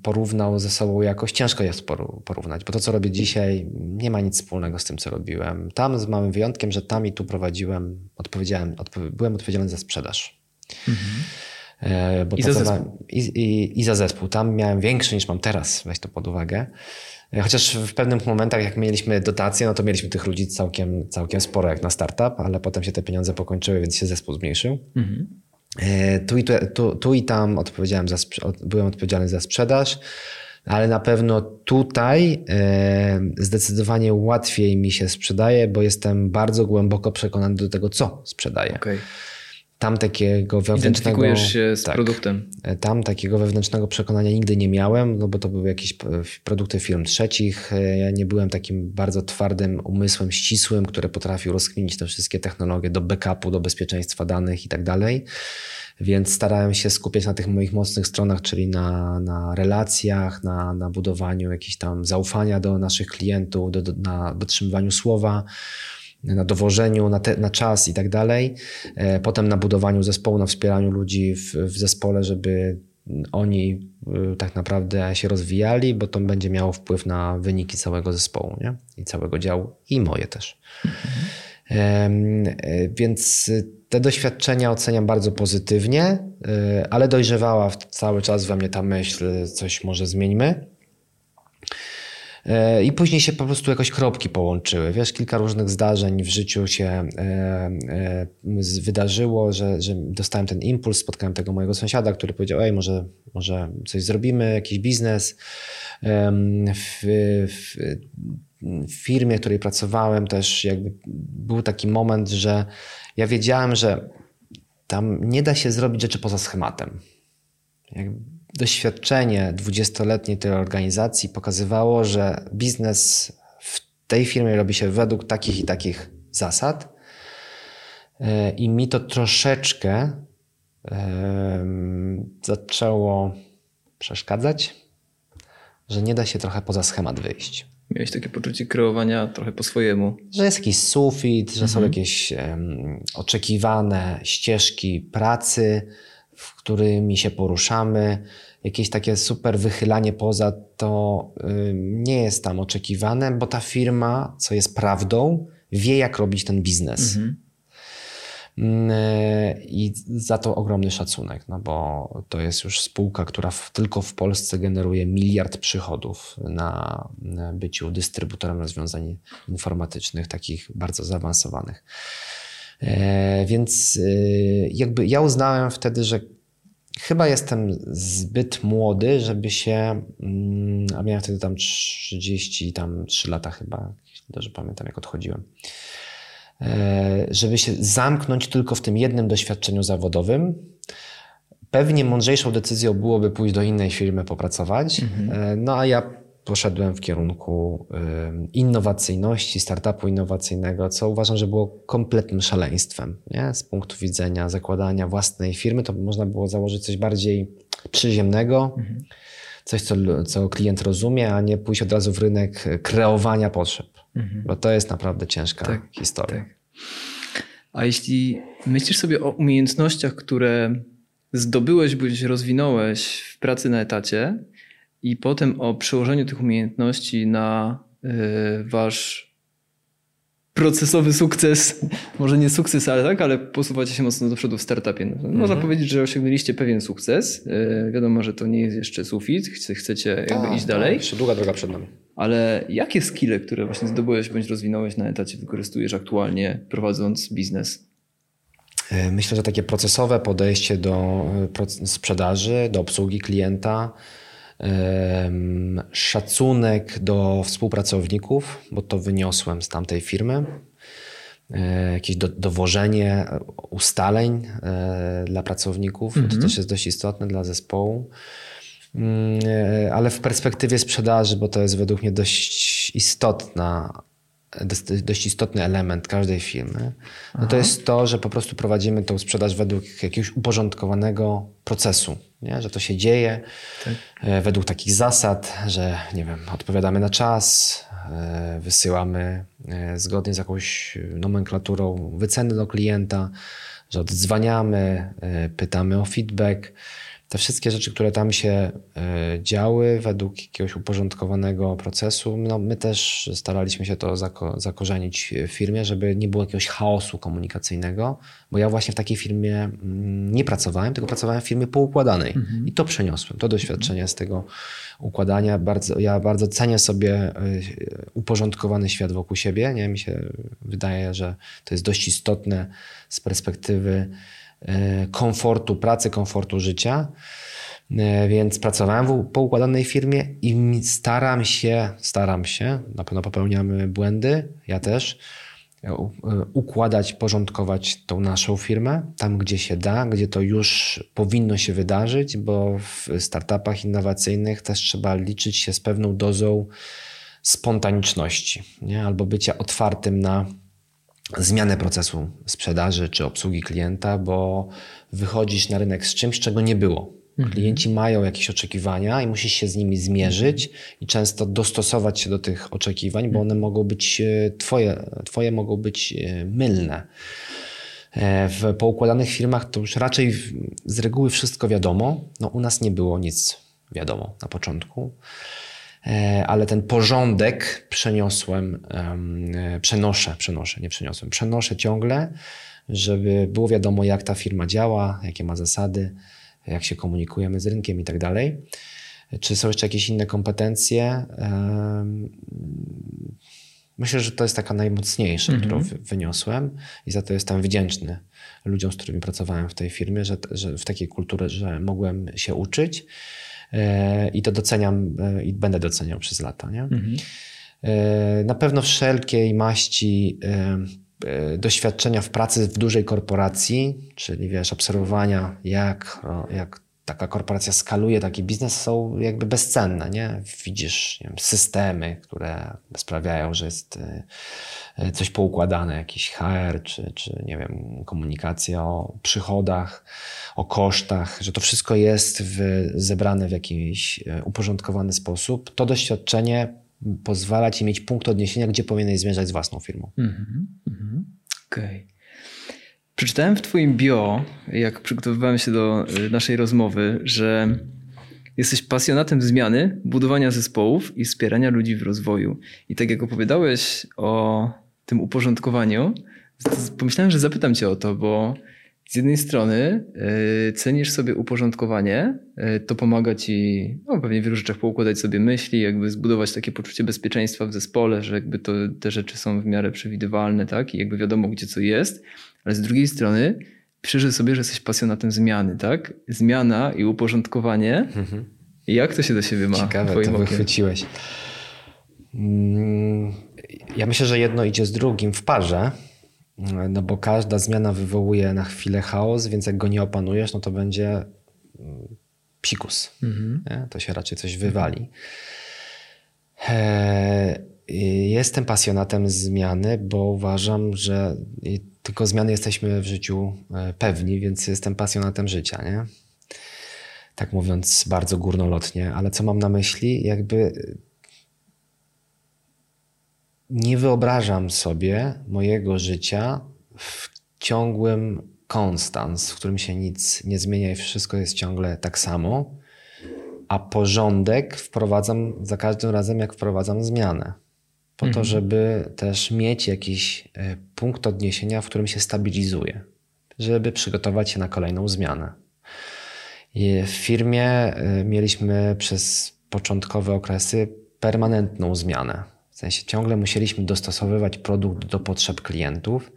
porównał ze sobą jakoś, ciężko jest porównać, bo to, co robię dzisiaj, nie ma nic wspólnego z tym, co robiłem. Tam z małym wyjątkiem, że tam i tu prowadziłem, odpowiedziałem, odpo byłem odpowiedzialny za sprzedaż. Mhm. Bo I, za zespół. I, i, I za zespół. Tam miałem większy niż mam teraz, weź to pod uwagę. E, chociaż w pewnych momentach, jak mieliśmy dotacje, no to mieliśmy tych ludzi całkiem, całkiem sporo jak na startup, ale potem się te pieniądze pokończyły, więc się zespół zmniejszył. Mhm. E, tu i, tu, tu, tu i tam odpowiedziałem za, byłem odpowiedzialny za sprzedaż, ale na pewno tutaj e, zdecydowanie łatwiej mi się sprzedaje, bo jestem bardzo głęboko przekonany do tego, co sprzedaję. Okay tam takiego wewnętrznego... Identyfikujesz się z tak, produktem. E, tam takiego wewnętrznego przekonania nigdy nie miałem, no bo to były jakieś produkty firm trzecich. E, ja nie byłem takim bardzo twardym umysłem, ścisłym, który potrafił rozkminić te wszystkie technologie do backupu, do bezpieczeństwa danych i tak dalej. Więc starałem się skupiać na tych moich mocnych stronach, czyli na, na relacjach, na, na budowaniu jakiejś tam zaufania do naszych klientów, do, do, na dotrzymywaniu słowa na dowożeniu, na, te, na czas i tak dalej. E, potem na budowaniu zespołu, na wspieraniu ludzi w, w zespole, żeby oni e, tak naprawdę się rozwijali, bo to będzie miało wpływ na wyniki całego zespołu nie? i całego działu, i moje też. Mhm. Więc te doświadczenia oceniam bardzo pozytywnie, ale dojrzewała cały czas we mnie ta myśl, coś może zmieńmy. E, I później się po prostu jakoś kropki połączyły. Wiesz, kilka różnych zdarzeń w życiu się e, e, wydarzyło, że, że dostałem ten impuls, spotkałem tego mojego sąsiada, który powiedział, ej, może, może coś zrobimy, jakiś biznes. W, w, w firmie, w której pracowałem też jakby był taki moment, że ja wiedziałem, że tam nie da się zrobić rzeczy poza schematem. Jak doświadczenie dwudziestoletniej tej organizacji pokazywało, że biznes w tej firmie robi się według takich i takich zasad. E, I mi to troszeczkę zaczęło przeszkadzać, że nie da się trochę poza schemat wyjść. Miałeś takie poczucie kreowania trochę po swojemu. Że jest jakiś sufit, że mhm. są jakieś um, oczekiwane ścieżki pracy, w którymi się poruszamy. Jakieś takie super wychylanie poza to nie jest tam oczekiwane, bo ta firma, co jest prawdą, wie jak robić ten biznes. Mhm. Mm, I za to ogromny szacunek, no bo to jest już spółka, która w, tylko w Polsce generuje miliard przychodów na, na byciu dystrybutorem rozwiązań informatycznych, takich bardzo zaawansowanych. E, więc e, jakby ja uznałem wtedy, że chyba jestem zbyt młody, żeby się, mm, a miałem wtedy tam 33 lata chyba, dobrze pamiętam jak odchodziłem E, żeby się zamknąć tylko w tym jednym doświadczeniu zawodowym. Pewnie mądrzejszą decyzją byłoby pójść do innej firmy popracować, mhm. E, no a ja poszedłem w kierunku e, innowacyjności, startupu innowacyjnego, co uważam, że było kompletnym szaleństwem. Nie? Z punktu widzenia zakładania własnej firmy, to można było założyć coś bardziej przyziemnego, mhm. coś, co, co klient rozumie, a nie pójść od razu w rynek kreowania potrzeb. Mhm. Bo to jest naprawdę ciężka tak, historia. Tak. A jeśli myślisz sobie o umiejętnościach, które zdobyłeś bądź rozwinąłeś w pracy na etacie i potem o przełożeniu tych umiejętności na y, wasz procesowy sukces, może nie sukces, ale tak, ale posuwacie się mocno do przodu w startupie. No, mhm. Można powiedzieć, że osiągnęliście pewien sukces. E, wiadomo, że to nie jest jeszcze sufit, chcecie jakby ta, iść dalej. Jeszcze długa droga przed nami. Ale jakie skille, które właśnie zdobyłeś bądź rozwinąłeś na etacie wykorzystujesz aktualnie prowadząc biznes? E, myślę, że takie procesowe podejście do sprzedaży, do obsługi klienta, szacunek do współpracowników, bo to wyniosłem z tamtej firmy. E, jakieś do, dowożenie ustaleń e, dla pracowników, mhm. to też jest dość istotne dla zespołu. Mm, e, ale w perspektywie sprzedaży, bo to jest według mnie dość istotna dość istotny element każdej firmy, no to jest to, że po prostu prowadzimy tą sprzedaż według jakiegoś uporządkowanego procesu, nie? że to się dzieje tak. E, według takich zasad, że nie wiem, odpowiadamy na czas, e, wysyłamy e, zgodnie z jakąś nomenklaturą wyceny do klienta, że odzwaniamy, pytamy o feedback te wszystkie rzeczy, które tam się e, działy według jakiegoś uporządkowanego procesu, no my też staraliśmy się to zako zakorzenić w firmie, żeby nie było jakiegoś chaosu komunikacyjnego, bo ja właśnie w takiej firmie mm, nie pracowałem, tylko pracowałem w firmie poukładanej mhm. i to przeniosłem, to doświadczenie z tego układania. Bardzo, ja bardzo cenię sobie e, uporządkowany świat wokół siebie, nie? mi się wydaje, że to jest dość istotne z perspektywy komfortu pracy, komfortu życia. E, więc pracowałem w poukładanej firmie i staram się, staram się, na pewno popełniamy błędy, ja też, e, układać, porządkować tą naszą firmę tam, gdzie się da, gdzie to już powinno się wydarzyć, bo w startupach innowacyjnych też trzeba liczyć się z pewną dozą spontaniczności, nie? albo bycia otwartym na zmianę procesu sprzedaży czy obsługi klienta, bo wychodzisz na rynek z czymś, czego nie było. Mhm. Klienci mają jakieś oczekiwania i musisz się z nimi zmierzyć i często dostosować się do tych oczekiwań, bo one mogą być e, twoje, twoje mogą być e, mylne. E, w poukładanych firmach to już raczej z reguły wszystko wiadomo. No, u nas nie było nic wiadomo na początku. E, ale ten porządek przeniosłem, e, przenoszę, przenoszę, nie przeniosłem, przenoszę ciągle, żeby było wiadomo, jak ta firma działa, jakie ma zasady, jak się komunikujemy z rynkiem i tak dalej. Czy są jeszcze jakieś inne kompetencje? Myślę, że to jest taka najmocniejsza, mm -hmm. którą wyniosłem i za to jestem wdzięczny ludziom, z którymi pracowałem w tej firmie, że, że w takiej kulturze, że mogłem się uczyć. E, i to doceniam e, i będę doceniał przez lata. Nie? Mhm. E, na pewno wszelkiej maści doświadczenia w pracy w dużej korporacji, czyli wiesz, obserwowania, jak, jak taka korporacja skaluje taki biznes, są jakby bezcenne. Nie? Widzisz nie wiem, systemy, które sprawiają, że jest e, coś poukładane, jakiś HR, czy, czy nie wiem, komunikacja o przychodach, o kosztach, że to wszystko jest w, zebrane w jakiś e, uporządkowany sposób. To doświadczenie pozwala ci mieć punkt odniesienia, gdzie powinieneś zmierzać z własną firmą. Mm -hmm. Okej. Okay. Przeczytałem w Twoim bio, jak przygotowywałem się do y, naszej rozmowy, że jesteś pasjonatem zmiany, budowania zespołów i wspierania ludzi w rozwoju. I tak jak opowiadałeś o tym to pomyślałem, że zapytam Cię o to, bo z jednej strony yy, cenisz sobie uporządkowanie, yy, to pomaga ci no, pewnie w wielu rzeczach poukładać sobie myśli, jakby zbudować takie poczucie bezpieczeństwa w zespole, że jakby to, te rzeczy są w miarę przewidywalne, tak? I jakby wiadomo, gdzie co jest ale z drugiej strony piszesz sobie, że jesteś pasjonatem zmiany, tak? Zmiana i uporządkowanie. Mhm. Jak to się do siebie ma? Ciekawe, to okiem? wychwyciłeś. Mm, ja myślę, że jedno idzie z drugim w parze, no bo każda zmiana wywołuje na chwilę chaos, więc jak go nie opanujesz, no to będzie mm, psikus. Mhm. To się raczej coś wywali. E, jestem pasjonatem zmiany, bo uważam, że tylko zmiany jesteśmy w życiu e, pewni, więc jestem pasjonatem życia, nie? Tak mówiąc bardzo górnolotnie, ale co mam na myśli? Jakby e, nie wyobrażam sobie mojego życia w ciągłym konstans, w którym się nic nie zmienia i wszystko jest ciągle tak samo, a porządek wprowadzam za każdym razem, jak wprowadzam zmianę po mhm. to, żeby też mieć jakiś e, punkt odniesienia, w którym się stabilizuje, żeby przygotować się na kolejną zmianę. I w firmie e, mieliśmy przez początkowe okresy permanentną zmianę. W sensie ciągle musieliśmy dostosowywać produkt do potrzeb klientów.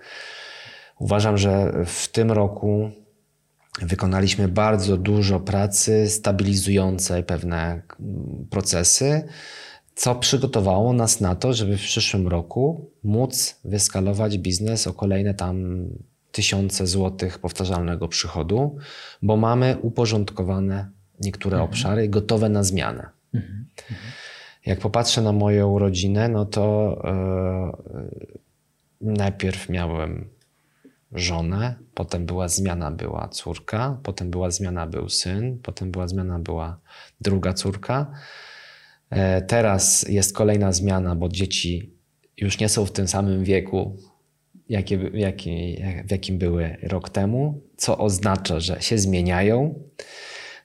Uważam, że w tym roku wykonaliśmy bardzo dużo pracy stabilizującej pewne procesy co przygotowało nas na to, żeby w przyszłym roku móc wyskalować biznes o kolejne tam tysiące złotych powtarzalnego przychodu, bo mamy uporządkowane niektóre mhm. obszary gotowe na zmianę. Mhm. Jak popatrzę na moją rodzinę, no to yy, najpierw miałem żonę, potem była zmiana, była córka, potem była zmiana, był syn, potem była zmiana, była druga córka. E, teraz jest kolejna zmiana, bo dzieci już nie są w tym samym wieku, jakie, jaki, w jakim były rok temu, co oznacza, że się zmieniają.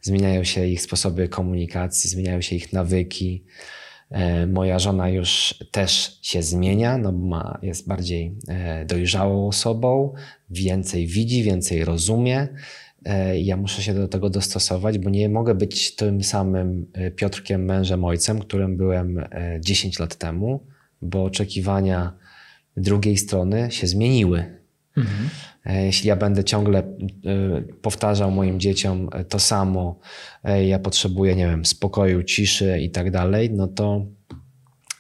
Zmieniają się ich sposoby komunikacji, zmieniają się ich nawyki. E, moja żona już też się zmienia, no ma, jest bardziej e, dojrzałą osobą, więcej widzi, więcej rozumie. E, ja muszę się do tego dostosować, bo nie mogę być tym samym e, Piotrkiem, mężem, ojcem, którym byłem 10 e, lat temu, bo oczekiwania drugiej strony się zmieniły. Mhm. Jeśli ja będę ciągle powtarzał moim dzieciom to samo, ja potrzebuję, nie wiem, spokoju, ciszy i tak dalej, no to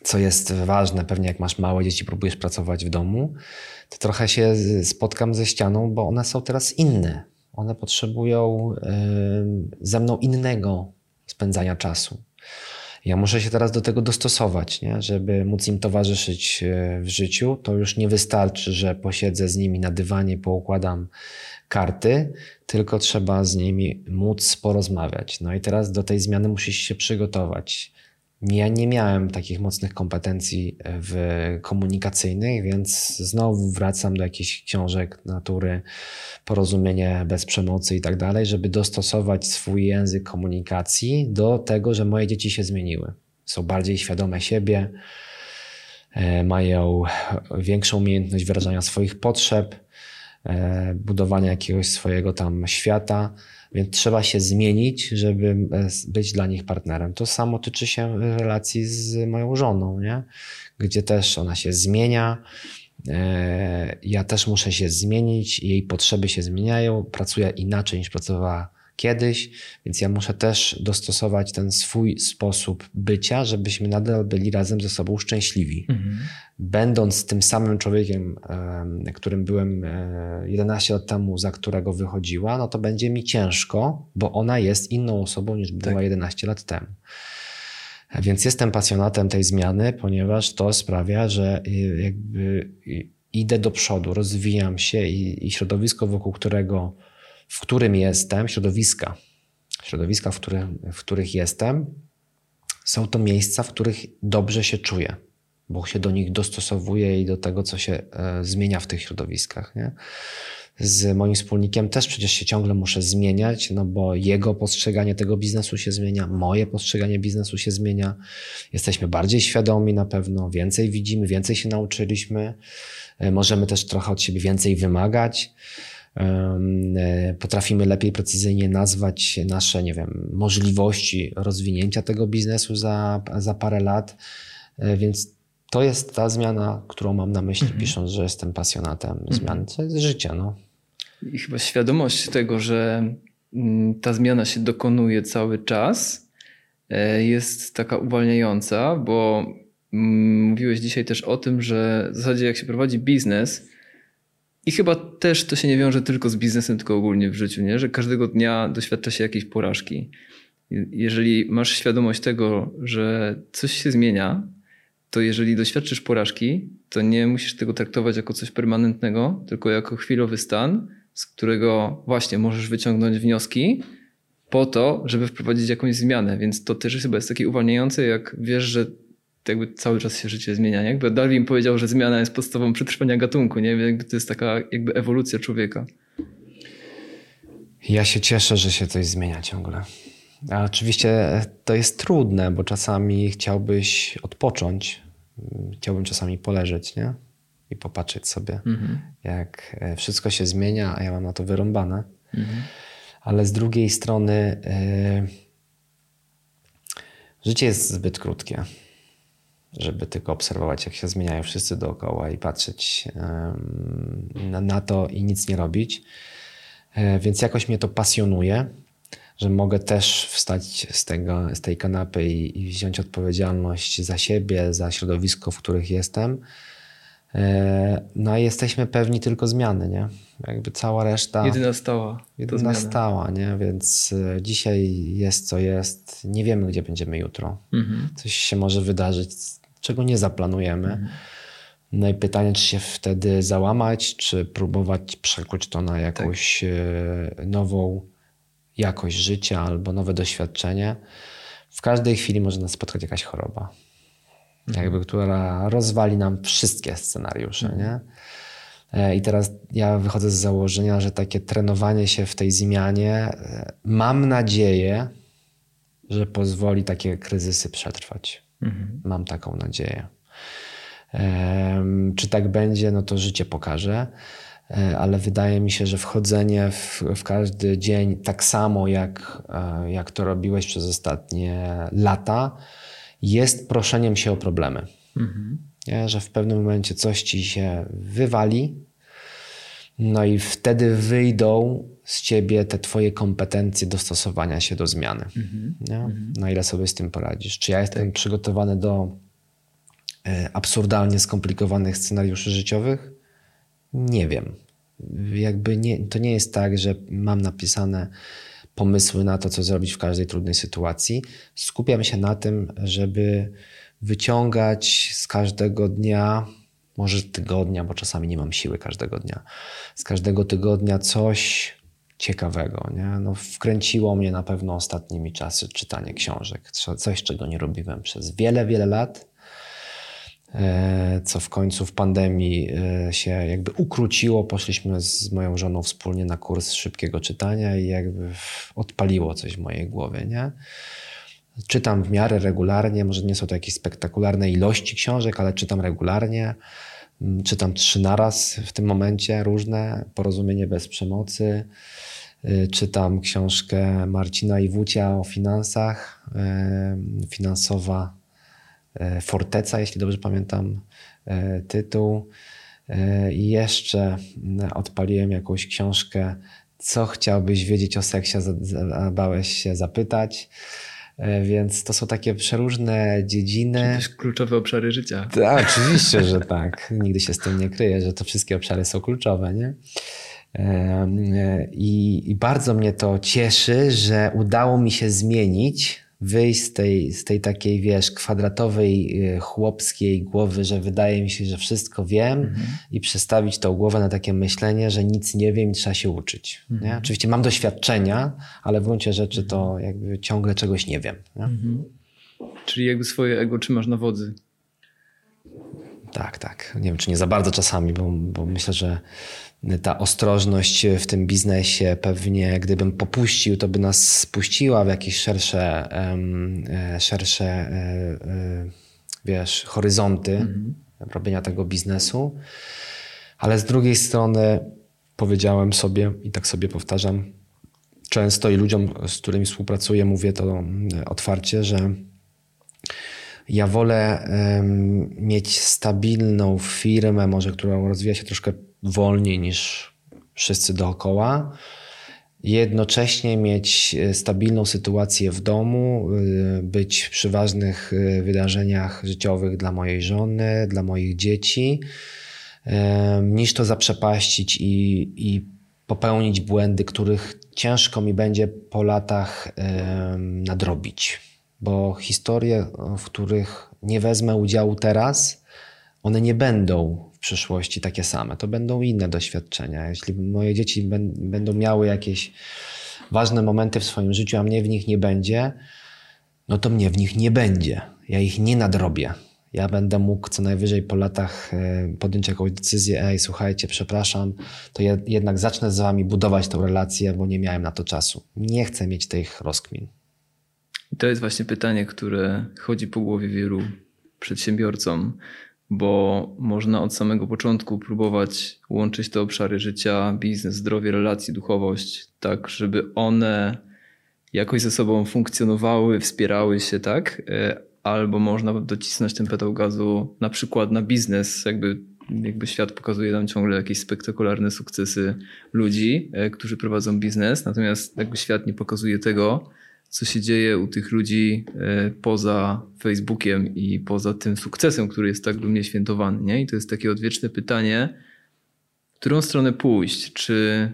co jest ważne, pewnie jak masz małe dzieci, próbujesz pracować w domu, to trochę się spotkam ze ścianą, bo one są teraz inne one potrzebują ze mną innego spędzania czasu. Ja muszę się teraz do tego dostosować, nie? żeby móc im towarzyszyć e, w życiu. To już nie wystarczy, że posiedzę z nimi na dywanie, poukładam karty, tylko trzeba z nimi móc porozmawiać. No i teraz do tej zmiany musisz się przygotować. Ja nie miałem takich mocnych kompetencji e, w komunikacyjnych, więc znowu wracam do jakichś książek natury, porozumienie bez przemocy i tak dalej, żeby dostosować swój język komunikacji do tego, że moje dzieci się zmieniły. Są bardziej świadome siebie, e, mają większą umiejętność wyrażania swoich potrzeb, e, budowania jakiegoś swojego tam świata więc trzeba się zmienić, żeby e, być dla nich partnerem. To samo tyczy się relacji z moją żoną, nie? gdzie też ona się zmienia. E, ja też muszę się zmienić, jej potrzeby się zmieniają, pracuję inaczej niż pracowała kiedyś, więc ja muszę też dostosować ten swój sposób bycia, żebyśmy nadal byli razem ze sobą szczęśliwi. Mhm. Będąc tym samym człowiekiem, którym byłem 11 lat temu, za którego wychodziła, no to będzie mi ciężko, bo ona jest inną osobą niż była tak. 11 lat temu. Więc jestem pasjonatem tej zmiany, ponieważ to sprawia, że y, jakby idę do przodu, rozwijam się i, i środowisko, wokół którego, w którym jestem, środowiska, środowiska, w, którym, w których jestem, są to miejsca, w których dobrze się czuję, bo się do nich dostosowuję i do tego, co się e, zmienia w tych środowiskach. Nie? z moim wspólnikiem też przecież się ciągle muszę zmieniać, no bo jego postrzeganie tego biznesu się zmienia, moje postrzeganie biznesu się zmienia. Jesteśmy bardziej świadomi na pewno, więcej widzimy, więcej się nauczyliśmy. E, możemy też trochę od siebie więcej wymagać. E, potrafimy lepiej precyzyjnie nazwać nasze, nie wiem, możliwości rozwinięcia tego biznesu za, za parę lat. E, więc to jest ta zmiana, którą mam na myśli, mhm. pisząc, że jestem pasjonatem mhm. zmian. To jest życie. No. I chyba świadomość tego, że mm, ta zmiana się dokonuje cały czas, jest taka uwalniająca, bo Mm, mówiłeś dzisiaj też o tym, że w zasadzie jak się prowadzi biznes, i chyba też to się nie wiąże tylko z biznesem, tylko ogólnie w życiu, nie? że każdego dnia doświadcza się jakiejś porażki. Jeżeli masz świadomość tego, że coś się zmienia, to jeżeli doświadczysz porażki, to nie musisz tego traktować jako coś permanentnego, tylko jako chwilowy stan, z którego właśnie możesz wyciągnąć wnioski po to, żeby wprowadzić jakąś zmianę. Więc to też chyba jest takie uwalniające, jak wiesz, że jakby cały czas się życie zmienia. Nie? Jakby Darwin powiedział, że zmiana jest podstawą przetrwania gatunku. Nie? Jakby to jest taka jakby ewolucja człowieka. Ja się cieszę, że się coś zmienia ciągle. A oczywiście to jest trudne, bo czasami chciałbyś odpocząć, chciałbym czasami poleżeć, nie? I popatrzeć sobie, mhm. jak e, wszystko się zmienia, a ja mam na to wyrąbane. Mhm. Ale z drugiej strony, yy, życie jest zbyt krótkie żeby tylko obserwować, jak się zmieniają wszyscy dookoła i patrzeć na, to i nic nie robić. E, więc jakoś mnie to pasjonuje, że mogę też wstać z, tego, z tej kanapy i, i wziąć odpowiedzialność za siebie, za środowisko, w których jestem. E, no a jesteśmy pewni tylko zmiany, nie? Jakby cała reszta. Jedyna stała. Jedyna stała, nie? Więc e, dzisiaj jest co jest. Nie wiemy, gdzie będziemy jutro. Mhm. Coś się może wydarzyć czego nie zaplanujemy. Mhm. No i pytanie, czy się wtedy załamać, czy próbować przekuć to na jakąś tak. nową jakość życia albo nowe doświadczenie. W każdej chwili może nas spotkać jakaś choroba, mhm. jakby, która rozwali nam wszystkie scenariusze. Mhm. Nie? E, I teraz ja wychodzę z założenia, że takie trenowanie się w tej zmianie, e, mam nadzieję, że pozwoli takie kryzysy przetrwać. Mhm. Mam taką nadzieję. Czy tak będzie, no to życie pokaże, e, ale wydaje mi się, że wchodzenie w, w każdy dzień tak samo, jak, e, jak to robiłeś przez ostatnie lata, jest proszeniem się o problemy. Mhm. Że w pewnym momencie coś ci się wywali, no i wtedy wyjdą z ciebie te twoje kompetencje dostosowania się do zmiany. Mm -hmm. Na ile sobie z tym poradzisz? Czy ja jestem tak. przygotowany do e, absurdalnie skomplikowanych scenariuszy życiowych? Nie wiem. Jakby nie, to nie jest tak, że mam napisane pomysły na to, co zrobić w każdej trudnej sytuacji. Skupiam się na tym, żeby wyciągać z każdego dnia może tygodnia, bo czasami nie mam siły każdego dnia. Z każdego tygodnia coś ciekawego. Nie? No, wkręciło mnie na pewno ostatnimi czasy czytanie książek. Coś, czego nie robiłem przez wiele, wiele lat. E, co w końcu w pandemii e, się jakby ukróciło. Poszliśmy z moją żoną wspólnie na kurs szybkiego czytania i jakby odpaliło coś w mojej głowie. Nie? Czytam w miarę regularnie, może nie są to jakieś spektakularne ilości książek, ale czytam regularnie. Mm, czytam trzy naraz w tym momencie różne. Porozumienie bez przemocy. Y, czytam książkę Marcina Iwucia o finansach. Y, finansowa y, forteca, jeśli dobrze pamiętam tytuł. I jeszcze odpaliłem jakąś książkę co chciałbyś wiedzieć o seksie, bałeś się zapytać. E, więc to są takie przeróżne dziedziny. Czyli kluczowe obszary życia. Tak, oczywiście, że tak. Nigdy się z tym nie kryję, że to wszystkie obszary są kluczowe. Nie? I, I bardzo mnie to cieszy, że udało mi się zmienić wyjść z tej, z tej takiej, wiesz, kwadratowej, y, chłopskiej głowy, że wydaje mi się, że wszystko wiem mhm. i przestawić tą głowę na takie myślenie, że nic nie wiem i trzeba się uczyć. Mhm. Nie? Oczywiście mam doświadczenia, ale w gruncie rzeczy to jakby ciągle czegoś nie wiem. Nie? Mhm. Czyli jakby swoje ego trzymasz na wodzy. Tak, tak. Nie wiem, czy nie za bardzo czasami, bo, bo myślę, że ta ostrożność w tym biznesie pewnie gdybym popuścił, to by nas spuściła w jakieś szersze, e, szersze e, e, wiesz, horyzonty mhm. robienia tego biznesu. Ale z drugiej strony powiedziałem sobie i tak sobie powtarzam często i ludziom, z którymi współpracuję, mówię to otwarcie, że ja wolę mieć stabilną firmę, może którą rozwija się troszkę wolniej niż wszyscy dookoła. Jednocześnie mieć e, stabilną sytuację w domu, e, być przy ważnych e, wydarzeniach życiowych dla mojej żony, dla moich dzieci, niż to zaprzepaścić i, i popełnić błędy, których ciężko mi będzie po latach nadrobić. Bo historie, w których nie wezmę udziału teraz, one nie będą przyszłości takie same. To będą inne doświadczenia. Jeśli moje dzieci będą miały jakieś ważne momenty w swoim życiu, a mnie w nich nie będzie, no to mnie w nich nie będzie. Ja ich nie nadrobię. Ja będę mógł co najwyżej po latach e, podjąć jakąś decyzję, ej, słuchajcie, przepraszam, to ja jednak zacznę z wami budować tę relację, bo nie miałem na to czasu. Nie chcę mieć tych rozkmin. To jest właśnie pytanie, które chodzi po głowie wielu przedsiębiorcom bo można od samego początku próbować łączyć te obszary życia, biznes, zdrowie, relacje, duchowość, tak, żeby one jakoś ze sobą funkcjonowały, wspierały się, tak? E, albo można docisnąć ten pedał gazu na przykład na biznes, jakby, jakby świat pokazuje nam ciągle jakieś spektakularne sukcesy ludzi, e, którzy prowadzą biznes, natomiast jakby świat nie pokazuje tego, co się dzieje u tych ludzi e, poza Facebookiem i poza tym sukcesem, który jest tak dumnie świętowany. Nie? I to jest takie odwieczne pytanie, w którą stronę pójść? Czy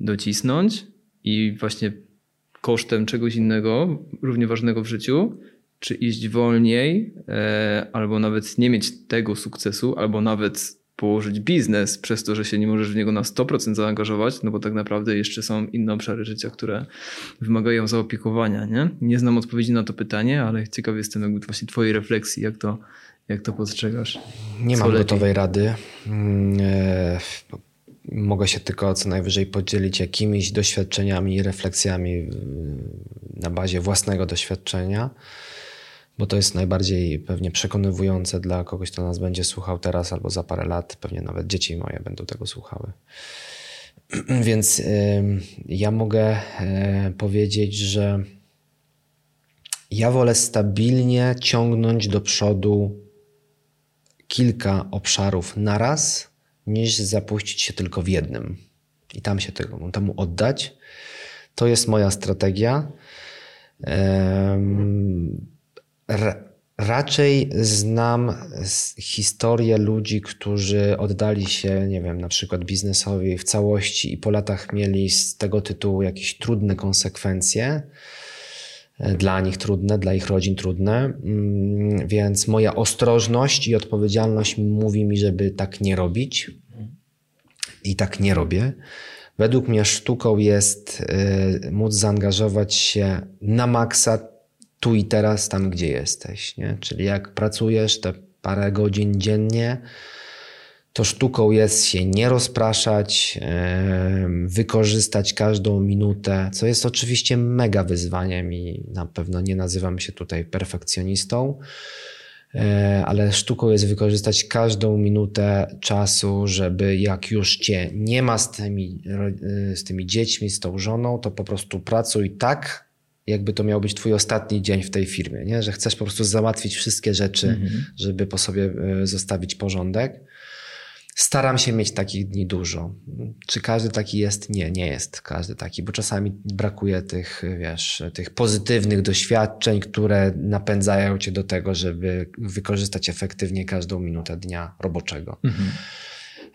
docisnąć i właśnie kosztem czegoś innego, równie ważnego w życiu, czy iść wolniej, e, albo nawet nie mieć tego sukcesu, albo nawet położyć biznes przez to, że się nie możesz w niego na 100% zaangażować, no bo tak naprawdę jeszcze są inne obszary życia, które wymagają zaopiekowania. Nie, nie znam odpowiedzi na to pytanie, ale ciekaw jestem jakby właśnie twojej refleksji, jak to, jak to postrzegasz. Nie mam lepiej? gotowej rady. Mm, e, mogę się tylko co najwyżej podzielić jakimiś doświadczeniami i refleksjami na bazie własnego doświadczenia bo to jest najbardziej pewnie przekonywujące dla kogoś, kto nas będzie słuchał teraz albo za parę lat. Pewnie nawet dzieci moje będą tego słuchały. Więc ja mogę e, powiedzieć, że ja wolę stabilnie ciągnąć do przodu kilka obszarów naraz, niż zapuścić się tylko w jednym i tam się tego, temu oddać. To jest moja strategia raczej znam historię ludzi, którzy oddali się, nie wiem, na przykład biznesowi w całości i po latach mieli z tego tytułu jakieś trudne konsekwencje. E, dla nich trudne, dla ich rodzin trudne, mm, więc moja ostrożność i odpowiedzialność mówi mi, żeby tak nie robić. I tak nie robię. Według mnie sztuką jest e, móc zaangażować się na maksa tu i teraz, tam gdzie jesteś. Nie? Czyli jak pracujesz te parę godzin dziennie, to sztuką jest się nie rozpraszać, wykorzystać każdą minutę, co jest oczywiście mega wyzwaniem i na pewno nie nazywam się tutaj perfekcjonistą, e, ale sztuką jest wykorzystać każdą minutę czasu, żeby jak już cię nie ma z tymi, z tymi dziećmi, z tą żoną, to po prostu pracuj tak, jakby to miał być twój ostatni dzień w tej firmie, nie? że chcesz po prostu załatwić wszystkie rzeczy, mhm. żeby po sobie e, zostawić porządek. Staram się mieć takich dni dużo. Czy każdy taki jest? Nie, nie jest każdy taki, bo czasami brakuje tych, wiesz, tych pozytywnych doświadczeń, które napędzają cię do tego, żeby wykorzystać efektywnie każdą minutę dnia roboczego. Mhm.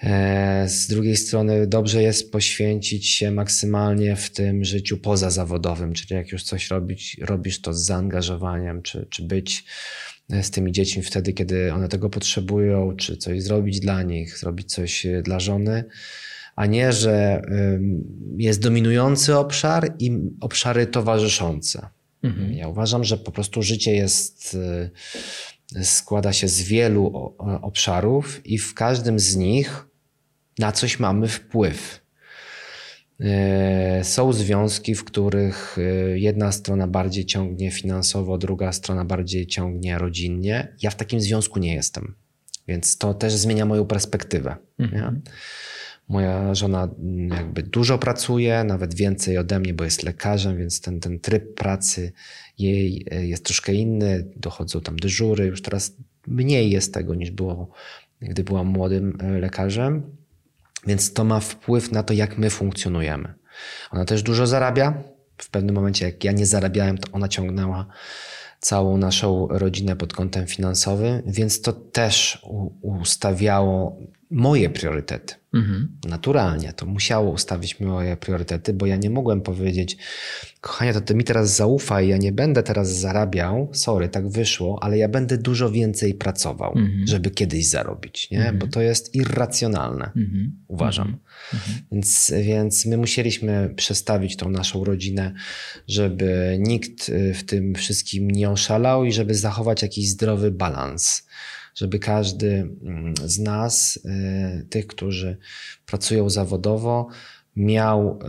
E, z drugiej strony dobrze jest poświęcić się maksymalnie w tym życiu pozazawodowym, czyli jak już coś robić, robisz to z zaangażowaniem, czy, czy być z tymi dziećmi wtedy, kiedy one tego potrzebują, czy coś zrobić dla nich, zrobić coś e, dla żony, a nie, że jest dominujący obszar i obszary towarzyszące. Mhm. Ja uważam, że po prostu życie jest, e, składa się z wielu obszarów i w każdym z nich na coś mamy wpływ. E, są związki, w których e, jedna strona bardziej ciągnie finansowo, druga strona bardziej ciągnie rodzinnie. Ja w takim związku nie jestem, więc to też zmienia moją perspektywę. Mhm. Moja żona mm, jakby dużo pracuje, nawet więcej ode mnie, bo jest lekarzem, więc ten, ten tryb pracy jej e, jest troszkę inny. Dochodzą tam dyżury, już teraz mniej jest tego niż było, gdy byłam młodym lekarzem. Więc to ma wpływ na to, jak my funkcjonujemy. Ona też dużo zarabia. W pewnym momencie, jak ja nie zarabiałem, to ona ciągnęła całą naszą rodzinę pod kątem finansowym, więc to też ustawiało moje priorytety. Mhm. Naturalnie to musiało ustawić moje priorytety, bo ja nie mogłem powiedzieć, kochanie, to ty mi teraz zaufaj, ja nie będę teraz zarabiał, sorry, tak wyszło, ale ja będę dużo więcej pracował, mhm. żeby kiedyś zarobić, nie? Mhm. bo to jest irracjonalne, mhm. uważam. Mhm. Mhm. Więc, więc my musieliśmy przestawić tą naszą rodzinę, żeby nikt y, w tym wszystkim nie oszalał i żeby zachować jakiś zdrowy balans żeby każdy mm, z nas, y, tych, którzy pracują zawodowo, miał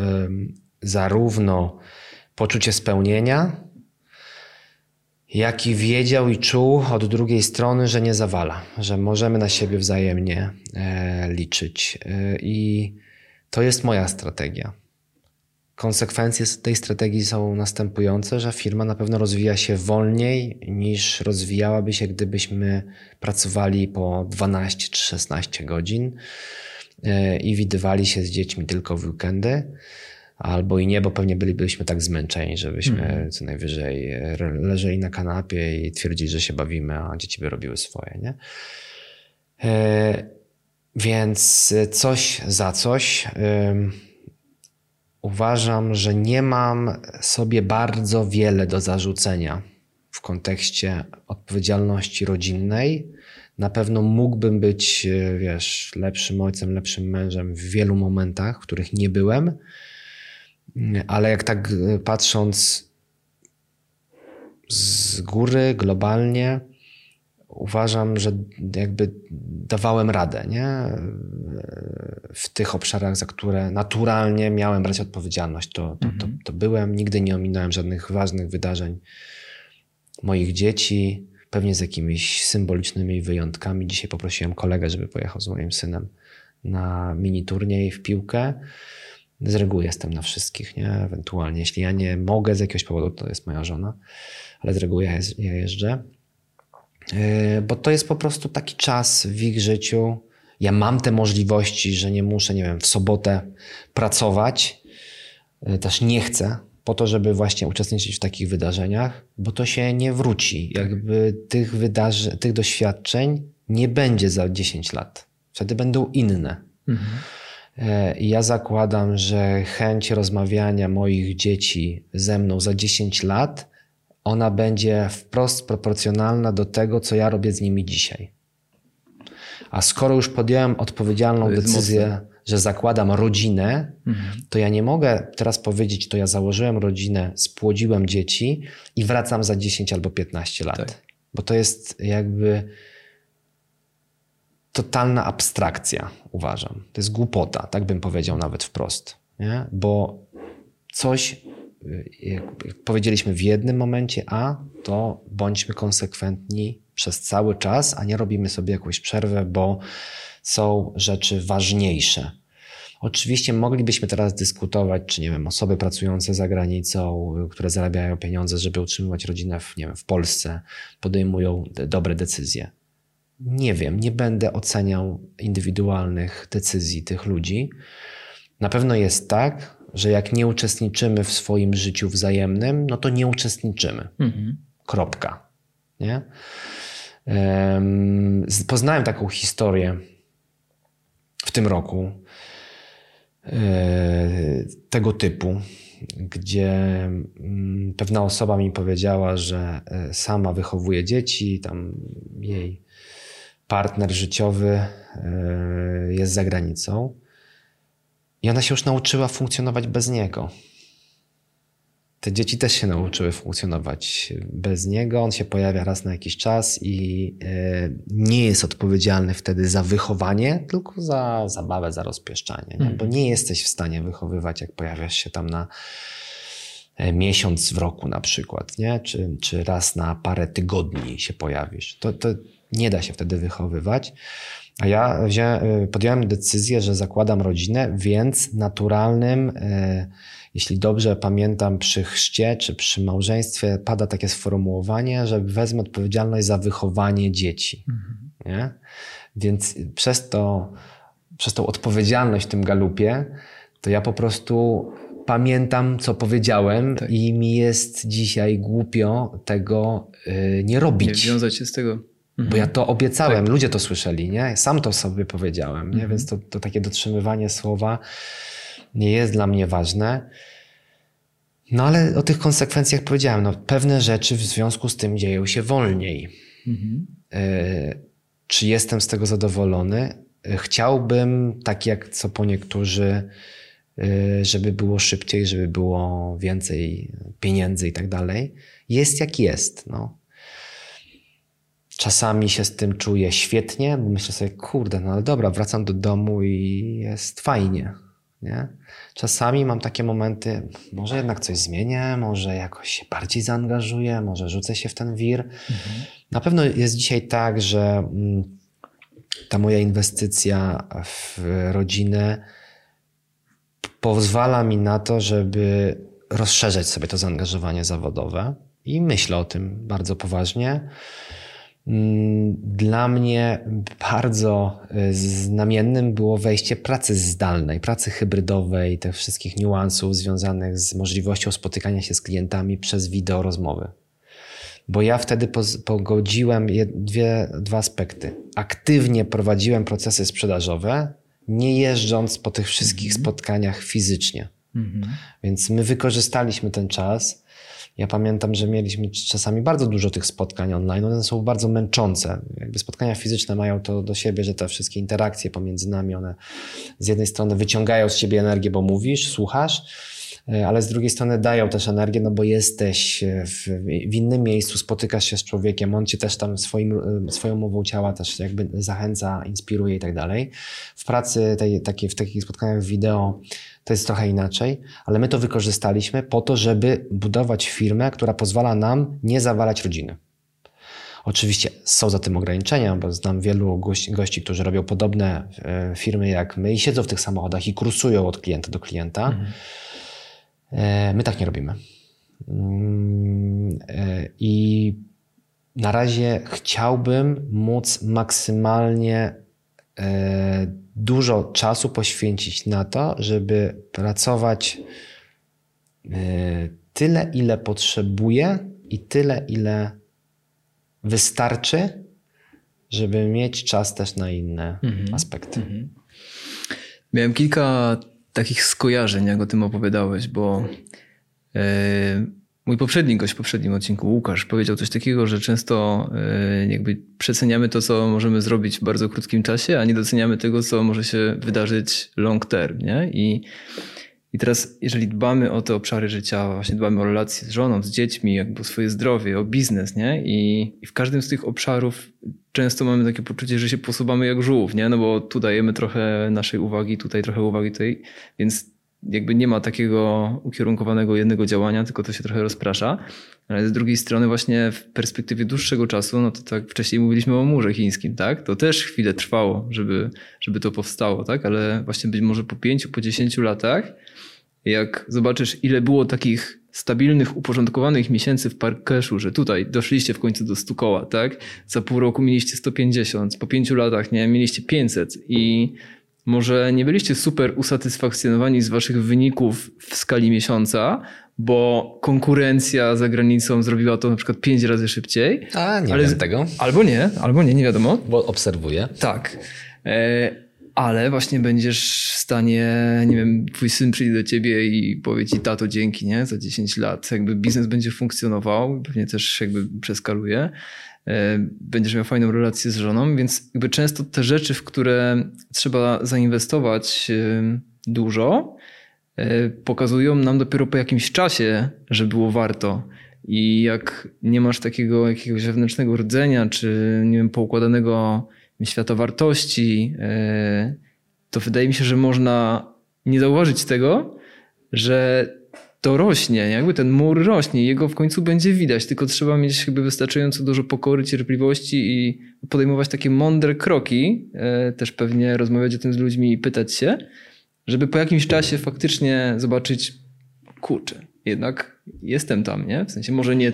zarówno poczucie spełnienia, jak i wiedział i czuł od drugiej strony, że nie zawala, że możemy na siebie wzajemnie e, liczyć. E, I to jest moja strategia. Konsekwencje tej strategii są następujące, że firma na pewno rozwija się wolniej niż rozwijałaby się, gdybyśmy pracowali po 12 czy 16 godzin e, i widywali się z dziećmi tylko w weekendy. Albo i nie, bo pewnie bylibyśmy tak zmęczeni, żebyśmy mm. co najwyżej leżeli na kanapie i twierdzili, że się bawimy, a dzieci by robiły swoje. Nie? E, więc coś za coś. Uważam, że nie mam sobie bardzo wiele do zarzucenia w kontekście odpowiedzialności rodzinnej. Na pewno mógłbym być, wiesz, lepszym ojcem, lepszym mężem w wielu momentach, w których nie byłem, ale jak tak patrząc z góry, globalnie, uważam, że jakby dawałem radę nie? w tych obszarach, za które naturalnie miałem brać odpowiedzialność. To, to, to, mhm. to byłem, nigdy nie ominąłem żadnych ważnych wydarzeń moich dzieci, pewnie z jakimiś symbolicznymi wyjątkami. Dzisiaj poprosiłem kolegę, żeby pojechał z moim synem na mini turniej w piłkę. Z reguły jestem na wszystkich, nie? Ewentualnie, jeśli ja nie mogę z jakiegoś powodu, to jest moja żona, ale z reguły ja, ja jeżdżę. E, bo to jest po prostu taki czas w ich życiu. Ja mam te możliwości, że nie muszę, nie wiem, w sobotę pracować. E, też nie chcę po to, żeby właśnie uczestniczyć w takich wydarzeniach, bo to się nie wróci. Jakby tych wydarzeń, tych doświadczeń nie będzie za 10 lat. Wtedy będą inne. Mhm. I ja zakładam, że chęć rozmawiania moich dzieci ze mną za 10 lat ona będzie wprost proporcjonalna do tego, co ja robię z nimi dzisiaj. A skoro już podjąłem odpowiedzialną decyzję, mocne. że zakładam rodzinę, mhm. to ja nie mogę teraz powiedzieć, to ja założyłem rodzinę, spłodziłem dzieci i wracam za 10 albo 15 lat. Tak. Bo to jest jakby totalna abstrakcja, uważam. To jest głupota, tak bym powiedział nawet wprost. Nie? Bo coś jak powiedzieliśmy w jednym momencie A, to bądźmy konsekwentni przez cały czas, a nie robimy sobie jakąś przerwę, bo są rzeczy ważniejsze. Oczywiście moglibyśmy teraz dyskutować, czy nie wiem, osoby pracujące za granicą, które zarabiają pieniądze, żeby utrzymywać rodzinę w, nie wiem, w Polsce, podejmują dobre decyzje. nie wiem, nie będę oceniał indywidualnych decyzji tych ludzi. Na pewno jest tak, że jak nie uczestniczymy w swoim życiu wzajemnym, no to nie uczestniczymy. Mhm. Kropka. Nie? Poznałem taką historię w tym roku e, tego typu, gdzie mm, pewna osoba mi powiedziała, że e, sama wychowuje dzieci, tam jej partner życiowy e, jest za granicą i ona się już nauczyła funkcjonować bez niego. Te dzieci też się nauczyły funkcjonować bez niego. On się pojawia raz na jakiś czas i e, nie jest odpowiedzialny wtedy za wychowanie, tylko za zabawę, za rozpieszczanie. Nie? Bo nie jesteś w stanie wychowywać, jak pojawiasz się tam na e, miesiąc w roku na przykład, nie? Czy, czy raz na parę tygodni się pojawisz. To, to nie da się wtedy wychowywać. A ja wziąłem, podjąłem decyzję, że zakładam rodzinę, więc naturalnym, e, jeśli dobrze pamiętam, przy chrzcie czy przy małżeństwie pada takie sformułowanie, że wezmę odpowiedzialność za wychowanie dzieci. Mhm. Nie? Więc przez to, przez tą odpowiedzialność w tym galupie, to ja po prostu pamiętam, co powiedziałem tak. i mi jest dzisiaj głupio tego y, nie robić. Nie wiązać się z tego. Mhm. Bo ja to obiecałem, tak. ludzie to słyszeli, nie? Sam to sobie powiedziałem, nie? Mhm. Więc to, to takie dotrzymywanie słowa nie jest dla mnie ważne. No ale o tych konsekwencjach powiedziałem. No, pewne rzeczy w związku z tym dzieją się wolniej. Mhm. Y, czy jestem z tego zadowolony? Y, chciałbym, tak jak co po niektórzy, y, żeby było szybciej, żeby było więcej pieniędzy i tak dalej. Jest jak jest. No. Czasami się z tym czuję świetnie, bo myślę sobie, kurde, no ale dobra, wracam do domu i jest fajnie. Nie? Czasami mam takie momenty, może jednak coś zmienię, może jakoś się bardziej zaangażuję, może rzucę się w ten wir. Mhm. Na pewno jest dzisiaj tak, że mm, ta moja inwestycja w rodzinę pozwala mi na to, żeby rozszerzać sobie to zaangażowanie zawodowe i myślę o tym bardzo poważnie. Mm, dla mnie bardzo y, znamiennym było wejście pracy zdalnej, pracy hybrydowej, tych wszystkich niuansów związanych z możliwością spotykania się z klientami przez wideo rozmowy. Bo ja wtedy pogodziłem dwie, dwa aspekty. Aktywnie prowadziłem procesy sprzedażowe, nie jeżdżąc po tych wszystkich -hmm. spotkaniach fizycznie. -hmm. Więc my wykorzystaliśmy ten czas ja pamiętam, że mieliśmy czasami bardzo dużo tych spotkań online. One są bardzo męczące. Jakby spotkania fizyczne mają to do siebie, że te wszystkie interakcje pomiędzy nami, one z jednej strony wyciągają z ciebie energię, bo mówisz, słuchasz, e, ale z drugiej strony dają też energię, no bo jesteś w, w, innym miejscu, spotykasz się z człowiekiem, on cię też tam swoim, e, swoją mową ciała też jakby zachęca, inspiruje i tak dalej. W pracy, tej, takiej, w takich spotkaniach wideo to jest trochę inaczej, ale my to wykorzystaliśmy po to, żeby budować firmę, która pozwala nam nie zawalać rodziny. Oczywiście są za tym ograniczenia, bo znam wielu gości, gości którzy robią podobne e, firmy jak my i siedzą w tych samochodach i kursują od klienta do klienta. Mhm. E, my tak nie robimy. Mm, e, I na razie chciałbym móc maksymalnie dużo czasu poświęcić na to, żeby pracować e, tyle, ile potrzebuję i tyle, ile wystarczy, żeby mieć czas też na inne mhm. aspekty. Mhm. Miałem kilka takich skojarzeń, jak o tym opowiadałeś, bo yy, Mój poprzedni gość w poprzednim odcinku, Łukasz, powiedział coś takiego, że często e, jakby przeceniamy to, co możemy zrobić w bardzo krótkim czasie, a nie doceniamy tego, co może się wydarzyć long term. Nie? I, I teraz, jeżeli dbamy o te obszary życia, właśnie dbamy o relacje z żoną, z dziećmi, jakby o swoje zdrowie, o biznes, nie? I, I, w każdym z tych obszarów często mamy takie poczucie, że się posuwamy jak żółw, nie? No bo tu dajemy trochę naszej uwagi, tutaj trochę uwagi, tutaj, więc jakby nie ma takiego ukierunkowanego jednego działania, tylko to się trochę rozprasza. Ale z drugiej strony właśnie w perspektywie dłuższego czasu, no to tak wcześniej mówiliśmy o murze chińskim, tak? To też chwilę trwało, żeby, żeby to powstało, tak? Ale właśnie być może po pięciu, po dziesięciu latach, jak zobaczysz ile było takich stabilnych, uporządkowanych miesięcy w Parkeszu, że tutaj doszliście w końcu do 100 koła, tak? Za pół roku mieliście 150, po pięciu latach nie mieliście 500 i może nie byliście super usatysfakcjonowani z waszych wyników w skali miesiąca, bo konkurencja za granicą zrobiła to na przykład pięć razy szybciej. A, nie Ale wiem tego, Albo nie, albo nie, nie wiadomo. bo obserwuję. Tak. E, ale właśnie będziesz w stanie, nie wiem, twój syn przyjdzie do ciebie i powie ci, tato, dzięki, nie? Za 10 lat. Jakby biznes będzie funkcjonował, pewnie też jakby przeskaluje. E, Będziesz miał fajną relację z żoną, więc jakby często te rzeczy, w które trzeba zainwestować e, dużo, e, pokazują nam dopiero po jakimś czasie, że było warto. I jak nie masz takiego jakiegoś wewnętrznego rdzenia, czy nie wiem, poukładanego świata wartości, to wydaje mi się, że można nie zauważyć tego, że to rośnie, jakby ten mur rośnie, jego w końcu będzie widać, tylko trzeba mieć jakby wystarczająco dużo pokory, cierpliwości i podejmować takie mądre kroki, e, też pewnie rozmawiać o tym z ludźmi i pytać się, żeby po jakimś czasie faktycznie zobaczyć, kurczę, jednak jestem tam, nie? W sensie może nie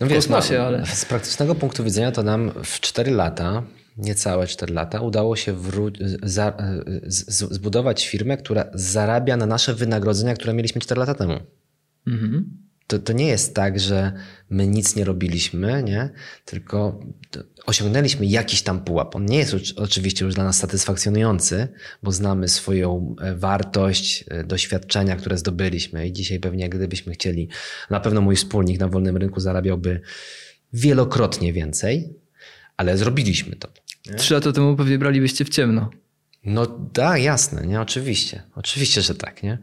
No w wiesz, kosmosie, no, ale... z praktycznego punktu widzenia to nam w 4 lata, niecałe 4 lata, udało się zbudować firmę, która zarabia na nasze wynagrodzenia, które mieliśmy 4 lata temu. Mhm. To, to nie jest tak, że my nic nie robiliśmy, nie? tylko osiągnęliśmy jakiś tam pułap. On nie jest oczy- oczywiście już dla nas satysfakcjonujący, bo znamy swoją e, wartość, e, doświadczenia, które zdobyliśmy i dzisiaj pewnie gdybyśmy chcieli, na pewno mój wspólnik na wolnym rynku zarabiałby wielokrotnie więcej, ale zrobiliśmy to. Trzy lata temu pewnie bralibyście w ciemno. No tak, jasne, nie? Oczywiście. Oczywiście, że tak, nie?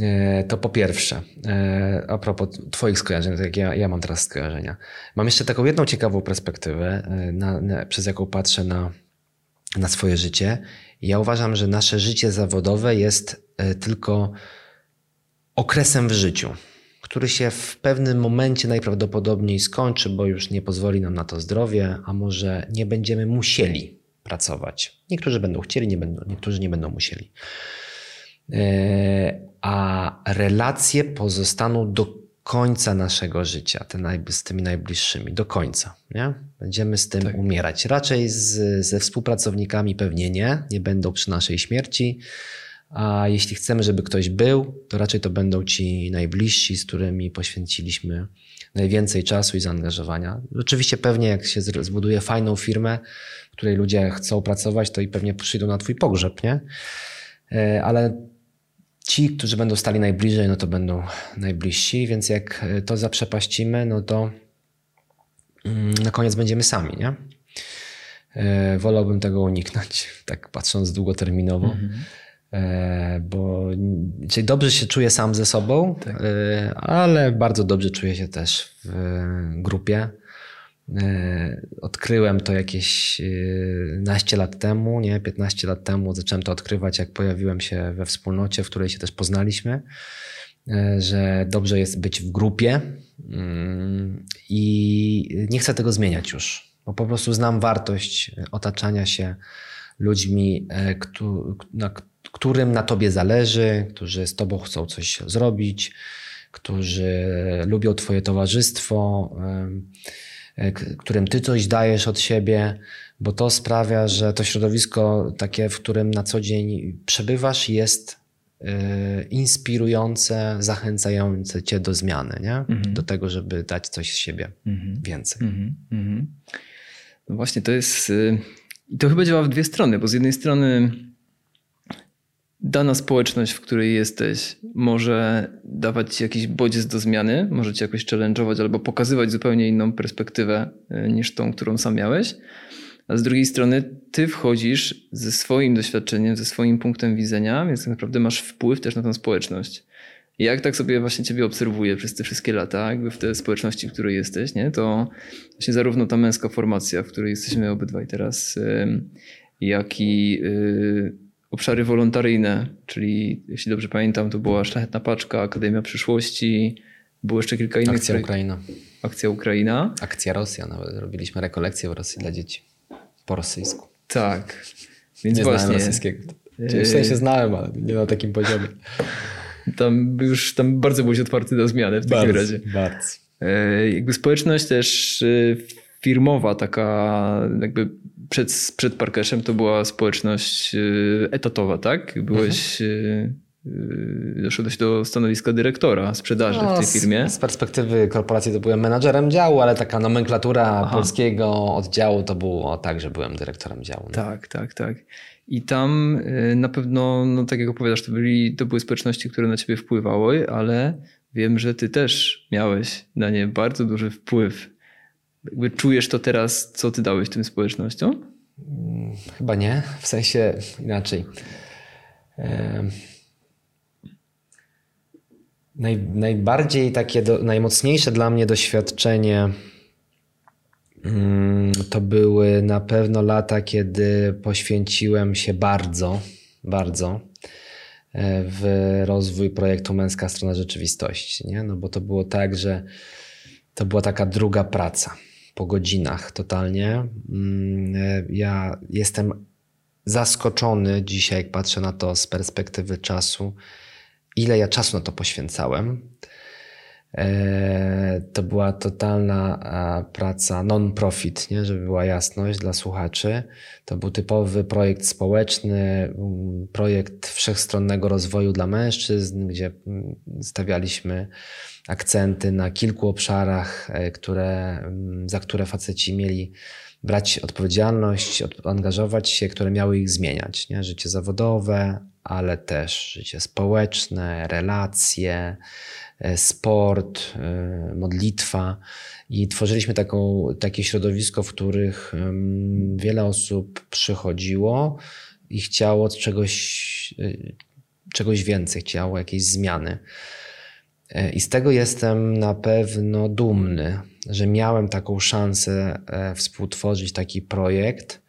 E, To po pierwsze, e, a propos Twoich skojarzeń, tak jak ja, ja mam teraz skojarzenia. Mam jeszcze taką jedną ciekawą perspektywę, e, na, na, przez jaką patrzę na, na swoje życie. Ja uważam, że nasze życie zawodowe jest e, tylko okresem w życiu, który się w pewnym momencie najprawdopodobniej skończy, bo już nie pozwoli nam na to zdrowie, a może nie będziemy musieli pracować. Niektórzy będą chcieli, nie będą, niektórzy nie będą musieli. E, A relacje pozostaną do końca naszego życia, te najb- z tymi najbliższymi, do końca. Nie? Będziemy z tym Tak. umierać. Raczej z, ze współpracownikami pewnie nie, nie będą przy naszej śmierci. A jeśli chcemy, żeby ktoś był, to raczej to będą ci najbliżsi, z którymi poświęciliśmy najwięcej czasu i zaangażowania. Oczywiście pewnie jak się zbuduje fajną firmę, w której ludzie chcą pracować, to i pewnie przyjdą na twój pogrzeb, nie? E, Ale ci, którzy będą stali najbliżej, no to będą najbliżsi, więc jak e, to zaprzepaścimy, no to mm, na koniec będziemy sami, nie? E, Wolałbym tego uniknąć, tak patrząc długoterminowo. E, Bo czyli dobrze się czuję sam ze sobą, e, ale bardzo dobrze czuję się też w grupie. E, Odkryłem to jakieś e, naście lat temu, nie, 15 lat temu zacząłem to odkrywać, jak pojawiłem się we wspólnocie, w której się też poznaliśmy, e, że dobrze jest być w grupie mm, i nie chcę tego zmieniać już, bo po prostu znam wartość otaczania się ludźmi, e, na którym na tobie zależy, którzy z tobą chcą coś zrobić, którzy lubią twoje towarzystwo, e, którym ty coś dajesz od siebie, bo to sprawia, że to środowisko takie, w którym na co dzień przebywasz, jest e, inspirujące, zachęcające cię do zmiany, nie? do tego, żeby dać coś z siebie więcej. Mhm, mhm. No właśnie, to jest. y, I to chyba działa w dwie strony, bo z jednej strony dana społeczność, w której jesteś, może dawać ci jakiś bodziec do zmiany, może cię jakoś challenge'ować albo pokazywać zupełnie inną perspektywę y, niż tą, którą sam miałeś. A z drugiej strony ty wchodzisz ze swoim doświadczeniem, ze swoim punktem widzenia, więc tak naprawdę masz wpływ też na tą społeczność. Jak tak sobie właśnie ciebie obserwuję przez te wszystkie lata, jakby w tej społeczności, w której jesteś, nie, to właśnie zarówno ta męska formacja, w której jesteśmy obydwaj teraz, jak i y, obszary wolontaryjne, czyli jeśli dobrze pamiętam, to była Szlachetna Paczka, Akademia Przyszłości, było jeszcze kilka innych. Akcja Ukraina. Akcja Ukraina. Akcja Rosja, nawet robiliśmy rekolekcje w Rosji dla dzieci. Po rosyjsku. Tak. Więc nie właśnie. znałem rosyjskiego. Czyli W sensie znałem, ale nie na takim poziomie. Tam już tam bardzo byłeś otwarty na zmianę w takim razie. Bardzo. E, jakby społeczność też e, firmowa, taka jakby przed, przed Parkeszem to była społeczność e, etatowa, tak? Byłeś, mhm. doszedłeś do stanowiska dyrektora sprzedaży no, w tej firmie. Z, z, perspektywy korporacji to byłem menadżerem działu, ale taka nomenklatura Aha. polskiego oddziału to było tak, że byłem dyrektorem działu. No. Tak, tak, tak. I tam na pewno, no tak jak opowiadasz, to, byli, to były społeczności, które na ciebie wpływały, ale Wiem, że ty też miałeś na nie bardzo duży wpływ. Jakby czujesz to teraz, co ty dałeś tym społecznościom? Mm, chyba nie, w sensie inaczej. Naj, najbardziej takie, do, najmocniejsze dla mnie doświadczenie mm, to były na pewno lata, kiedy poświęciłem się bardzo, bardzo w rozwój projektu Męska Strona Rzeczywistości. Nie? No bo to było tak, że to była taka druga praca po godzinach totalnie. Mm, ja jestem zaskoczony dzisiaj, jak patrzę na to z perspektywy czasu, ile ja czasu na to poświęcałem. E, to była totalna praca non-profit, nie? żeby była jasność dla słuchaczy. To był typowy projekt społeczny, mm, projekt wszechstronnego rozwoju dla mężczyzn, gdzie mm, stawialiśmy akcenty na kilku obszarach, e, które, za które faceci mieli brać odpowiedzialność, angażować się, które miały ich zmieniać. Nie? Życie zawodowe, ale też życie społeczne, relacje, E, sport, e, modlitwa i tworzyliśmy taką, takie środowisko, w których wiele osób przychodziło i chciało czegoś, czegoś więcej, chciało jakiejś zmiany. I z tego jestem na pewno dumny, że miałem taką szansę współtworzyć taki projekt.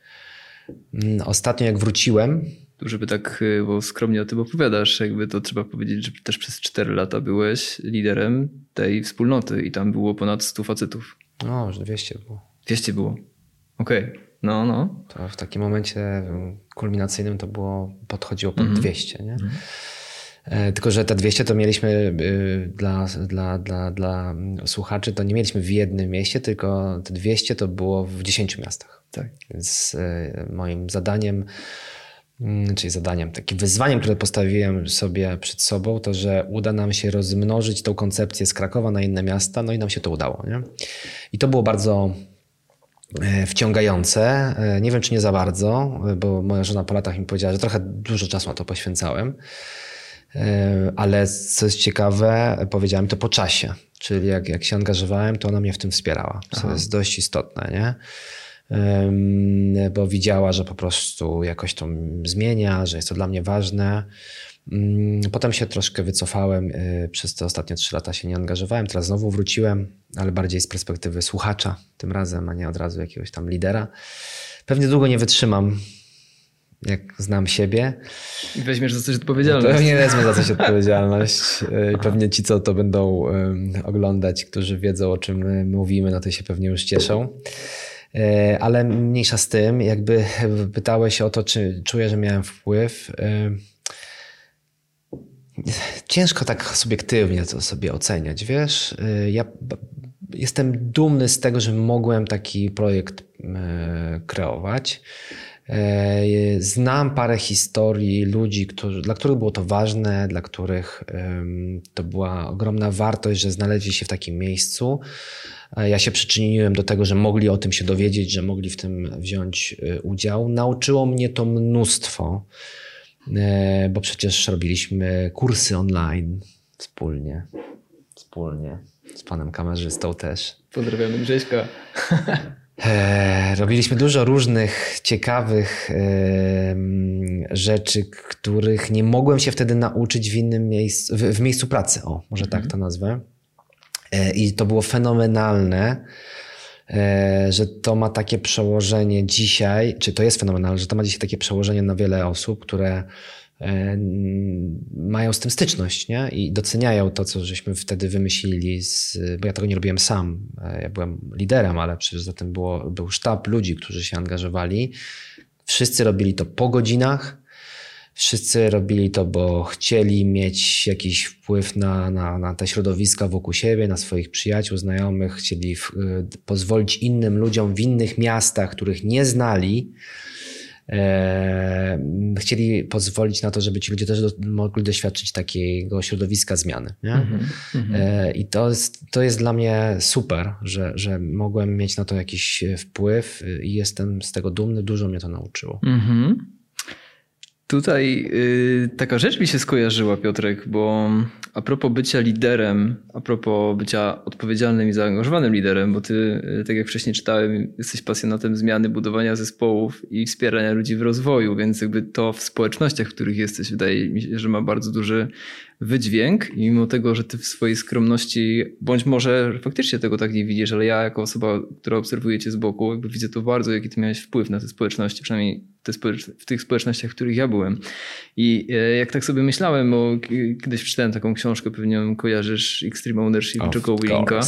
Mm, ostatnio, jak wróciłem, żeby tak, y, bo skromnie o tym opowiadasz, jakby to trzeba powiedzieć, że też przez 4 lata byłeś liderem tej wspólnoty i tam było ponad 100 facetów. No, że 200 było. 200 było. Okej. Okay. No, no. To w takim momencie kulminacyjnym to było, podchodziło pod mm -hmm. 200, nie? Mm -hmm. Tylko, że te 200 to mieliśmy y, dla, dla, dla, dla słuchaczy, to nie mieliśmy w jednym mieście, tylko te 200 to było w 10 miastach. Tak. Więc y, moim zadaniem Mm, czyli zadaniem, takim wyzwaniem, które postawiłem sobie przed sobą, to że uda nam się rozmnożyć tą koncepcję z Krakowa na inne miasta, no i nam się to udało. Nie? I to było bardzo e, wciągające. E, nie wiem, czy nie za bardzo, bo moja żona po latach mi powiedziała, że trochę dużo czasu na to poświęcałem. E, ale co jest ciekawe, powiedziałem to po czasie. Czyli jak, jak się angażowałem, to ona mnie w tym wspierała. Co jest dość istotne, nie? bo widziała, że po prostu jakoś to zmienia, że jest to dla mnie ważne. Mm, potem się troszkę wycofałem, y, przez te ostatnie trzy lata się nie angażowałem, teraz znowu wróciłem, ale bardziej z perspektywy słuchacza tym razem, a nie od razu jakiegoś tam lidera. Pewnie długo nie wytrzymam, jak znam siebie. I weźmiesz za coś odpowiedzialność. Pewnie wezmę za coś odpowiedzialność. I pewnie ci, co to będą oglądać, którzy wiedzą, o czym mówimy, no to się pewnie już cieszą. E, ale mniejsza z tym, jakby pytałeś o to, czy czuję, że miałem wpływ. E, ciężko tak subiektywnie to sobie oceniać, wiesz. E, ja jestem dumny z tego, że mogłem taki projekt kreować. Znam parę historii ludzi, którzy, dla których było to ważne, dla których to była ogromna wartość, że znaleźli się w takim miejscu. Ja się przyczyniłem do tego, że mogli o tym się dowiedzieć, że mogli w tym wziąć y, udział. Nauczyło mnie to mnóstwo, e, bo przecież robiliśmy kursy online wspólnie. Wspólnie. Z panem kamerzystą też. Pozdrawiamy Grześka. E, robiliśmy dużo różnych ciekawych rzeczy, których nie mogłem się wtedy nauczyć w innym miejscu, w, miejscu pracy. O, może tak mhm. to nazwę. E, I to było fenomenalne, e, że to ma takie przełożenie dzisiaj, czy to jest fenomenalne, że to ma dzisiaj takie przełożenie na wiele osób, które e, mają z tym styczność nie? i doceniają to, co żeśmy wtedy wymyślili, z, bo ja tego nie robiłem sam. Ja byłem liderem, ale przecież za tym było, był sztab ludzi, którzy się angażowali. Wszyscy robili to po godzinach Wszyscy robili to, bo chcieli mieć jakiś wpływ na, na, na te środowiska wokół siebie, na swoich przyjaciół, znajomych, chcieli w, y, pozwolić innym ludziom w innych miastach, których nie znali, e, chcieli pozwolić na to, żeby ci ludzie też do, mogli doświadczyć takiego środowiska zmiany. Nie? Mm -hmm. e, I to jest, to jest dla mnie super, że, że mogłem mieć na to jakiś wpływ i jestem z tego dumny, dużo mnie to nauczyło. Mm -hmm. Tutaj y, taka rzecz mi się skojarzyła, Piotrek, bo a propos bycia liderem, a propos bycia odpowiedzialnym i zaangażowanym liderem, bo ty, y, tak jak wcześniej czytałem, jesteś pasjonatem zmiany, budowania zespołów i wspierania ludzi w rozwoju, więc jakby to w społecznościach, w których jesteś, wydaje mi się, że ma bardzo duży wydźwięk. I mimo tego, że ty w swojej skromności, bądź może faktycznie tego tak nie widzisz, ale ja jako osoba, która obserwuje cię z boku, jakby widzę to bardzo, jaki ty miałeś wpływ na te społeczności, przynajmniej w tych społecznościach, w których ja byłem. I e, jak tak sobie myślałem, bo kiedyś przeczytałem taką książkę, pewnie kojarzysz Extreme Ownership Jocko Willinka.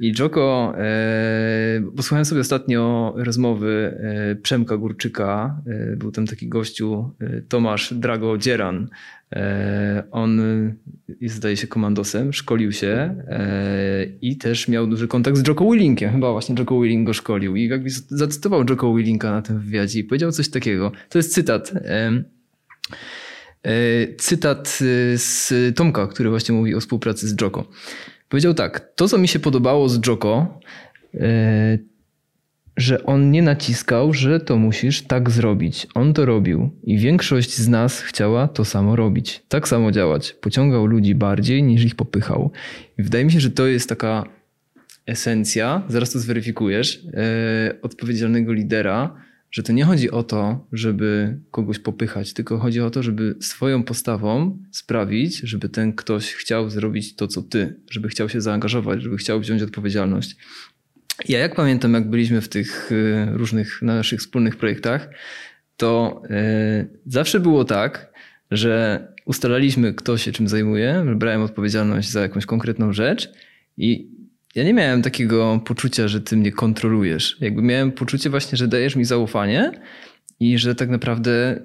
I Joko, e, posłuchałem sobie ostatnio rozmowy e, Przemka Górczyka, e, był tam taki gościu Tomasz Drago Dzieran. E, on zdaje się, komandosem, szkolił się e, i też miał duży kontakt z Joko Willinkiem. Chyba właśnie Joko Willing go szkolił i jakby zacytował Joko Willinka na tym wywiadzie i powiedział coś takiego. To jest cytat. Cytat z Tomka, który właśnie mówi o współpracy z Joko. Powiedział tak, to co mi się podobało z Joko, e, że on nie naciskał, że to musisz tak zrobić. On to robił i większość z nas chciała to samo robić. Tak samo działać. Pociągał ludzi bardziej niż ich popychał. I wydaje mi się, że to jest taka esencja, zaraz to zweryfikujesz, e, odpowiedzialnego lidera, że to nie chodzi o to, żeby kogoś popychać, tylko chodzi o to, żeby swoją postawą sprawić, żeby ten ktoś chciał zrobić to, co ty, żeby chciał się zaangażować, żeby chciał wziąć odpowiedzialność. Ja jak pamiętam, jak byliśmy w tych y, różnych naszych wspólnych projektach, to y, zawsze było tak, że ustalaliśmy, kto się czym zajmuje, brałem odpowiedzialność za jakąś konkretną rzecz i ja nie miałem takiego poczucia, że ty mnie kontrolujesz. Jakby miałem poczucie właśnie, że dajesz mi zaufanie i że tak naprawdę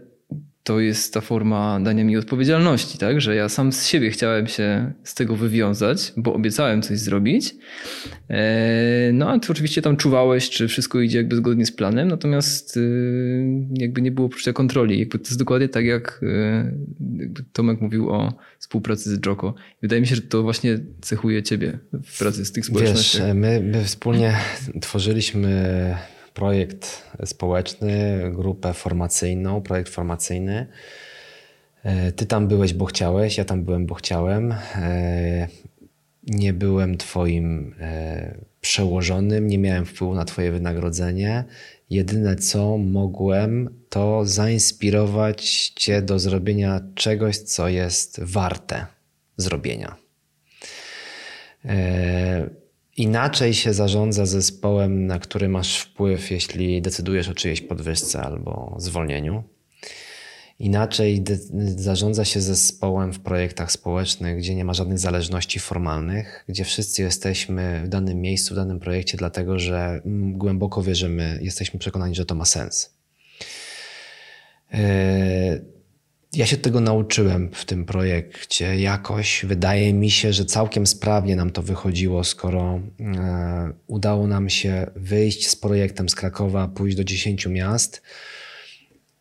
to jest ta forma dania mi odpowiedzialności, tak? Że ja sam z siebie chciałem się z tego wywiązać, bo obiecałem coś zrobić. E, no a ty oczywiście tam czuwałeś, czy wszystko idzie jakby zgodnie z planem, natomiast y, jakby nie było poczucia kontroli. Jakby to jest dokładnie tak, jak y, Tomek mówił o współpracy z Joko. Wydaje mi się, że to właśnie cechuje ciebie w pracy z tych społecznościach. Wiesz, my, my wspólnie tworzyliśmy projekt społeczny, grupę formacyjną, projekt formacyjny. E, ty tam byłeś, bo chciałeś, ja tam byłem, bo chciałem. E, nie byłem Twoim e, przełożonym, nie miałem wpływu na Twoje wynagrodzenie. Jedyne co mogłem, to zainspirować Cię do zrobienia czegoś, co jest warte zrobienia. Inaczej się zarządza zespołem, na który masz wpływ, jeśli decydujesz o czyjejś podwyżce albo zwolnieniu. Inaczej zarządza się zespołem w projektach społecznych, gdzie nie ma żadnych zależności formalnych, gdzie wszyscy jesteśmy w danym miejscu, w danym projekcie, dlatego że głęboko wierzymy, jesteśmy przekonani, że to ma sens. Yy, ja się tego nauczyłem w tym projekcie jakoś. Wydaje mi się, że całkiem sprawnie nam to wychodziło, skoro e, udało nam się wyjść z projektem z Krakowa, pójść do 10 miast,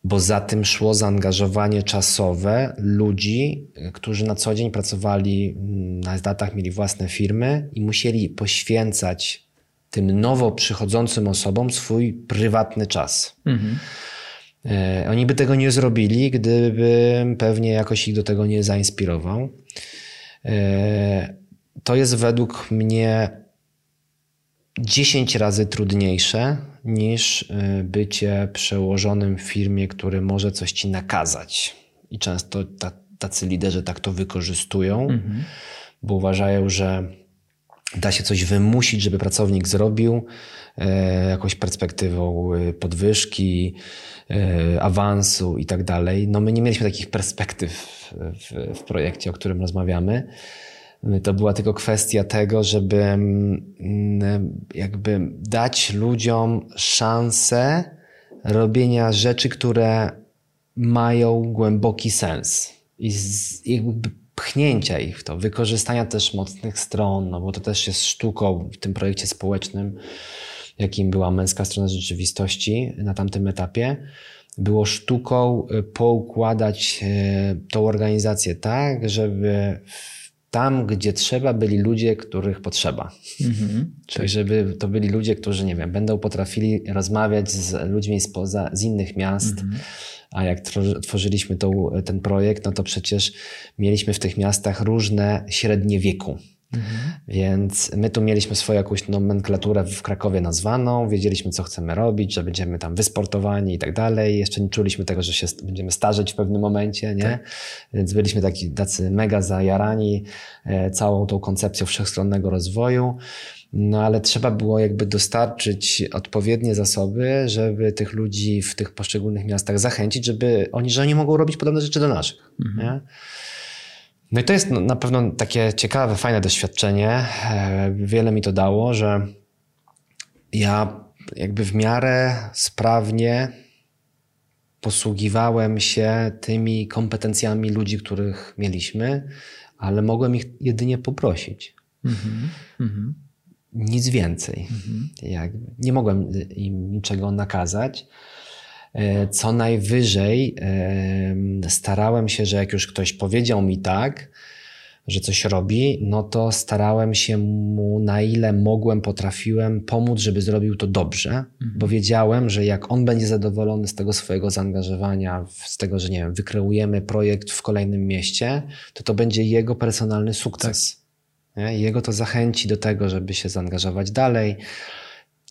bo za tym szło zaangażowanie czasowe ludzi, którzy na co dzień pracowali na etatach, mieli własne firmy i musieli poświęcać tym nowo przychodzącym osobom swój prywatny czas. Mhm. E, oni by tego nie zrobili, gdybym pewnie jakoś ich do tego nie zainspirował. E, to jest według mnie 10 razy trudniejsze niż e, bycie przełożonym w firmie, który może coś ci nakazać. I często tacy liderzy tak to wykorzystują, mhm. bo uważają, że da się coś wymusić, żeby pracownik zrobił jakąś perspektywą podwyżki, E, awansu i tak dalej. No my nie mieliśmy takich perspektyw w, w projekcie, o którym rozmawiamy. To była tylko kwestia tego, żeby mm, jakby dać ludziom szansę robienia rzeczy, które mają głęboki sens i jakby pchnięcia ich w to, wykorzystania też mocnych stron, no bo to też jest sztuką w tym projekcie społecznym, jakim była męska strona rzeczywistości na tamtym etapie. Było sztuką y, poukładać y, tą organizację tak, żeby tam, gdzie trzeba, byli ludzie, których potrzeba. Mhm. Czyli żeby to byli ludzie, którzy, nie wiem, będą potrafili rozmawiać z ludźmi spoza, z innych miast, mhm a jak tworzyliśmy tą, ten projekt, no to przecież mieliśmy w tych miastach różne średnie wieku. Mhm. Więc my tu mieliśmy swoją jakąś nomenklaturę w Krakowie nazwaną, wiedzieliśmy, co chcemy robić, że będziemy tam wysportowani i tak dalej. Jeszcze nie czuliśmy tego, że się będziemy starzeć w pewnym momencie, nie? Tak. Więc byliśmy taki, tacy mega zajarani e, całą tą koncepcją wszechstronnego rozwoju. No ale trzeba było jakby dostarczyć odpowiednie zasoby, żeby tych ludzi w tych poszczególnych miastach zachęcić, żeby oni, że oni mogą robić podobne rzeczy do naszych. Mhm. No i to jest na pewno takie ciekawe, fajne doświadczenie. E, wiele mi to dało, że ja jakby w miarę sprawnie posługiwałem się tymi kompetencjami ludzi, których mieliśmy, ale mogłem ich jedynie poprosić. Mhm. Mhm nic więcej. Mhm. Nie mogłem im niczego nakazać. E, co najwyżej starałem się, że jak już ktoś powiedział mi tak, że coś robi, no to starałem się mu na ile mogłem, potrafiłem pomóc, żeby zrobił to dobrze, mhm. bo wiedziałem, że jak on będzie zadowolony z tego swojego zaangażowania, z tego, że nie wiem, wykreujemy projekt w kolejnym mieście, to to będzie jego personalny sukces. Tak. Jego to zachęci do tego, żeby się zaangażować dalej.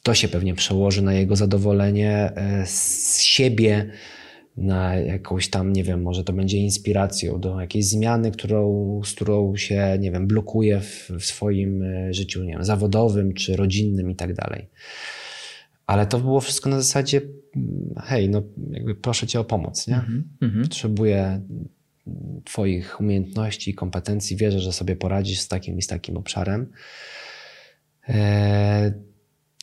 To się pewnie przełoży na jego zadowolenie e, z siebie, na jakąś tam, nie wiem, może to będzie inspiracją do jakiejś zmiany, którą, z którą się, nie wiem, blokuje w, w swoim e, życiu, nie wiem, zawodowym czy rodzinnym i tak dalej. Ale to było wszystko na zasadzie, mm, hej, no jakby proszę cię o pomoc, nie? Mm -hmm. Potrzebuję Twoich umiejętności i kompetencji, wierzę, że sobie poradzisz z takim i z takim obszarem. E,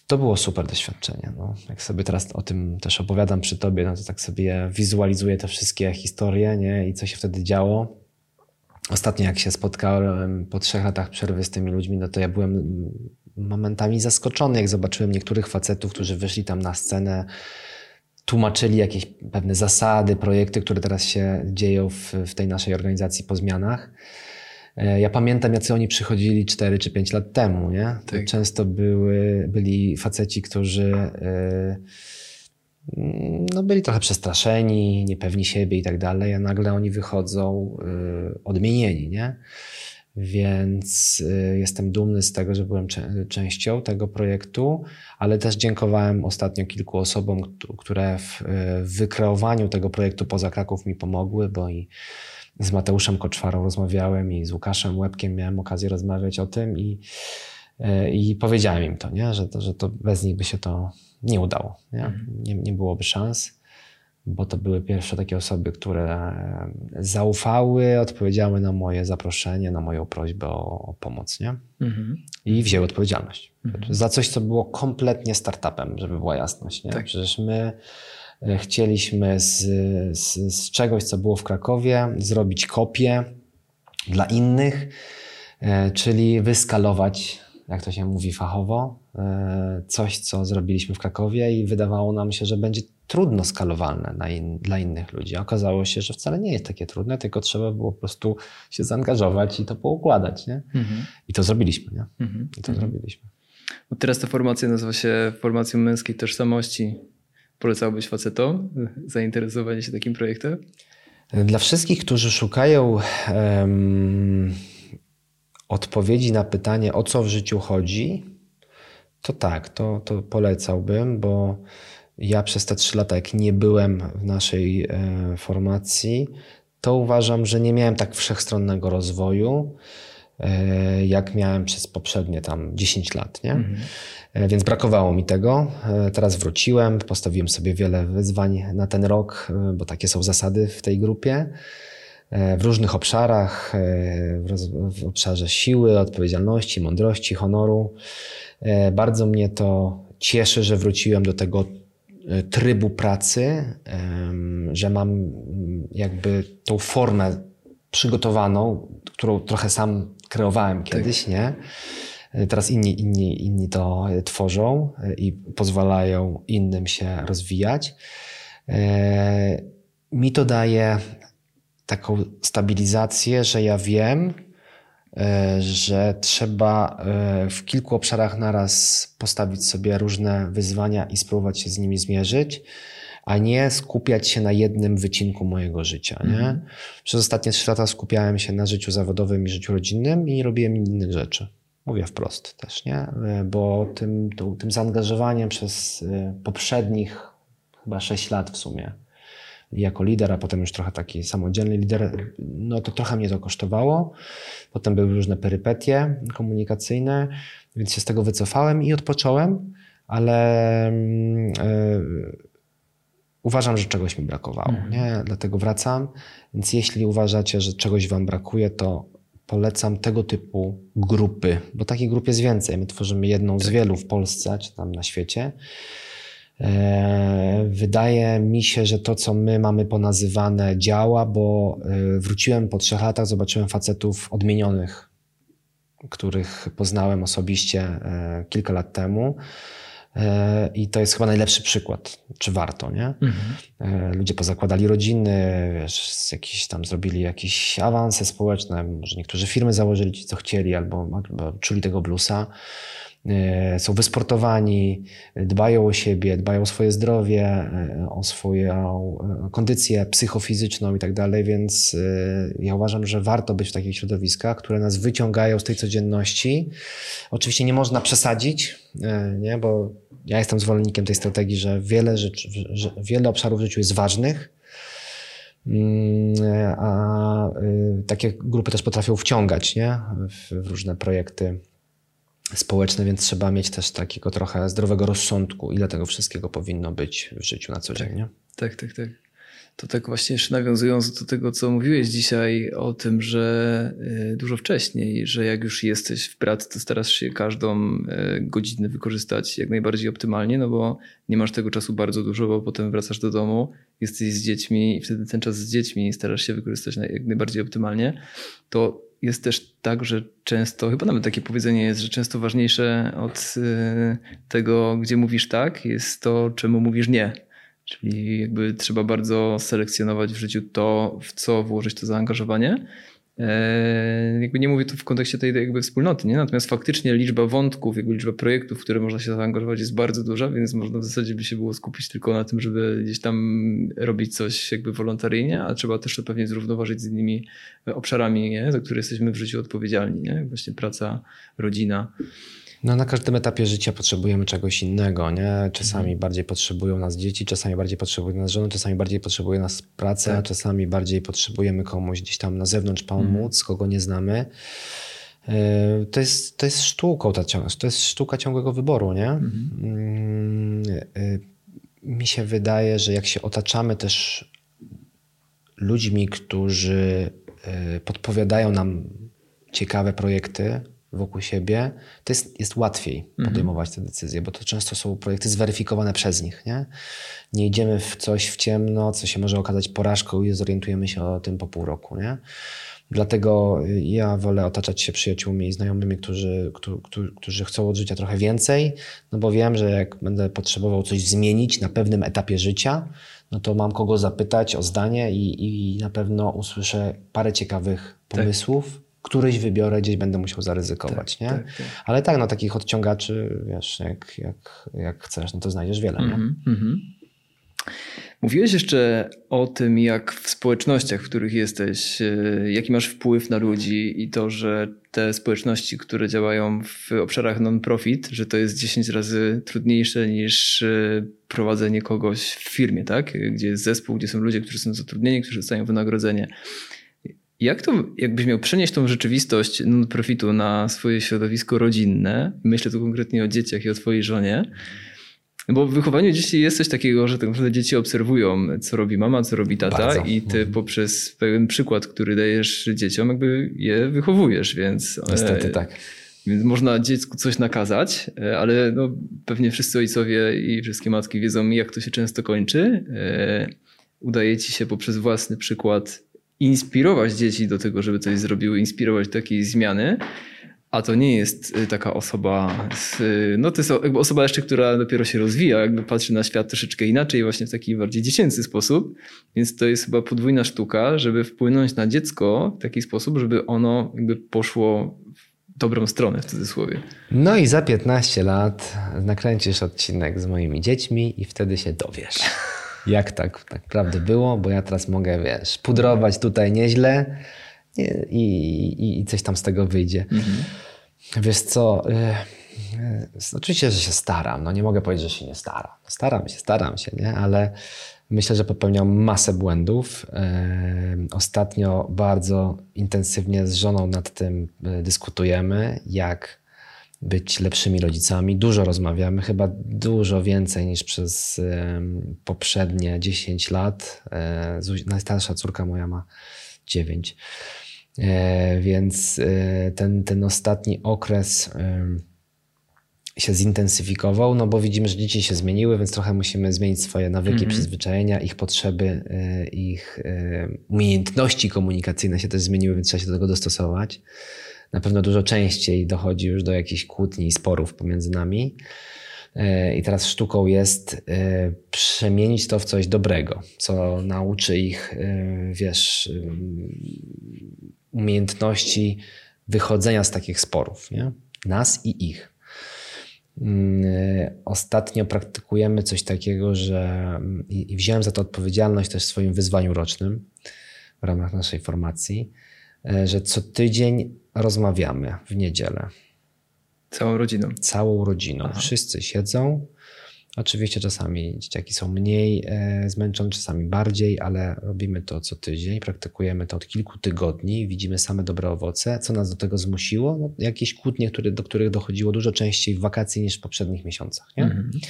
to było super doświadczenie. No, jak sobie teraz o tym też opowiadam przy Tobie, no to tak sobie wizualizuję te wszystkie historie nie? i co się wtedy działo. Ostatnio jak się spotkałem po trzech latach przerwy z tymi ludźmi, no to ja byłem momentami zaskoczony, jak zobaczyłem niektórych facetów, którzy wyszli tam na scenę tłumaczyli jakieś pewne zasady, projekty, które teraz się dzieją w, w tej naszej organizacji po zmianach. E, ja pamiętam, jacy oni przychodzili 4 czy 5 lat temu, nie? Tak. Często były, byli faceci, którzy e, no, byli trochę przestraszeni, niepewni siebie i tak dalej, a nagle oni wychodzą e, odmienieni, nie? Więc jestem dumny z tego, że byłem częścią tego projektu, ale też dziękowałem ostatnio kilku osobom, które w wykreowaniu tego projektu poza Kraków mi pomogły, bo i z Mateuszem Koczwarą rozmawiałem i z Łukaszem Łebkiem miałem okazję rozmawiać o tym i, y, i powiedziałem im to, nie? Że, to, że to bez nich by się to nie udało. Nie, mhm. nie, nie byłoby szans bo to były pierwsze takie osoby, które zaufały, odpowiedziały na moje zaproszenie, na moją prośbę o, o pomoc, nie? Mhm. I wzięły odpowiedzialność. Mhm. Za coś, co było kompletnie startupem, żeby była jasność, nie? Tak. Przecież my e, chcieliśmy z, z, z czegoś, co było w Krakowie, zrobić kopię dla innych, e, czyli wyskalować jak to się mówi fachowo, e, coś, co zrobiliśmy w Krakowie i wydawało nam się, że będzie trudno skalowalne in, dla innych ludzi. Okazało się, że wcale nie jest takie trudne, tylko trzeba było po prostu się zaangażować i to poukładać. Nie? Mhm. I to zrobiliśmy. Nie? Mhm. I to mhm. zrobiliśmy. Bo teraz ta formacja nazywa się formacją męskiej tożsamości. Polecałbyś facetom zainteresowanie się takim projektem? Dla wszystkich, którzy szukają um, odpowiedzi na pytanie, o co w życiu chodzi, to tak, to, to polecałbym, bo ja przez te trzy lata, jak nie byłem w naszej e, formacji, to uważam, że nie miałem tak wszechstronnego rozwoju, e, jak miałem przez poprzednie tam 10 lat, nie? Mhm. E, więc brakowało mi tego. Teraz wróciłem, postawiłem sobie wiele wyzwań na ten rok, bo takie są zasady w tej grupie. W różnych obszarach, w obszarze siły, odpowiedzialności, mądrości, honoru. Bardzo mnie to cieszy, że wróciłem do tego trybu pracy, że mam mm, jakby tą formę przygotowaną, którą trochę sam kreowałem tak. kiedyś, tak. nie? Teraz inni, inni, inni to tworzą i pozwalają innym się rozwijać. Mi to daje taką stabilizację, że ja wiem, że trzeba w kilku obszarach naraz postawić sobie różne wyzwania i spróbować się z nimi zmierzyć, a nie skupiać się na jednym wycinku mojego życia. Nie? Mm. Przez ostatnie trzy lata skupiałem się na życiu zawodowym i życiu rodzinnym i nie robiłem innych rzeczy. Mówię wprost też, nie? E, bo tym, tym zaangażowaniem przez poprzednich chyba sześć lat w sumie jako lider, a potem już trochę taki samodzielny lider, no to trochę mnie to kosztowało. Potem były różne perypetie komunikacyjne, więc się z tego wycofałem i odpocząłem, ale yy, uważam, że czegoś mi brakowało, mhm. nie? Dlatego wracam. Więc jeśli uważacie, że czegoś wam brakuje, to polecam tego typu grupy, bo takich grup jest więcej. My tworzymy jedną z tak. wielu w Polsce czy tam na świecie. E, wydaje mi się, że to, co my mamy ponazywane, działa, bo e, wróciłem po trzech latach, zobaczyłem facetów odmienionych, których poznałem osobiście e, kilka lat temu. I to jest chyba najlepszy przykład, czy warto, nie? Mhm. Ludzie pozakładali rodziny, wiesz, jakieś tam zrobili jakieś awanse społeczne, może niektórzy firmy założyli ci, co chcieli, albo, albo czuli tego bluesa. E, są wysportowani, dbają o siebie, dbają o swoje zdrowie, e, o swoją e, kondycję psychofizyczną i tak dalej, więc ja uważam, że warto być w takich środowiskach, które nas wyciągają z tej codzienności. Oczywiście nie można przesadzić, nie? bo ja jestem zwolennikiem tej strategii, że wiele, rzeczy, że wiele obszarów w życiu jest ważnych, mm, a takie grupy też potrafią wciągać nie? w różne projekty społeczne, więc trzeba mieć też takiego trochę zdrowego rozsądku, ile tego wszystkiego powinno być w życiu na co dzień. Nie? Tak, tak, tak. To tak właśnie jeszcze nawiązując do tego, co mówiłeś dzisiaj o tym, że y, dużo wcześniej, że jak już jesteś w pracy, to starasz się każdą y, godzinę wykorzystać jak najbardziej optymalnie, no bo nie masz tego czasu bardzo dużo, bo potem wracasz do domu, jesteś z dziećmi i wtedy ten czas z dziećmi starasz się wykorzystać jak najbardziej optymalnie. To jest też tak, że często, chyba nawet takie powiedzenie jest, że często ważniejsze od y, tego, gdzie mówisz tak, jest to, czemu mówisz nie. Czyli jakby trzeba bardzo selekcjonować w życiu to, w co włożyć to zaangażowanie E, jakby nie mówię tu w kontekście tej jakby wspólnoty, nie? natomiast faktycznie liczba wątków, jakby liczba projektów, w które można się zaangażować jest bardzo duża, więc można w zasadzie by się było skupić tylko na tym, żeby gdzieś tam robić coś jakby wolontaryjnie, a trzeba też to pewnie zrównoważyć z innymi obszarami, nie? za które jesteśmy w życiu odpowiedzialni, nie? właśnie praca, rodzina. No, na każdym etapie życia potrzebujemy czegoś innego, nie? Czasami mhm. bardziej potrzebują nas dzieci, czasami bardziej potrzebują nas żony, czasami bardziej potrzebuje nas praca, tak. czasami bardziej potrzebujemy komuś gdzieś tam na zewnątrz pomóc, mhm. kogo nie znamy. E, to jest, to jest sztuką, ta, to jest sztuka ciągłego wyboru, nie? Mhm. Mm, e, mi się wydaje, że jak się otaczamy też ludźmi, którzy e, podpowiadają nam ciekawe projekty, wokół siebie, to jest, jest łatwiej mhm. podejmować te decyzje, bo to często są projekty zweryfikowane przez nich. Nie? nie idziemy w coś w ciemno, co się może okazać porażką i zorientujemy się o tym po pół roku. Nie? Dlatego ja wolę otaczać się przyjaciółmi i znajomymi, którzy, którzy, którzy chcą od życia trochę więcej, no bo wiem, że jak będę potrzebował coś zmienić na pewnym etapie życia, no to mam kogo zapytać o zdanie i, i na pewno usłyszę parę ciekawych tak. pomysłów. Tak któryś wybiorę, gdzieś będę musiał zaryzykować, tak, nie? Tak, tak. Ale tak, no takich odciągaczy, wiesz, jak, jak, jak chcesz, no to znajdziesz wiele, mm -hmm, nie? Mm -hmm. Mówiłeś jeszcze o tym, jak w społecznościach, w których jesteś, e, jaki masz wpływ na ludzi i to, że te społeczności, które działają w obszarach non-profit, że to jest 10 razy trudniejsze niż e, prowadzenie kogoś w firmie, tak? Gdzie jest zespół, gdzie są ludzie, którzy są zatrudnieni, którzy dostają wynagrodzenie. Jak to, jakbyś miał przenieść tą rzeczywistość non-profitu na swoje środowisko rodzinne, myślę tu konkretnie o dzieciach i o twojej żonie, bo w wychowaniu dzieci jest coś takiego, że tak naprawdę dzieci obserwują, co robi mama, co robi tata Bardzo. i ty mhm. poprzez pewien przykład, który dajesz dzieciom, jakby je wychowujesz, więc... Niestety e, tak. Więc można dziecku coś nakazać, e, ale no, pewnie wszyscy ojcowie i wszystkie matki wiedzą, jak to się często kończy. E, udaje ci się poprzez własny przykład inspirować dzieci do tego, żeby coś zrobiły, inspirować do takiej zmiany. A to nie jest y, taka osoba, z, no to jest osoba jeszcze, która dopiero się rozwija, jakby patrzy na świat troszeczkę inaczej, właśnie w taki bardziej dziecięcy sposób. Więc to jest chyba podwójna sztuka, żeby wpłynąć na dziecko w taki sposób, żeby ono jakby poszło w dobrą stronę w cudzysłowie. No i za 15 lat nakręcisz odcinek z moimi dziećmi i wtedy się dowiesz. Jak tak naprawdę było, bo ja teraz mogę, wiesz, pudrować tutaj nieźle, i, i, i coś tam z tego wyjdzie. Mhm. Wiesz co, y, y, oczywiście, że się staram. No nie mogę powiedzieć, że się nie staram. Staram się, staram się, nie? ale myślę, że popełniam masę błędów. Y, ostatnio bardzo intensywnie z żoną nad tym dyskutujemy, jak być lepszymi rodzicami. Dużo rozmawiamy, chyba dużo więcej niż przez poprzednie 10 lat. Najstarsza córka moja ma 9. E, więc e, ten, ten ostatni okres się zintensyfikował, no bo widzimy, że dzieci się zmieniły, więc trochę musimy zmienić swoje nawyki, mm -hmm. przyzwyczajenia, ich potrzeby, e, ich umiejętności komunikacyjne się też zmieniły, więc trzeba się do tego dostosować. Na pewno dużo częściej dochodzi już do jakichś kłótni i sporów pomiędzy nami. I teraz sztuką jest przemienić to w coś dobrego, co nauczy ich, wiesz, umiejętności wychodzenia z takich sporów, nie? nas i ich. Mm, ostatnio praktykujemy coś takiego, że i wziąłem za to odpowiedzialność też w swoim wyzwaniu rocznym w ramach naszej formacji, e, że co tydzień rozmawiamy w niedzielę. Całą rodziną. Całą rodziną. Aha. Wszyscy siedzą, Oczywiście czasami dzieciaki są mniej e, zmęczone, czasami bardziej, ale robimy to co tydzień, praktykujemy to od kilku tygodni, widzimy same dobre owoce. Co nas do tego zmusiło? No, jakieś kłótnie, które, do których dochodziło dużo częściej w wakacji niż w poprzednich miesiącach. Nie? Mm -hmm.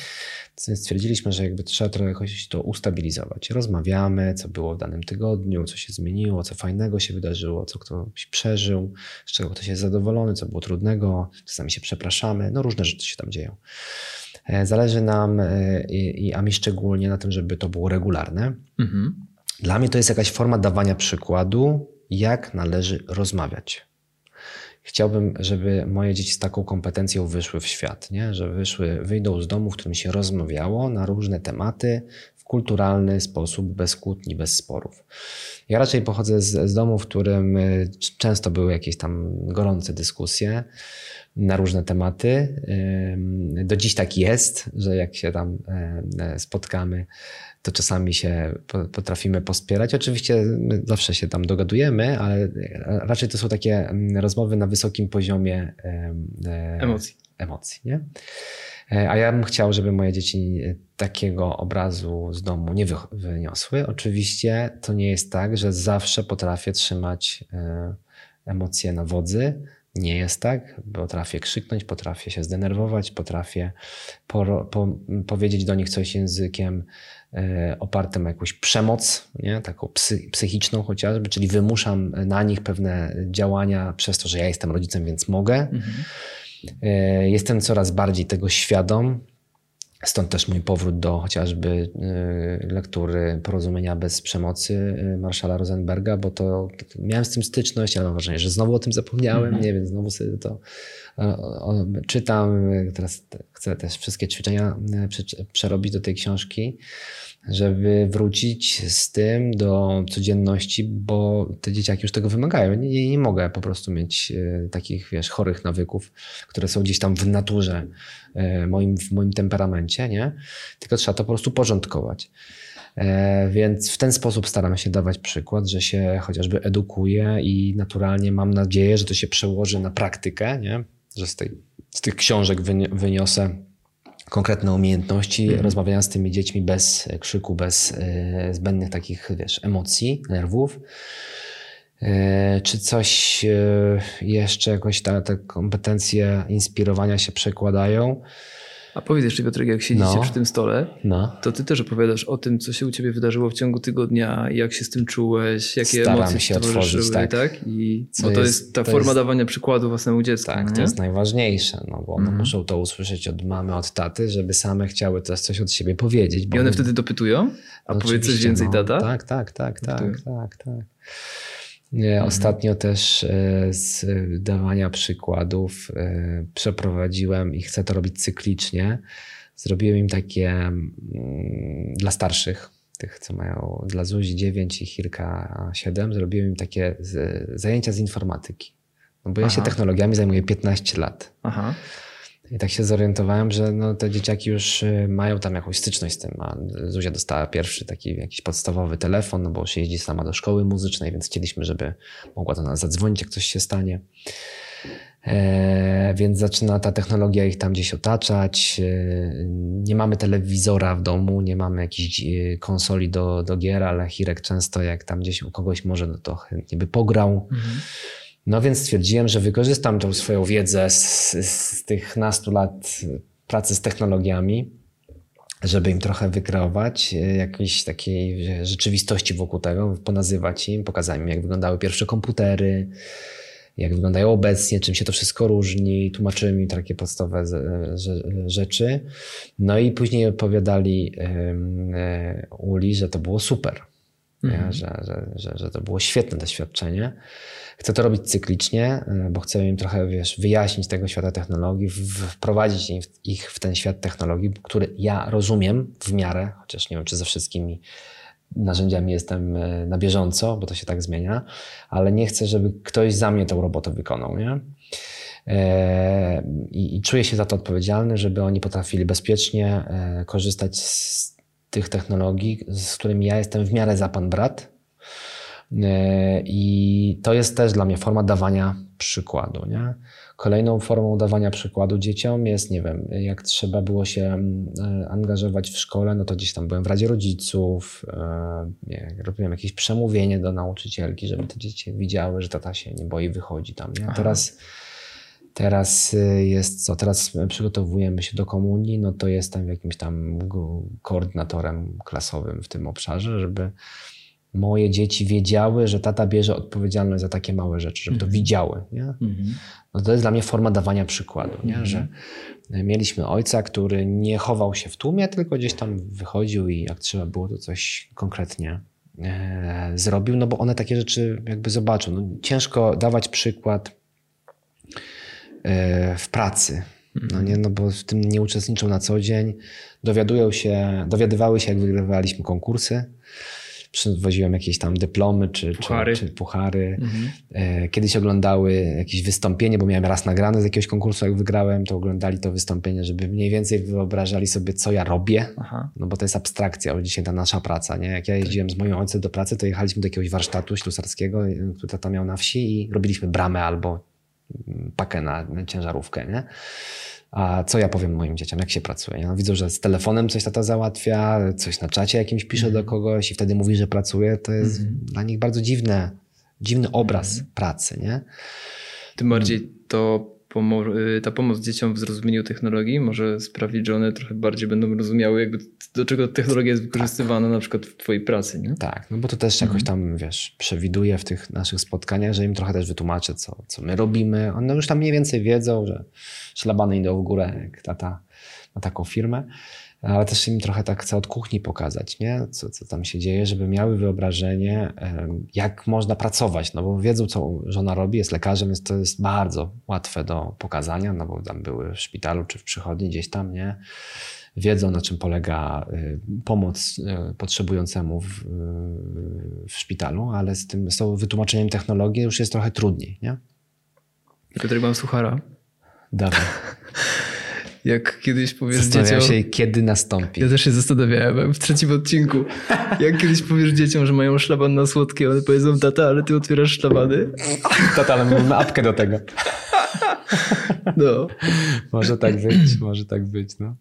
Stwierdziliśmy, że jakby trzeba trochę jakoś to ustabilizować. Rozmawiamy, co było w danym tygodniu, co się zmieniło, co fajnego się wydarzyło, co ktoś przeżył, z czego ktoś jest zadowolony, co było trudnego, czasami się przepraszamy, no różne rzeczy się tam dzieją. E, zależy nam, e, i, a mi szczególnie, na tym, żeby to było regularne. Mhm. Dla mnie to jest jakaś forma dawania przykładu, jak należy rozmawiać. Chciałbym, żeby moje dzieci z taką kompetencją wyszły w świat, nie? że wyszły, wyjdą z domu, w którym się rozmawiało na różne tematy w kulturalny sposób, bez kłótni, bez sporów. Ja raczej pochodzę z, z domu, w którym e, często były jakieś tam gorące dyskusje na różne tematy. Do dziś tak jest, że jak się tam spotkamy, to czasami się potrafimy pospierać. Oczywiście zawsze się tam dogadujemy, ale raczej to są takie rozmowy na wysokim poziomie e, emocji. emocji nie? E, a ja bym chciał, żeby moje dzieci takiego obrazu z domu nie wyniosły. Oczywiście to nie jest tak, że zawsze potrafię trzymać e, emocje na wodzy nie jest tak. Potrafię krzyknąć, potrafię się zdenerwować, potrafię po, po, powiedzieć do nich coś językiem e, opartym o jakąś przemoc, nie? taką psy, psychiczną chociażby, czyli wymuszam na nich pewne działania przez to, że ja jestem rodzicem, więc mogę. Mhm. E, jestem coraz bardziej tego świadom. Stąd też mój powrót do chociażby y, lektury Porozumienia bez przemocy y, Marszala Rosenberga, bo to, to miałem z tym styczność, ale mam wrażenie, że znowu o tym zapomniałem, mm -hmm. nie wiem, znowu sobie to czytam. Teraz chcę też wszystkie ćwiczenia y, przerobić do tej książki żeby wrócić z tym do codzienności, bo te dzieciaki już tego wymagają. Nie, nie mogę po prostu mieć e, takich, wiesz, chorych nawyków, które są gdzieś tam w naturze, e, moim, w moim temperamencie, nie? Tylko trzeba to po prostu porządkować. E, więc w ten sposób staram się dawać przykład, że się chociażby edukuję i naturalnie mam nadzieję, że to się przełoży na praktykę, nie? że z, tej, z tych książek wyniosę konkretne umiejętności mhm. rozmawiania z tymi dziećmi bez krzyku, bez y, zbędnych takich, wiesz, emocji, nerwów. Y, czy coś y, jeszcze, jakoś te kompetencje inspirowania się przekładają? A powiedz jeszcze Piotrek, jak siedzicie No. przy tym stole, No. to ty też opowiadasz o tym, co się u ciebie wydarzyło w ciągu tygodnia, jak się z tym czułeś, jakie Staram emocje się otworzyć, tak. I, Co bo to jest- jest ta to forma jest- dawania przykładu własnemu dziecku. Tak, nie? to jest najważniejsze, no bo one Mhm. muszą to usłyszeć od mamy, od taty, żeby same chciały też coś od siebie powiedzieć. bo I one wtedy dopytują? A No powiedz coś więcej, no. tata? Tak, tak, tak, tak, tak, tak. Mhm. Ostatnio też e, z dawania przykładów e, przeprowadziłem i chcę to robić cyklicznie. Zrobiłem im takie mm, dla starszych, tych co mają dla Zuzi 9 i Hirka 7, zrobiłem im takie zajęcia z informatyki. No bo ja się technologiami zajmuję 15 lat. Aha. I tak się zorientowałem, że no, te dzieciaki już y, mają tam jakąś styczność z tym. A Zuzia dostała pierwszy taki jakiś podstawowy telefon, no bo się jeździ sama do szkoły muzycznej, więc chcieliśmy, żeby mogła do nas zadzwonić, jak coś się stanie. E, więc zaczyna ta technologia ich tam gdzieś otaczać. E, nie mamy telewizora w domu, nie mamy jakiejś e, konsoli do, do gier, ale Hirek często jak tam gdzieś u kogoś może, no to chętnie by pograł. Mhm. No więc stwierdziłem, że wykorzystam tą swoją wiedzę z, z tych nastu lat pracy z technologiami, żeby im trochę wykreować e, jakiejś takiej rzeczywistości wokół tego, ponazywać im, pokazać im, jak wyglądały pierwsze komputery, jak wyglądają obecnie, czym się to wszystko różni, tłumaczyłem im takie podstawowe rzeczy. No i później opowiadali e, Uli, że to było super, Mhm. Że, że, że, że to było świetne doświadczenie. Chcę to robić cyklicznie, e, bo chcę im trochę wiesz, wyjaśnić tego świata technologii, wprowadzić ich- w ten świat technologii, który ja rozumiem w miarę, chociaż nie wiem, czy ze wszystkimi narzędziami jestem e, na bieżąco, bo to się tak zmienia, ale nie chcę, żeby ktoś za mnie tą robotę wykonał, nie? E, I, I czuję się za to odpowiedzialny, żeby oni potrafili bezpiecznie korzystać z tych technologii, z którymi ja jestem w miarę za pan brat. E, I to jest też dla mnie forma dawania przykładu. Nie? Kolejną formą dawania przykładu dzieciom jest, nie wiem, jak trzeba było się mm, e, angażować w szkole, no to gdzieś tam byłem w Radzie Rodziców, e, nie, robiłem jakieś przemówienie do nauczycielki, żeby te dzieci widziały, że tata się nie boi, wychodzi tam. Nie? Teraz Teraz y, jest co? Teraz przygotowujemy się do komunii, no to jestem jakimś tam koordynatorem klasowym w tym obszarze, żeby moje dzieci wiedziały, że tata bierze odpowiedzialność za takie małe rzeczy, żeby to Mhm. widziały. Nie? Mhm. No to jest dla mnie forma dawania przykładu, nie? Mhm. że mieliśmy ojca, który nie chował się w tłumie, tylko gdzieś tam wychodził i jak trzeba było, to coś konkretnie e, zrobił, no bo one takie rzeczy jakby zobaczą. No, ciężko dawać przykład w pracy, no nie, no bo w tym nie uczestniczą na co dzień, dowiadują się, dowiadywały się, jak wygrywaliśmy konkursy, przywoziłem jakieś tam dyplomy czy Puchary. Czy, czy puchary. Mhm. E, Kiedyś oglądały jakieś wystąpienie, bo miałem raz nagrane z jakiegoś konkursu, jak wygrałem, to oglądali to wystąpienie, żeby mniej więcej wyobrażali sobie, co ja robię. Aha. No bo to jest abstrakcja, już dzisiaj ta nasza praca, nie? Jak ja jeździłem z moim ojcem do pracy, to jechaliśmy do jakiegoś warsztatu ślusarskiego, który tata miał na wsi i robiliśmy bramę albo pakę na ciężarówkę, nie? A co ja powiem moim dzieciom, jak się pracuje? No, widzą, że z telefonem coś tata załatwia, coś na czacie jakimś pisze do kogoś i wtedy mówi, że pracuje. To jest Mhm. dla nich bardzo dziwne, dziwny obraz pracy, nie? Tym bardziej to pomo- y, ta pomoc dzieciom w zrozumieniu technologii może sprawić, że one trochę bardziej będą rozumiały, jakby do czego technologia jest wykorzystywana na przykład w twojej pracy, nie? Tak, no bo to też jakoś tam, wiesz, przewiduję w tych naszych spotkaniach, że im trochę też wytłumaczę, co, co my robimy. One już tam mniej więcej wiedzą, że szlabany idą w górę, jak tata ma taką firmę, ale też im trochę tak chcę od kuchni pokazać, nie? Co, co tam się dzieje, żeby miały wyobrażenie, jak można pracować, no bo wiedzą, co żona robi, jest lekarzem, jest, to jest bardzo łatwe do pokazania, no bo tam były w szpitalu czy w przychodni gdzieś tam, nie? wiedzą, na czym polega y, pomoc y, potrzebującemu w, y, w szpitalu, ale z tym z wytłumaczeniem technologii już jest trochę trudniej, nie? Piotrek, mam suchara. Dawaj. Jak kiedyś powiesz Zastanawiam dzieciom... się, kiedy nastąpi. Ja też się zastanawiałem w trzecim odcinku. Jak kiedyś powiesz dzieciom, że mają szlaban na słodkie, one powiedzą, tata, ale ty otwierasz szlabany? Tata, ale mamy apkę do tego. No. Może tak być, może tak być, no.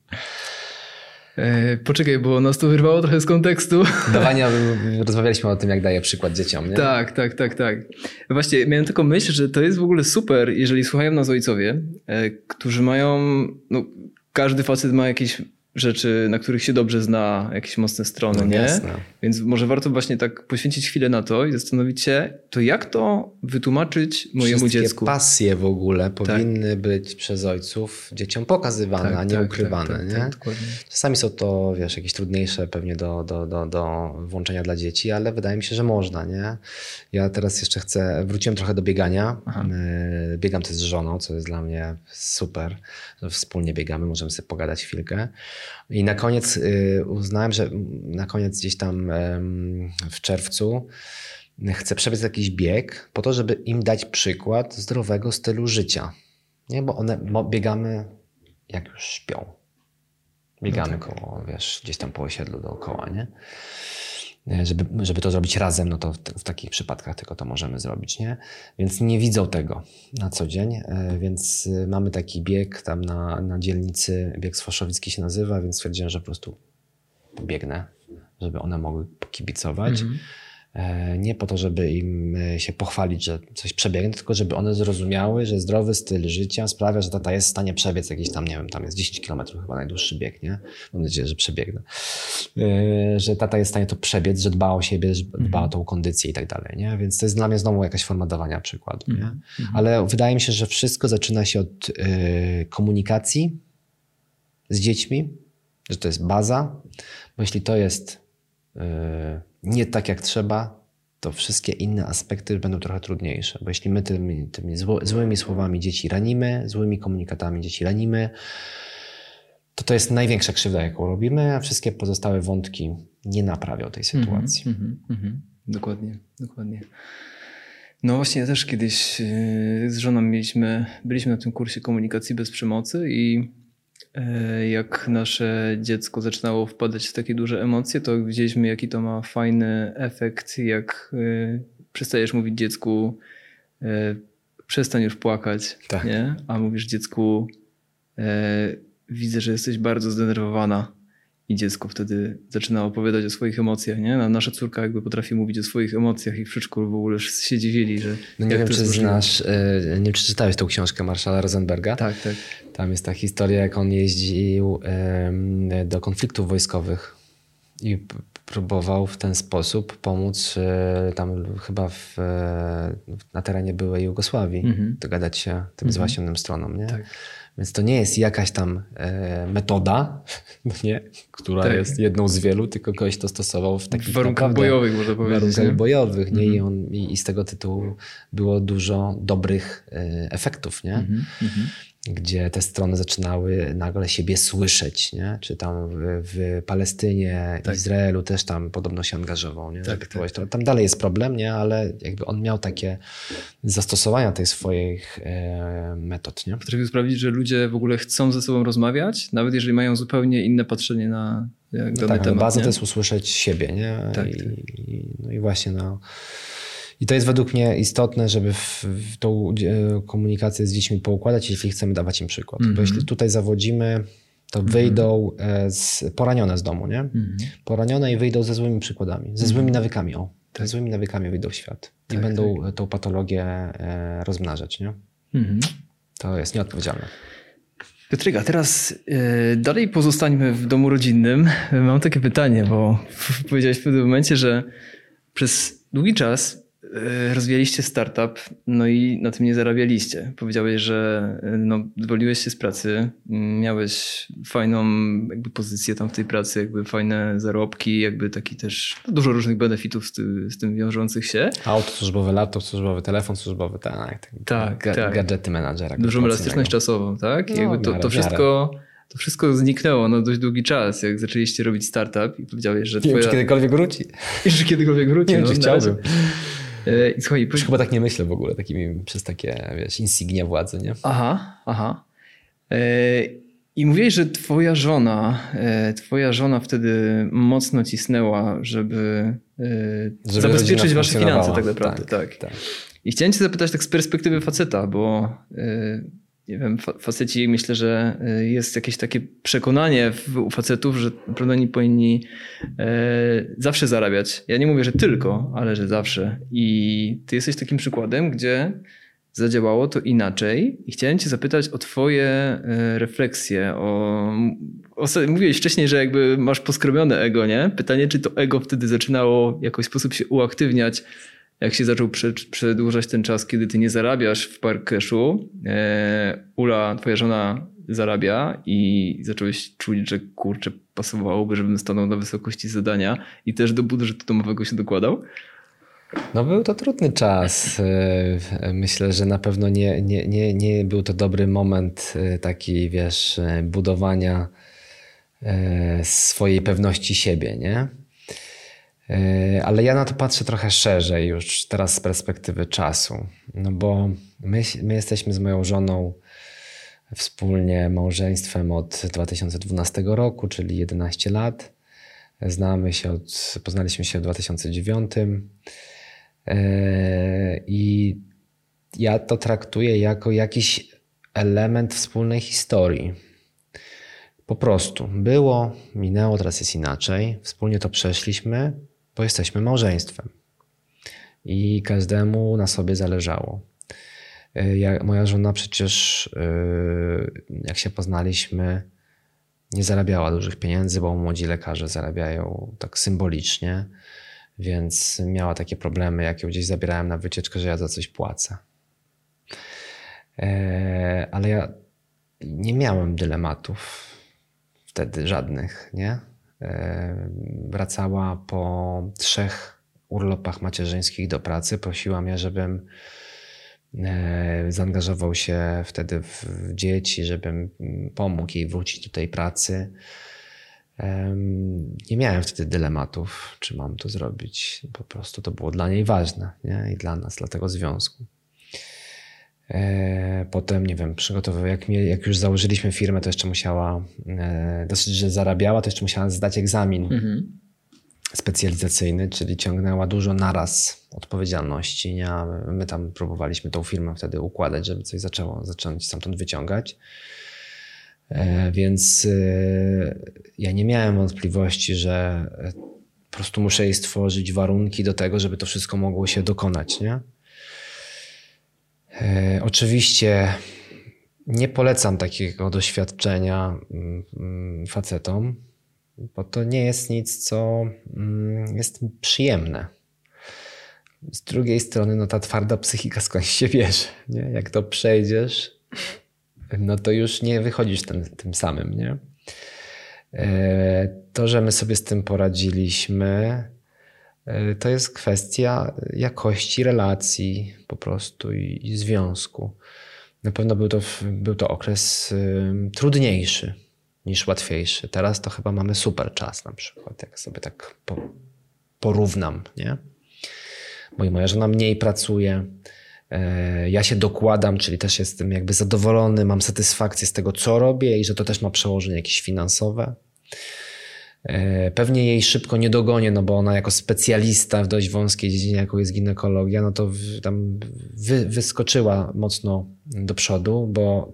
E, poczekaj, bo nas to wyrwało trochę z kontekstu. Dawania, rozmawialiśmy o tym, jak daje przykład dzieciom, nie? Tak, tak, tak, tak. Właśnie miałem taką myśl, że to jest w ogóle super, jeżeli słuchają nas ojcowie, e, którzy mają, no, każdy facet ma jakieś rzeczy, na których się dobrze zna, jakieś mocne strony, No nie? jasne. Więc może warto właśnie tak poświęcić chwilę na to i zastanowić się, to jak to wytłumaczyć mojemu Wszystkie dziecku? pasje w ogóle powinny być przez ojców dzieciom pokazywane, a nie ukrywane. tak, nie? tak, dokładnie. Czasami są to, wiesz, jakieś trudniejsze pewnie do, do, do, do włączenia dla dzieci, ale wydaje mi się, że można, nie? Ja teraz jeszcze chcę, wróciłem trochę do biegania. Aha. Yy, Biegam też z żoną, co jest dla mnie super, że wspólnie biegamy, możemy sobie pogadać chwilkę. I na koniec yy, uznałem, że na koniec gdzieś tam w czerwcu chcę przebiec jakiś bieg po to, żeby im dać przykład zdrowego stylu życia. Nie, bo one mo- biegamy jak już śpią. Biegamy koło, wiesz, gdzieś tam po osiedlu dookoła, nie? E, Żeby, żeby to zrobić razem, no to w, w takich przypadkach tylko to możemy zrobić, nie? Więc nie widzą tego na co dzień, e, więc e, mamy taki bieg tam na, na dzielnicy, bieg Sfoszowicki się nazywa, więc stwierdziłem, że po prostu biegnę, żeby one mogły pokibicować. E, Nie po to, żeby im e, się pochwalić, że coś przebiegnie, tylko żeby one zrozumiały, że zdrowy styl życia sprawia, że tata jest w stanie przebiec jakiś tam, nie wiem, tam jest 10 km chyba najdłuższy bieg, nie? Mam nadzieję, że przebiegnę. E, Że tata jest w stanie to przebiec, że dba o siebie, że dba o tą kondycję i tak dalej, nie? Więc to jest dla mnie znowu jakaś forma dawania przykładu, nie? Ale wydaje mi się, że wszystko zaczyna się od e, komunikacji z dziećmi, że to jest baza, bo jeśli to jest e, nie tak jak trzeba, to wszystkie inne aspekty będą trochę trudniejsze. Bo jeśli my tymi, tymi zło, złymi słowami dzieci ranimy, złymi komunikatami dzieci ranimy, to to jest największa krzywda, jaką robimy, a wszystkie pozostałe wątki nie naprawią tej sytuacji. Mhm, mhm. Dokładnie, dokładnie. No właśnie, ja też kiedyś yy, z żoną mieliśmy, byliśmy na tym kursie komunikacji bez przemocy i jak nasze dziecko zaczynało wpadać w takie duże emocje, to widzieliśmy, jaki to ma fajny efekt, jak yy, przestajesz mówić dziecku, yy, przestań już płakać, Tak. nie? a mówisz dziecku, widzę, że jesteś bardzo zdenerwowana. I dziecko wtedy zaczyna opowiadać o swoich emocjach, nie? A nasza córka jakby potrafi mówić o swoich emocjach i w przedszkolu w ogóle się dziwili, że No nie jak wiem, czy znasz, e, nie wiem, czy czytałeś tą książkę Marszala Rosenberga. Tak, tak. Tam jest ta historia, jak on jeździł do konfliktów wojskowych i próbował w ten sposób pomóc e, tam chyba w, e, na terenie byłej Jugosławii Mhm. dogadać się tym zwaśnionym stronom. Nie? Tak. Więc to nie jest jakaś tam e, metoda, nie, która Tak. jest jedną z wielu, tylko ktoś to stosował w takich W warunkach naprawdę bojowych, można powiedzieć. warunkach nie? bojowych, nie? I, on, i, I z tego tytułu było dużo dobrych e, efektów, nie? Mhm, mhm. Gdzie te strony zaczynały nagle siebie słyszeć, nie? Czy tam w, w Palestynie, Tak. Izraelu też tam podobno się angażował, nie? Tak, próbować to- Tam dalej jest problem, nie? Ale jakby on miał takie zastosowania tych swoich e, metod, nie? Potrafił sprawdzić, że ludzie w ogóle chcą ze sobą rozmawiać, nawet jeżeli mają zupełnie inne patrzenie na jak dany tak, ale temat. baza nie? to jest usłyszeć siebie, nie? Tak, I, tak. I, no i właśnie no. I to jest według mnie istotne, żeby w, w tą e, komunikację z dziećmi poukładać, jeśli chcemy dawać im przykład. Bo Mhm. jeśli tutaj zawodzimy, to wyjdą e, z, poranione z domu, nie? Mhm. Poranione i wyjdą ze złymi przykładami, ze złymi nawykami. O, ze złymi nawykami wyjdą w świat i Tak, będą e, tą patologię e, rozmnażać, nie? Mhm. To jest nieodpowiedzialne. Piotrek, a teraz dalej pozostańmy w domu rodzinnym. Mam takie pytanie, bo powiedziałeś w pewnym momencie, że przez długi czas rozwijaliście startup, no i na tym nie zarabialiście. Powiedziałeś, że e, no, zwolniłeś się z pracy, miałeś fajną jakby pozycję tam w tej pracy, jakby fajne zarobki, jakby taki też no, dużo różnych benefitów z, ty, z tym wiążących się. Auto służbowe, laptop służbowy, telefon służbowy, tak. tak, Tak, Ga- tak. Gadżety menadżera. Dużą elastyczność czasową, tak? No, jakby to, to wszystko... To wszystko zniknęło na dość długi czas, jak zaczęliście robić startup i powiedziałeś, że Nie wiem, twoja... czy kiedykolwiek wróci. I że kiedykolwiek wróci. Nie wiem, no, czy na razie. E, I słuchaj, Już chyba tak nie myślę w ogóle, takimi przez takie, wiesz, insignia władzy, nie? Aha, aha. E, I mówiłeś, że twoja żona, e, twoja żona wtedy mocno cisnęła, żeby, Żeby zabezpieczyć wasze finanse tak naprawdę. Tak, tak. I chciałem cię zapytać tak z perspektywy faceta, bo nie wiem, fa- faceci myślę, że e, jest jakieś takie przekonanie u facetów, że naprawdę oni powinni e, zawsze zarabiać. Ja nie mówię, że tylko, ale że zawsze. I ty jesteś takim przykładem, gdzie zadziałało to inaczej i chciałem cię zapytać o twoje e, refleksje, o, o mówiłeś wcześniej, że jakby masz poskromione ego, nie? Pytanie, czy to ego wtedy zaczynało w jakiś sposób się uaktywniać, jak się zaczął przedłużać ten czas, kiedy ty nie zarabiasz w Parkeszu, e, Ula, twoja żona zarabia i zacząłeś czuć, że kurczę, pasowałoby, żebym stanął na wysokości zadania i też do budżetu domowego się dokładał? No był to trudny czas. E, myślę, że na pewno nie, nie, nie, nie był to dobry moment e, taki, wiesz, budowania swojej pewności siebie, nie? Ale ja na to patrzę trochę szerzej już teraz z perspektywy czasu. No bo my, my jesteśmy z moją żoną wspólnie małżeństwem od 2012 roku, czyli 11 lat. Znamy się od, poznaliśmy się w 2009. E, I ja to traktuję jako jakiś element wspólnej historii. Po prostu było, minęło, teraz jest inaczej. Wspólnie to przeszliśmy, bo jesteśmy małżeństwem. I każdemu na sobie zależało. E, ja, moja żona przecież, e, jak się poznaliśmy, nie zarabiała dużych pieniędzy, bo młodzi lekarze zarabiają tak symbolicznie więc miała takie problemy, jak ją gdzieś zabierałem na wycieczkę, że ja za coś płacę. E, ale ja nie miałem dylematów wtedy żadnych, nie? E, wracała po trzech urlopach macierzyńskich do pracy. Prosiła mnie, żebym e, zaangażował się wtedy w dzieci, żebym pomógł jej wrócić do tej pracy. Nie miałem wtedy dylematów, czy mam to zrobić. Po prostu to było dla niej ważne nie? i dla nas, dla tego związku. E, potem, nie wiem, przygotowywał, jak, jak już założyliśmy firmę, to jeszcze musiała, e, dosyć, że zarabiała, to jeszcze musiała zdać egzamin mhm. specjalizacyjny, czyli ciągnęła dużo naraz odpowiedzialności. Nie? My tam próbowaliśmy tą firmę wtedy układać, żeby coś zaczęło, zacząć stamtąd wyciągać. E, więc ja nie miałem wątpliwości, że po prostu muszę jej stworzyć warunki do tego, żeby to wszystko mogło się dokonać. Nie? Oczywiście nie polecam takiego doświadczenia mm, mm, facetom, bo to nie jest nic, co mm, jest przyjemne. Z drugiej strony, no ta twarda psychika skądś się bierze. Nie? Jak to przejdziesz, no to już nie wychodzisz tym, tym samym, nie? E, to, że my sobie z tym poradziliśmy, e, to jest kwestia jakości relacji po prostu i, i związku. Na pewno był to, był to okres trudniejszy niż łatwiejszy. Teraz to chyba mamy super czas na przykład, jak sobie tak po, porównam, nie? Bo moja żona mniej pracuje, E, ja się dokładam, czyli też jestem jakby zadowolony, mam satysfakcję z tego, co robię i że to też ma przełożenie jakieś finansowe. E, pewnie jej szybko nie dogonię, no bo ona jako specjalista w dość wąskiej dziedzinie, jaką jest ginekologia, no to tam wy, wyskoczyła mocno do przodu, bo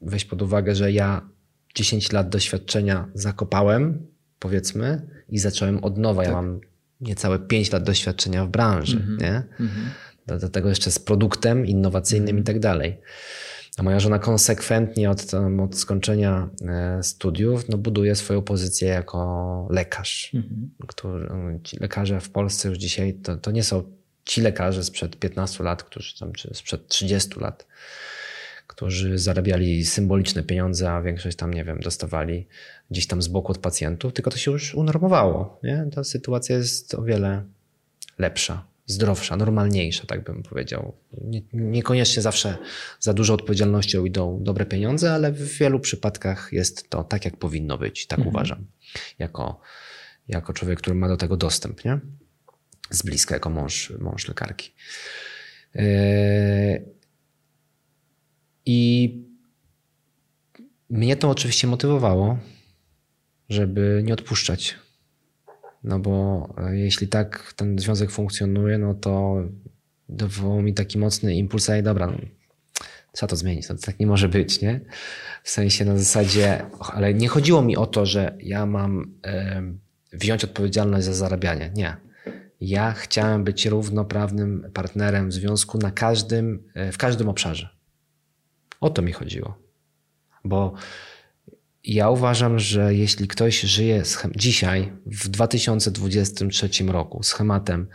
weź pod uwagę, że ja 10 lat doświadczenia zakopałem, powiedzmy, i zacząłem od nowa. Tak. Ja mam niecałe 5 lat doświadczenia w branży, mm -hmm. nie? Mm -hmm do, do tego jeszcze z produktem innowacyjnym i mhm. tak dalej. A moja żona konsekwentnie od, od skończenia e, studiów no, buduje swoją pozycję jako lekarz. Mhm. Który, ci lekarze w Polsce już dzisiaj to, to nie są ci lekarze sprzed 15 lat, którzy tam, czy sprzed 30 lat, którzy zarabiali symboliczne pieniądze, a większość tam, nie wiem, dostawali gdzieś tam z boku od pacjentów, tylko to się już unormowało. Nie? Ta sytuacja jest o wiele lepsza zdrowsza, normalniejsza, tak bym powiedział. Nie, niekoniecznie zawsze za dużo odpowiedzialnością idą dobre pieniądze, ale w wielu przypadkach jest to tak, jak powinno być. Tak mhm. uważam. Jako, jako człowiek, który ma do tego dostęp, nie? Z bliska, jako mąż, mąż lekarki. Yy... I mnie to oczywiście motywowało, żeby nie odpuszczać no bo e, jeśli tak ten związek funkcjonuje, no to wywołał mi taki mocny impuls, i dobra, no, trzeba to zmienić, to tak nie może być, nie? W sensie na zasadzie, ale nie chodziło mi o to, że ja mam e, wziąć odpowiedzialność za zarabianie, nie. Ja chciałem być równoprawnym partnerem w związku na każdym, w każdym obszarze. O to mi chodziło. Bo ja uważam, że jeśli ktoś żyje dzisiaj, w 2023 roku, schematem,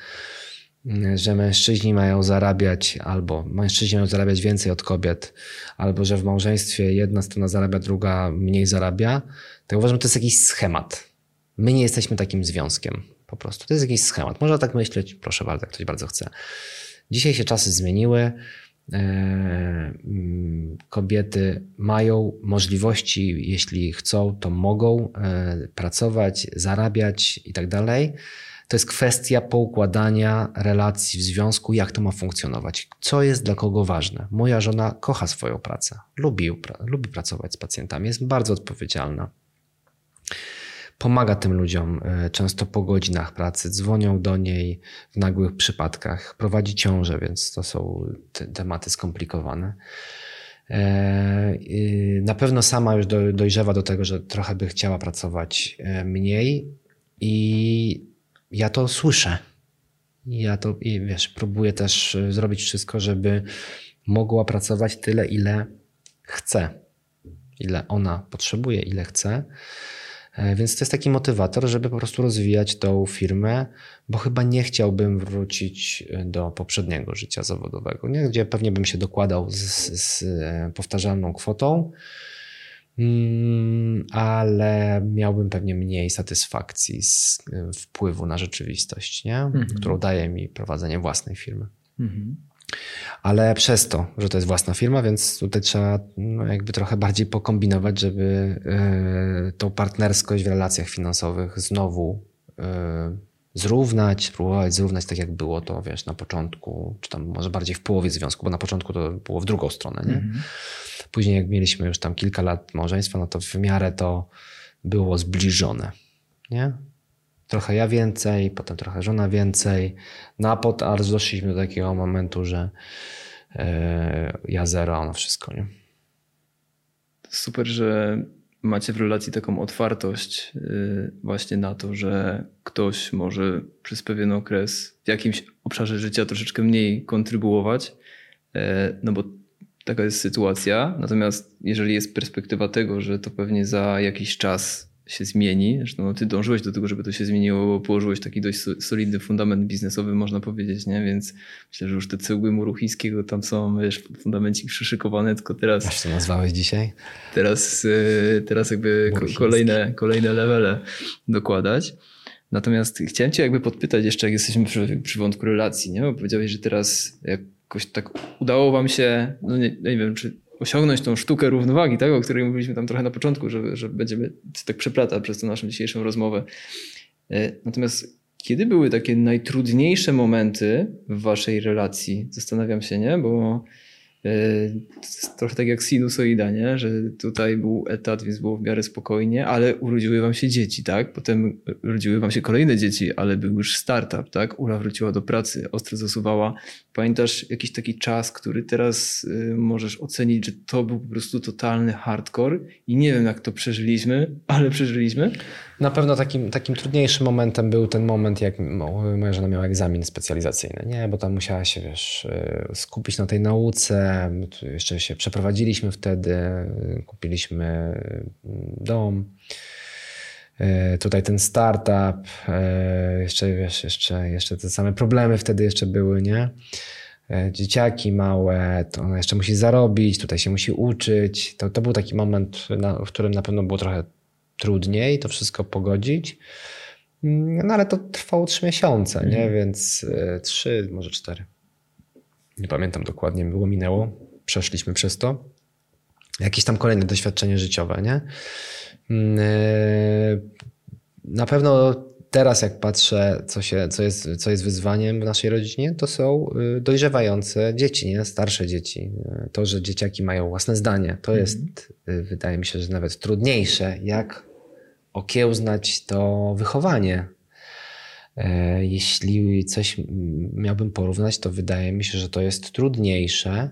że mężczyźni mają zarabiać, albo mężczyźni mają zarabiać więcej od kobiet, albo że w małżeństwie jedna strona zarabia, druga mniej zarabia, to uważam, że to jest jakiś schemat. My nie jesteśmy takim związkiem. Po prostu. To jest jakiś schemat. Można tak myśleć, proszę bardzo, jak ktoś bardzo chce. Dzisiaj się czasy zmieniły. E, mm, kobiety mają możliwości, jeśli chcą, to mogą e, pracować, zarabiać i tak. To jest kwestia poukładania relacji w związku, jak to ma funkcjonować, co jest dla kogo ważne. Moja żona kocha swoją pracę, lubi, lubi pracować z pacjentami, jest bardzo odpowiedzialna pomaga tym ludziom e, często po godzinach pracy, dzwonią do niej w nagłych przypadkach, prowadzi ciążę, więc to są te tematy skomplikowane. E, na pewno sama już dojrzewa do tego, że trochę by chciała pracować e, mniej i ja to słyszę. Ja to, wiesz, próbuję też zrobić wszystko, żeby mogła pracować tyle, ile chce, ile ona potrzebuje, ile chce. E, więc to jest taki motywator, żeby po prostu rozwijać tą firmę, bo chyba nie chciałbym wrócić e, do poprzedniego życia zawodowego, nie? gdzie pewnie bym się dokładał z, z e, powtarzalną kwotą, mm, ale miałbym pewnie mniej satysfakcji z wpływu na rzeczywistość, nie? Mhm. którą daje mi prowadzenie własnej firmy. Mhm. Ale przez to, że to jest własna firma, więc tutaj trzeba no, jakby trochę bardziej pokombinować, żeby y, tą partnerskość w relacjach finansowych znowu y, zrównać, spróbować zrównać tak jak było to, wiesz, na początku, czy tam może bardziej w połowie związku, bo na początku to było w drugą stronę, nie? Mm -hmm. Później jak mieliśmy już tam kilka lat małżeństwa, no to w miarę to było zbliżone, nie? Trochę ja więcej, potem trochę żona więcej. No aż doszliśmy do takiego momentu, że e, ja zero, ona wszystko. Nie? Super, że macie w relacji taką otwartość y, właśnie na to, że ktoś może przez pewien okres w jakimś obszarze życia troszeczkę mniej kontrybuować, e, no bo taka jest sytuacja. Natomiast jeżeli jest perspektywa tego, że to pewnie za jakiś czas się zmieni. Zresztą no, ty dążyłeś do tego, żeby to się zmieniło, bo położyłeś taki dość solidny fundament biznesowy, można powiedzieć, nie? Więc myślę, że już te cegły muru chińskiego tam są, wiesz, fundamencik przyszykowane, tylko teraz... Jak to nazwałeś dzisiaj? Teraz, e, teraz jakby kolejne, kolejne levele dokładać. Natomiast chciałem cię jakby podpytać jeszcze, jak jesteśmy przy, przy wątku relacji, nie? Bo powiedziałeś, że teraz jakoś tak udało wam się, no nie, nie wiem, czy osiągnąć tą sztukę równowagi, tak, o której mówiliśmy tam trochę na początku, że, że będziemy tak przeplatać przez tę naszą dzisiejszą rozmowę. E, natomiast kiedy były takie najtrudniejsze momenty w waszej relacji? Zastanawiam się, nie? Bo trochę tak jak sinusoida, nie? że tutaj był etat, więc było w miarę spokojnie, ale urodziły wam się dzieci, tak? Potem urodziły wam się kolejne dzieci, ale był już startup, tak? Ula wróciła do pracy, ostro zasuwała. Pamiętasz jakiś taki czas, który teraz y, możesz ocenić, że to był po prostu totalny hardcore i nie wiem jak to przeżyliśmy, ale przeżyliśmy? Na pewno takim, takim trudniejszym momentem był ten moment, jak moja żona miała egzamin specjalizacyjny, nie? Bo tam musiała się, wiesz, y, skupić na tej nauce, jeszcze się przeprowadziliśmy wtedy, kupiliśmy mm, dom. E, tutaj ten startup, e, jeszcze, wiesz, jeszcze, jeszcze te same problemy wtedy jeszcze były, nie? E, dzieciaki małe, to ona jeszcze musi zarobić, tutaj się musi uczyć. To, to był taki moment, w którym na pewno było trochę trudniej to wszystko pogodzić. No ale to trwało trzy miesiące, nie? Mhm. więc trzy, może cztery nie pamiętam dokładnie, było minęło, przeszliśmy przez to. Jakieś tam kolejne doświadczenie życiowe, nie? Mm, e, na pewno teraz, jak patrzę, co, się, co, jest, co jest wyzwaniem w naszej rodzinie, to są y, dojrzewające dzieci, nie? starsze dzieci. To, że dzieciaki mają własne zdanie, to mhm. jest, y, wydaje mi się, że nawet trudniejsze, jak okiełznać to wychowanie E, jeśli coś miałbym porównać, to wydaje mi się, że to jest trudniejsze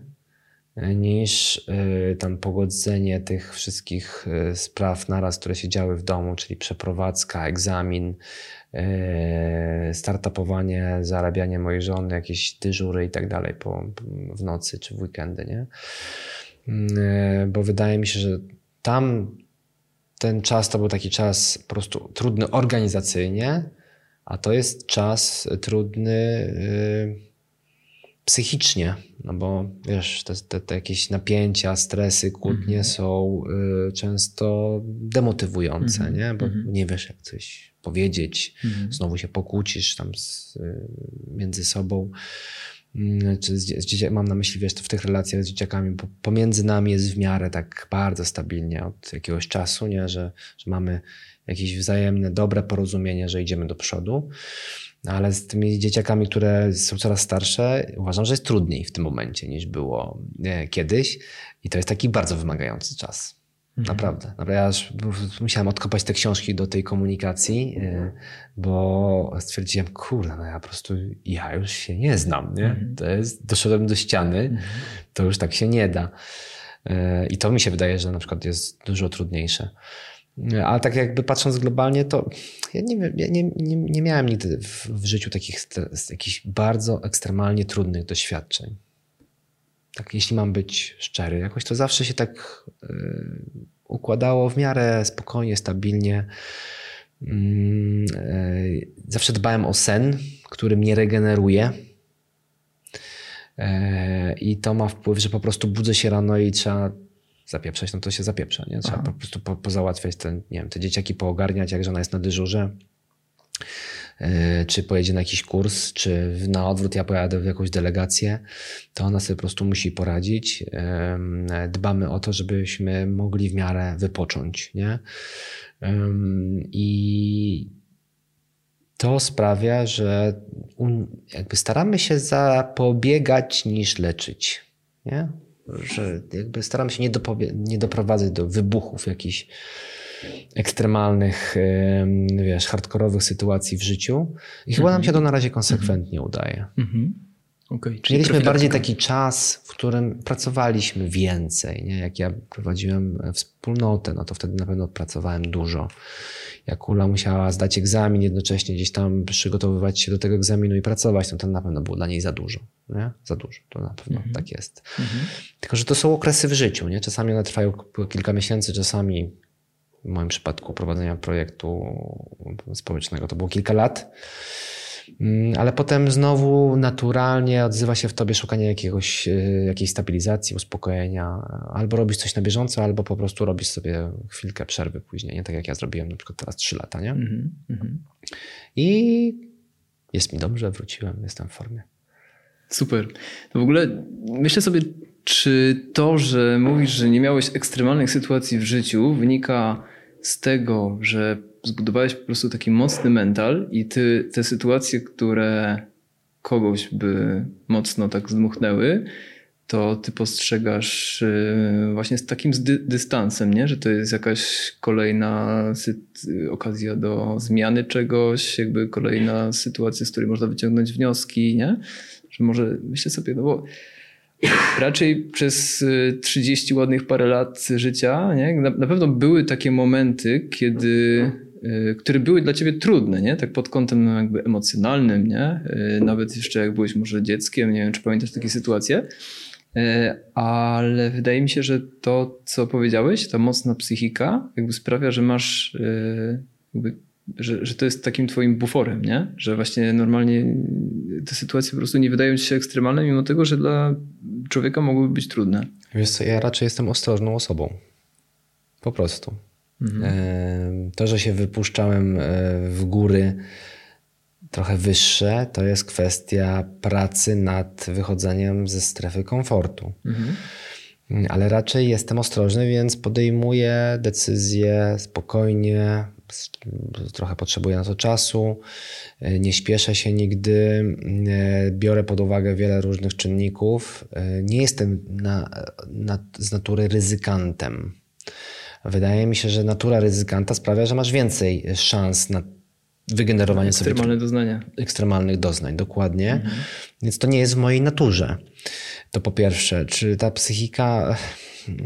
niż y, tam pogodzenie tych wszystkich y, spraw naraz, które się działy w domu, czyli przeprowadzka, egzamin, y, startupowanie, zarabianie mojej żony, jakieś dyżury i tak dalej w nocy czy w weekendy, nie? Bo wydaje mi się, że tam ten czas to był taki czas po prostu trudny organizacyjnie, a to jest czas trudny psychicznie, no bo wiesz, te, te, te jakieś napięcia, stresy, kłótnie mm -hmm. są y, często demotywujące, mm -hmm. nie? Bo mm -hmm. nie wiesz, jak coś powiedzieć, mhm. znowu się pokłócisz tam z, y, między sobą. Mm, czy z, z, mam na myśli, wiesz, to w tych relacjach z dzieciakami, bo pomiędzy nami jest w miarę tak bardzo stabilnie od jakiegoś czasu, nie? Że, że mamy jakieś wzajemne, dobre porozumienie, że idziemy do przodu. No, ale z tymi dzieciakami, które są coraz starsze, uważam, że jest trudniej w tym momencie niż było nie, kiedyś. I to jest taki bardzo wymagający czas. Mhm. Naprawdę. Naprawdę. Ja już musiałem odkopać te książki do tej komunikacji, y, bo stwierdziłem, kurde, no ja po prostu, ja już się nie znam, nie? Mhm. To jest, doszedłem do ściany, mhm. to już tak się nie da. Y, I to mi się wydaje, że na przykład jest dużo trudniejsze. Ale tak jakby patrząc globalnie, to ja nie, ja nie, nie, nie miałem nigdy w, w życiu takich jakichś bardzo ekstremalnie trudnych doświadczeń. Tak, jeśli mam być szczery, jakoś to zawsze się tak y, układało w miarę spokojnie, stabilnie. Y, zawsze dbałem o sen, który mnie regeneruje. Y, I to ma wpływ, że po prostu budzę się rano i trzeba zapieprzać, no to się zapieprza. Nie? Trzeba Aha. po prostu po, pozałatwiać te, nie wiem, te dzieciaki, poogarniać, jak żona jest na dyżurze. Yy, czy pojedzie na jakiś kurs, czy na odwrót ja pojadę w jakąś delegację, to ona sobie po prostu musi poradzić. Yy, dbamy o to, żebyśmy mogli w miarę wypocząć. Nie? Yy, I to sprawia, że jakby staramy się zapobiegać niż leczyć. Nie? Że jakby staram się nie, nie doprowadzać do wybuchów jakichś ekstremalnych, wiesz, hardkorowych sytuacji w życiu. I chyba nam się to na razie konsekwentnie udaje. Mhm. Okay. Mieliśmy bardziej taki czas, którym pracowaliśmy więcej. Nie? Jak ja prowadziłem wspólnotę, no to wtedy na pewno pracowałem dużo jak Ula musiała zdać egzamin, jednocześnie gdzieś tam przygotowywać się do tego egzaminu i pracować, no to na pewno było dla niej za dużo. Nie? Za dużo, to na pewno mhm. tak jest. Mhm. Tylko, że to są okresy w życiu. Nie? Czasami one trwają kilka miesięcy, czasami w moim przypadku prowadzenia projektu społecznego to było kilka lat. Mm, ale potem znowu naturalnie odzywa się w tobie szukanie jakiegoś, e, jakiejś stabilizacji, uspokojenia. Albo robisz coś na bieżąco, albo po prostu robisz sobie chwilkę przerwy później, nie tak jak ja zrobiłem na przykład teraz trzy lata, nie? Mm -hmm. I jest mi dobrze, wróciłem, jestem w formie. Super. To w ogóle myślę sobie, czy to, że mówisz, że nie miałeś ekstremalnych sytuacji w życiu, wynika z tego, że zbudowałeś po prostu taki mocny mental i ty te sytuacje, które kogoś by mocno tak zdmuchnęły, to ty postrzegasz y, właśnie z takim dystansem, nie? że to jest jakaś kolejna okazja do zmiany czegoś, jakby kolejna sytuacja, z której można wyciągnąć wnioski, nie? Że może myślę sobie, no bo raczej przez 30 ładnych parę lat życia, nie? Na, na pewno były takie momenty, kiedy Y, które były dla ciebie trudne, nie? Tak pod kątem no, jakby emocjonalnym, nie? Y, nawet jeszcze jak byłeś może dzieckiem, nie wiem, czy pamiętasz takie sytuacje. Y, ale wydaje mi się, że to, co powiedziałeś, ta mocna psychika, jakby sprawia, że masz, jakby, że, że to jest takim twoim buforem, nie? Że właśnie normalnie te sytuacje po prostu nie wydają ci się ekstremalne, mimo tego, że dla człowieka mogłyby być trudne. Wiesz co, ja raczej jestem ostrożną osobą. Po prostu. Mhm. To, że się wypuszczałem e, w góry trochę wyższe, to jest kwestia pracy nad wychodzeniem ze strefy komfortu. Mhm. Ale raczej jestem ostrożny, więc podejmuję decyzje spokojnie, trochę potrzebuję na to czasu, e, nie śpieszę się nigdy, e, biorę pod uwagę wiele różnych czynników. Nie jestem na, na, z natury ryzykantem. Wydaje mi się, że natura ryzykanta sprawia, że masz więcej szans na wygenerowanie Ekstremalne sobie doznania. ekstremalnych doznań, dokładnie. Mhm. Więc to nie jest w mojej naturze. To po pierwsze, czy ta psychika.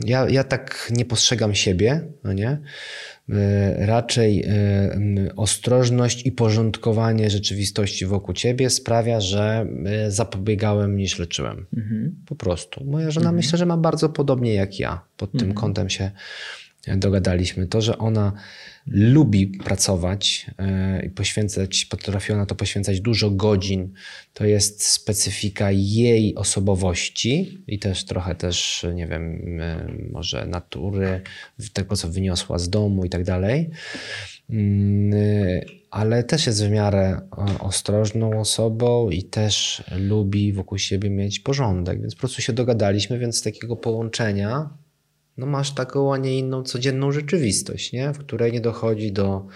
Ja, ja tak nie postrzegam siebie, no nie? E, raczej e, ostrożność i porządkowanie rzeczywistości wokół ciebie sprawia, że zapobiegałem niż leczyłem. Mhm. Po prostu. Moja żona mhm. myślę, że ma bardzo podobnie jak ja. Pod mhm. tym kątem się dogadaliśmy. To, że ona lubi pracować i poświęcać, potrafiła na to poświęcać dużo godzin, to jest specyfika jej osobowości i też trochę też, nie wiem, może natury, tego co wyniosła z domu i tak dalej. Mm, ale też jest w miarę ostrożną osobą i też lubi wokół siebie mieć porządek, więc po prostu się dogadaliśmy, więc z takiego połączenia no masz taką, a nie inną codzienną rzeczywistość, nie? w której nie dochodzi do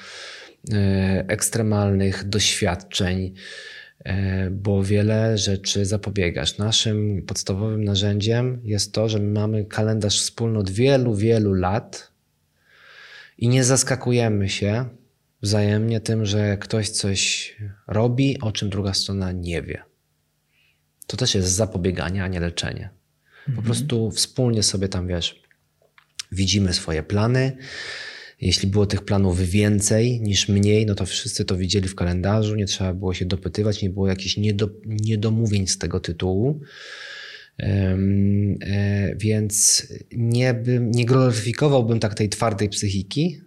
e, ekstremalnych doświadczeń, e, bo wiele rzeczy zapobiegasz. Naszym podstawowym narzędziem jest to, że my mamy kalendarz wspólny od wielu, wielu lat i nie zaskakujemy się wzajemnie tym, że ktoś coś robi, o czym druga strona nie wie. To też jest zapobieganie, a nie leczenie. Po mhm. prostu wspólnie sobie tam wiesz, widzimy swoje plany. Jeśli było tych planów więcej niż mniej, no to wszyscy to widzieli w kalendarzu, nie trzeba było się dopytywać, nie było jakichś niedo, niedomówień z tego tytułu. Um, e, więc nie, bym, nie gloryfikowałbym tak tej twardej psychiki,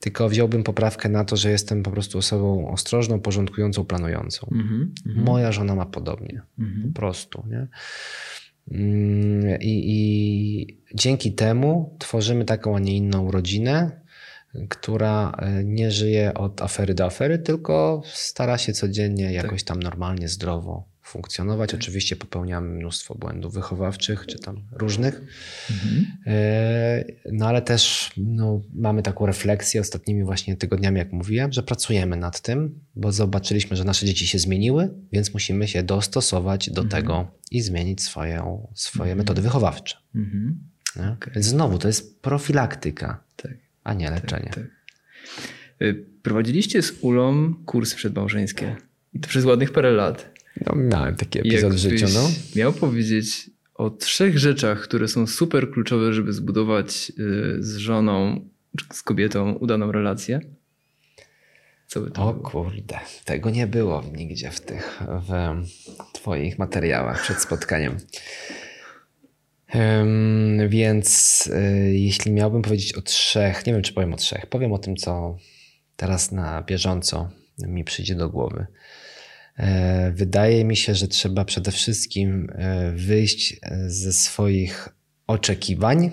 tylko wziąłbym poprawkę na to, że jestem po prostu osobą ostrożną, porządkującą, planującą. Mm -hmm. Moja żona ma podobnie. Mm -hmm. Po prostu. Nie? Mm, I, I, dzięki temu tworzymy taką, a nie inną rodzinę, która e, nie żyje od afery do afery, tylko stara się codziennie jakoś tam normalnie, zdrowo funkcjonować. Oczywiście popełniamy mnóstwo błędów wychowawczych czy tam różnych, mhm. E, no ale też no, mamy taką refleksję ostatnimi właśnie tygodniami, jak mówiłem, że pracujemy nad tym, bo zobaczyliśmy, że nasze dzieci się zmieniły, więc musimy się dostosować do mhm. tego i zmienić swoje, swoje mhm. metody wychowawcze. Więc znowu to jest profilaktyka, tak. a nie tak, leczenie. Tak, tak. Prowadziliście z Ulą kursy przedmałżeńskie i to przez ładnych parę lat. No, miałem taki epizod w życiu. No. Miał powiedzieć o trzech rzeczach, które są super kluczowe, żeby zbudować y, z żoną, z kobietą udaną relację. Co by to o było? kurde, tego nie było nigdzie w tych w Twoich materiałach przed spotkaniem. Um, więc y, jeśli miałbym powiedzieć o trzech, nie wiem czy powiem o trzech, powiem o tym, co teraz na bieżąco mi przyjdzie do głowy. E, wydaje mi się, że trzeba przede wszystkim e, wyjść e, ze swoich oczekiwań,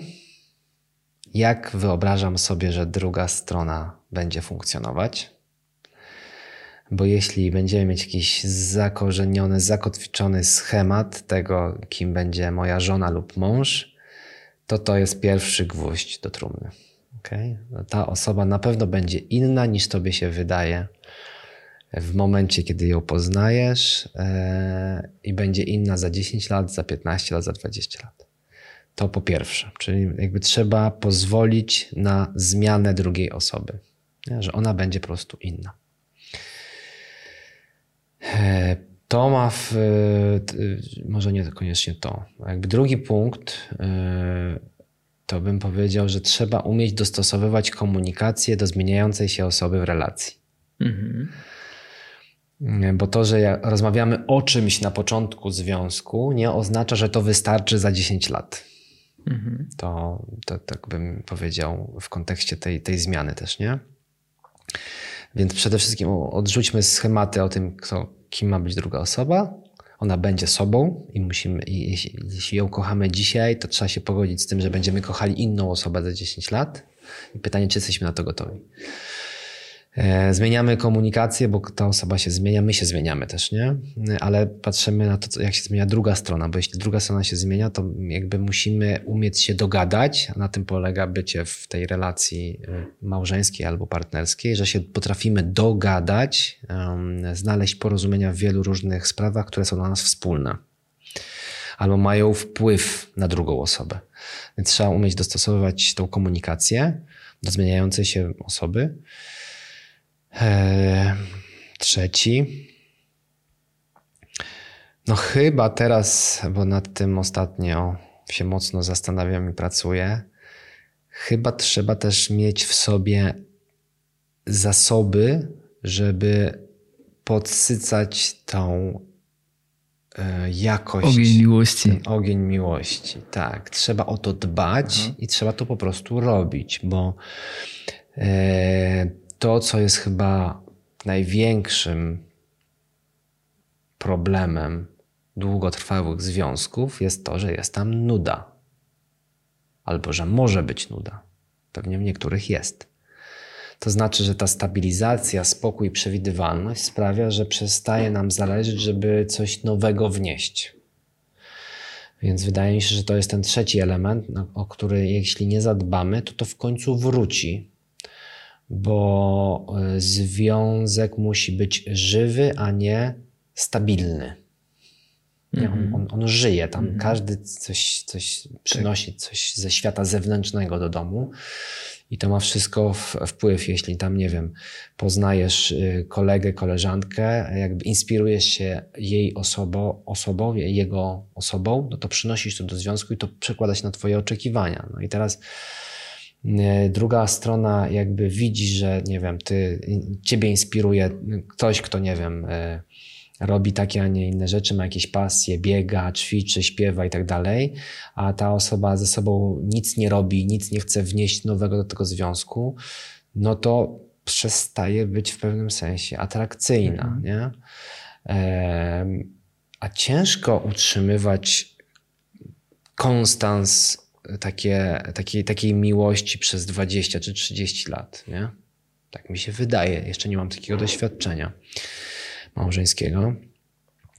jak wyobrażam sobie, że druga strona będzie funkcjonować. Bo jeśli będziemy mieć jakiś zakorzeniony, zakotwiczony schemat tego, kim będzie moja żona lub mąż, to to jest pierwszy gwóźdź do trumny. Okay? Ta osoba na pewno będzie inna niż tobie się wydaje w momencie, kiedy ją poznajesz e, i będzie inna za 10 lat, za 15 lat, za 20 lat. To po pierwsze, czyli jakby trzeba pozwolić na zmianę drugiej osoby, nie? że ona będzie po prostu inna. E, to ma w, może nie koniecznie to. Jakby drugi punkt, e, to bym powiedział, że trzeba umieć dostosowywać komunikację do zmieniającej się osoby w relacji. Mhm. Bo to, że rozmawiamy o czymś na początku związku, nie oznacza, że to wystarczy za 10 lat. Mhm. To, to tak bym powiedział w kontekście tej, tej zmiany też, nie? Więc przede wszystkim odrzućmy schematy o tym, kto, kim ma być druga osoba. Ona będzie sobą i musimy, i jeśli, jeśli ją kochamy dzisiaj, to trzeba się pogodzić z tym, że będziemy kochali inną osobę za 10 lat. I pytanie, czy jesteśmy na to gotowi. E, zmieniamy komunikację, bo ta osoba się zmienia, my się zmieniamy też, nie? Ale patrzymy na to, jak się zmienia druga strona, bo jeśli druga strona się zmienia, to jakby musimy umieć się dogadać, na tym polega bycie w tej relacji e, małżeńskiej albo partnerskiej, że się potrafimy dogadać, znaleźć porozumienia w wielu różnych sprawach, które są dla nas wspólne albo mają wpływ na drugą osobę. Więc trzeba umieć dostosowywać tą komunikację do zmieniającej się osoby. Eee, trzeci. No chyba teraz, bo nad tym ostatnio się mocno zastanawiam i pracuję, chyba trzeba też mieć w sobie zasoby, żeby podsycać tą e, jakość. Ogień miłości. Ogień miłości, tak. Trzeba o to dbać Aha. i trzeba to po prostu robić, bo e, to, co jest chyba największym problemem długotrwałych związków, jest to, że jest tam nuda. Albo że może być nuda. Pewnie w niektórych jest. To znaczy, że ta stabilizacja, spokój, przewidywalność sprawia, że przestaje nam zależeć, żeby coś nowego wnieść. Więc wydaje mi się, że to jest ten trzeci element, no, o który jeśli nie zadbamy, to to w końcu wróci. Bo y, związek musi być żywy, a nie stabilny. Nie, on, on, on żyje tam, każdy coś, coś przynosi, coś ze świata zewnętrznego do domu. I to ma wszystko wpływ, jeśli tam, nie wiem, poznajesz y, kolegę, koleżankę, jakby inspirujesz się jej osobą, osobą, jego osobą, no to przynosisz to do związku i to przekłada się na twoje oczekiwania. No i teraz druga strona jakby widzi, że, nie wiem, ty, ciebie inspiruje ktoś, kto, nie wiem, y, robi takie, a nie inne rzeczy, ma jakieś pasje, biega, ćwiczy, śpiewa i tak dalej, a ta osoba ze sobą nic nie robi, nic nie chce wnieść nowego do tego związku, no to przestaje być w pewnym sensie atrakcyjna, nie? Em, a ciężko utrzymywać konstans takie, takiej, takiej miłości przez 20 czy 30 lat, nie? Tak mi się wydaje. Jeszcze nie mam takiego doświadczenia małżeńskiego.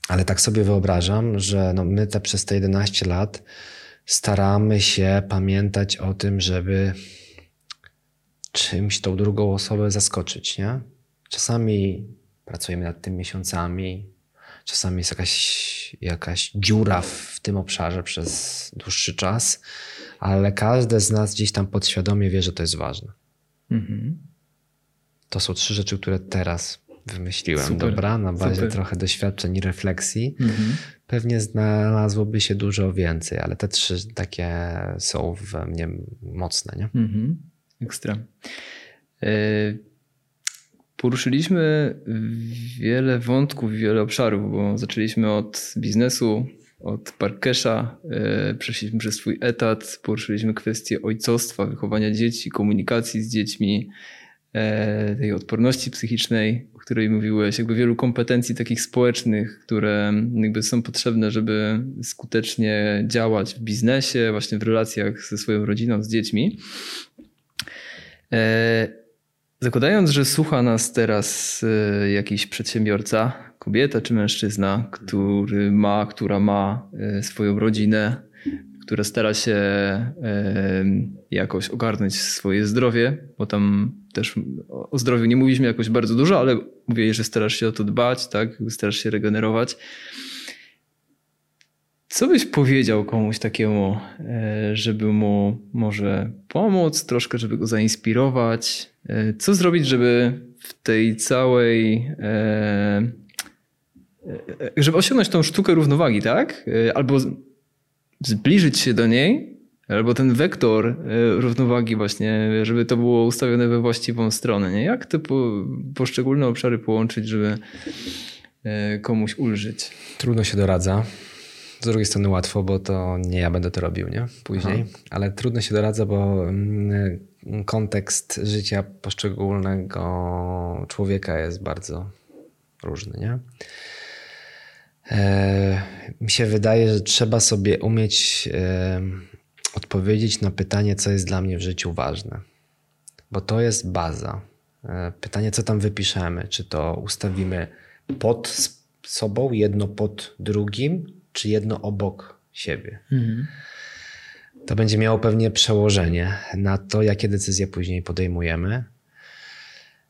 Ale tak sobie wyobrażam, że no my te przez te 11 lat staramy się pamiętać o tym, żeby czymś tą drugą osobę zaskoczyć, nie? Czasami pracujemy nad tym miesiącami, czasami jest jakaś, jakaś dziura w tym obszarze przez dłuższy czas, ale każde z nas gdzieś tam podświadomie wie, że to jest ważne. Mhm. To są trzy rzeczy, które teraz wymyśliłem. Super, Dobra, na bazie super. trochę doświadczeń i refleksji. Mhm. Pewnie znalazłoby się dużo więcej, ale te trzy takie są we mnie mocne, nie? Mhm. Ekstra. E, Poruszyliśmy wiele wątków, wiele obszarów, bo zaczęliśmy od biznesu, od parkesza, e, przeszliśmy przez swój etat, poruszyliśmy kwestie ojcostwa, wychowania dzieci, komunikacji z dziećmi, e, tej odporności psychicznej, o której mówiłeś, jakby wielu kompetencji takich społecznych, które jakby są potrzebne, żeby skutecznie działać w biznesie, właśnie w relacjach ze swoją rodziną, z dziećmi. E, Zakładając, że słucha nas teraz jakiś przedsiębiorca, kobieta czy mężczyzna, który ma, która ma e, swoją rodzinę, która stara się e, jakoś ogarnąć swoje zdrowie, bo tam też o zdrowiu nie mówiliśmy jakoś bardzo dużo, ale mówię, że starasz się o to dbać, tak? Starasz się regenerować. Co byś powiedział komuś takiemu, e, żeby mu może pomóc, troszkę, żeby go zainspirować? Co zrobić, żeby w tej całej. E, e, żeby osiągnąć tą sztukę równowagi, tak? E, Albo zbliżyć się do niej, albo ten wektor równowagi, właśnie, żeby to było ustawione we właściwą stronę. Nie? Jak te po, poszczególne obszary połączyć, żeby komuś ulżyć? Trudno się doradza. Z drugiej strony łatwo, bo to nie ja będę to robił, nie? Później. Ale trudno się doradza, bo mm, kontekst życia poszczególnego człowieka jest bardzo różny, nie? E, mi się wydaje, że trzeba sobie umieć e, odpowiedzieć na pytanie, co jest dla mnie w życiu ważne. Bo to jest baza. E, pytanie, co tam wypiszemy? Czy to ustawimy pod sobą, jedno pod drugim, czy jedno obok siebie? To będzie miało pewnie przełożenie na to, jakie decyzje później podejmujemy.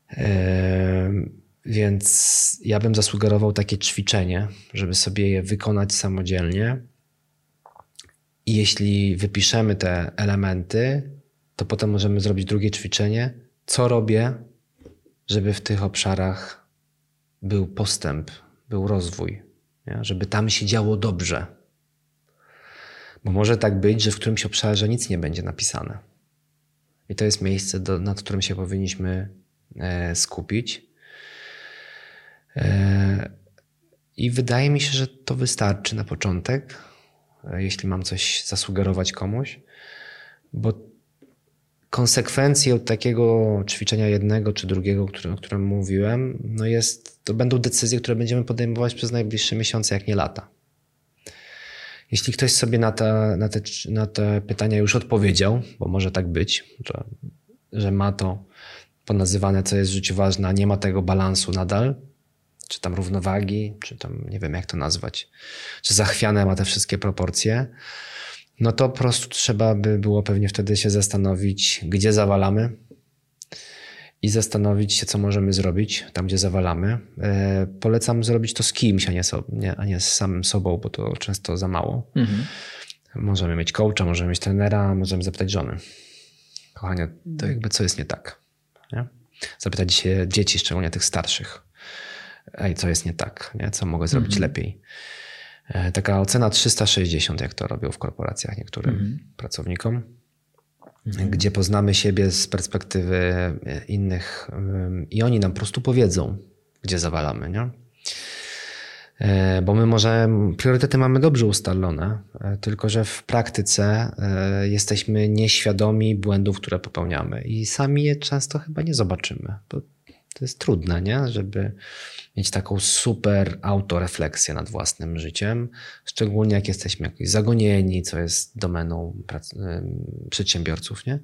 Em, Więc ja bym zasugerował takie ćwiczenie, żeby sobie je wykonać samodzielnie. I jeśli wypiszemy te elementy, to potem możemy zrobić drugie ćwiczenie. Co robię, żeby w tych obszarach był postęp, był rozwój, nie? żeby tam się działo dobrze. Bo może tak być, że w którymś obszarze nic nie będzie napisane. I to jest miejsce, do, nad którym się powinniśmy e, skupić. E, I wydaje mi się, że to wystarczy na początek, e, jeśli mam coś zasugerować komuś, bo konsekwencje od takiego ćwiczenia jednego czy drugiego, o którym mówiłem, no jest, to będą decyzje, które będziemy podejmować przez najbliższe miesiące, jak nie lata. Jeśli ktoś sobie na te, na te, na te pytania już odpowiedział, bo może tak być, że, że ma to ponazywane, co jest w życiu ważne, a nie ma tego balansu nadal, czy tam równowagi, czy tam nie wiem jak to nazwać, czy zachwiane ma te wszystkie proporcje, no to po prostu trzeba by było pewnie wtedy się zastanowić, gdzie zawalamy i zastanowić się, co możemy zrobić tam, gdzie zawalamy. E, polecam zrobić to z kimś, a nie, so, nie, a nie z samym sobą, bo to często za mało. Mhm. Możemy mieć coacha, możemy mieć trenera, możemy zapytać żony. Kochanie, to jakby co jest nie tak? Nie? Zapytać się dzieci, szczególnie tych starszych. Ej, co jest nie tak? Nie? Co mogę zrobić mhm. lepiej? E, taka ocena 360, jak to robią w korporacjach niektórym mhm. pracownikom, mhm. gdzie poznamy siebie z perspektywy e, innych i oni nam po prostu powiedzą, gdzie zawalamy. Nie? E, bo my może priorytety mamy dobrze ustalone, tylko że w praktyce jesteśmy nieświadomi błędów, które popełniamy i sami je często chyba nie zobaczymy. Bo to jest trudne, nie? żeby mieć taką super autorefleksję nad własnym życiem, szczególnie jak jesteśmy jakoś zagonieni, co jest domeną przedsiębiorców. Nie?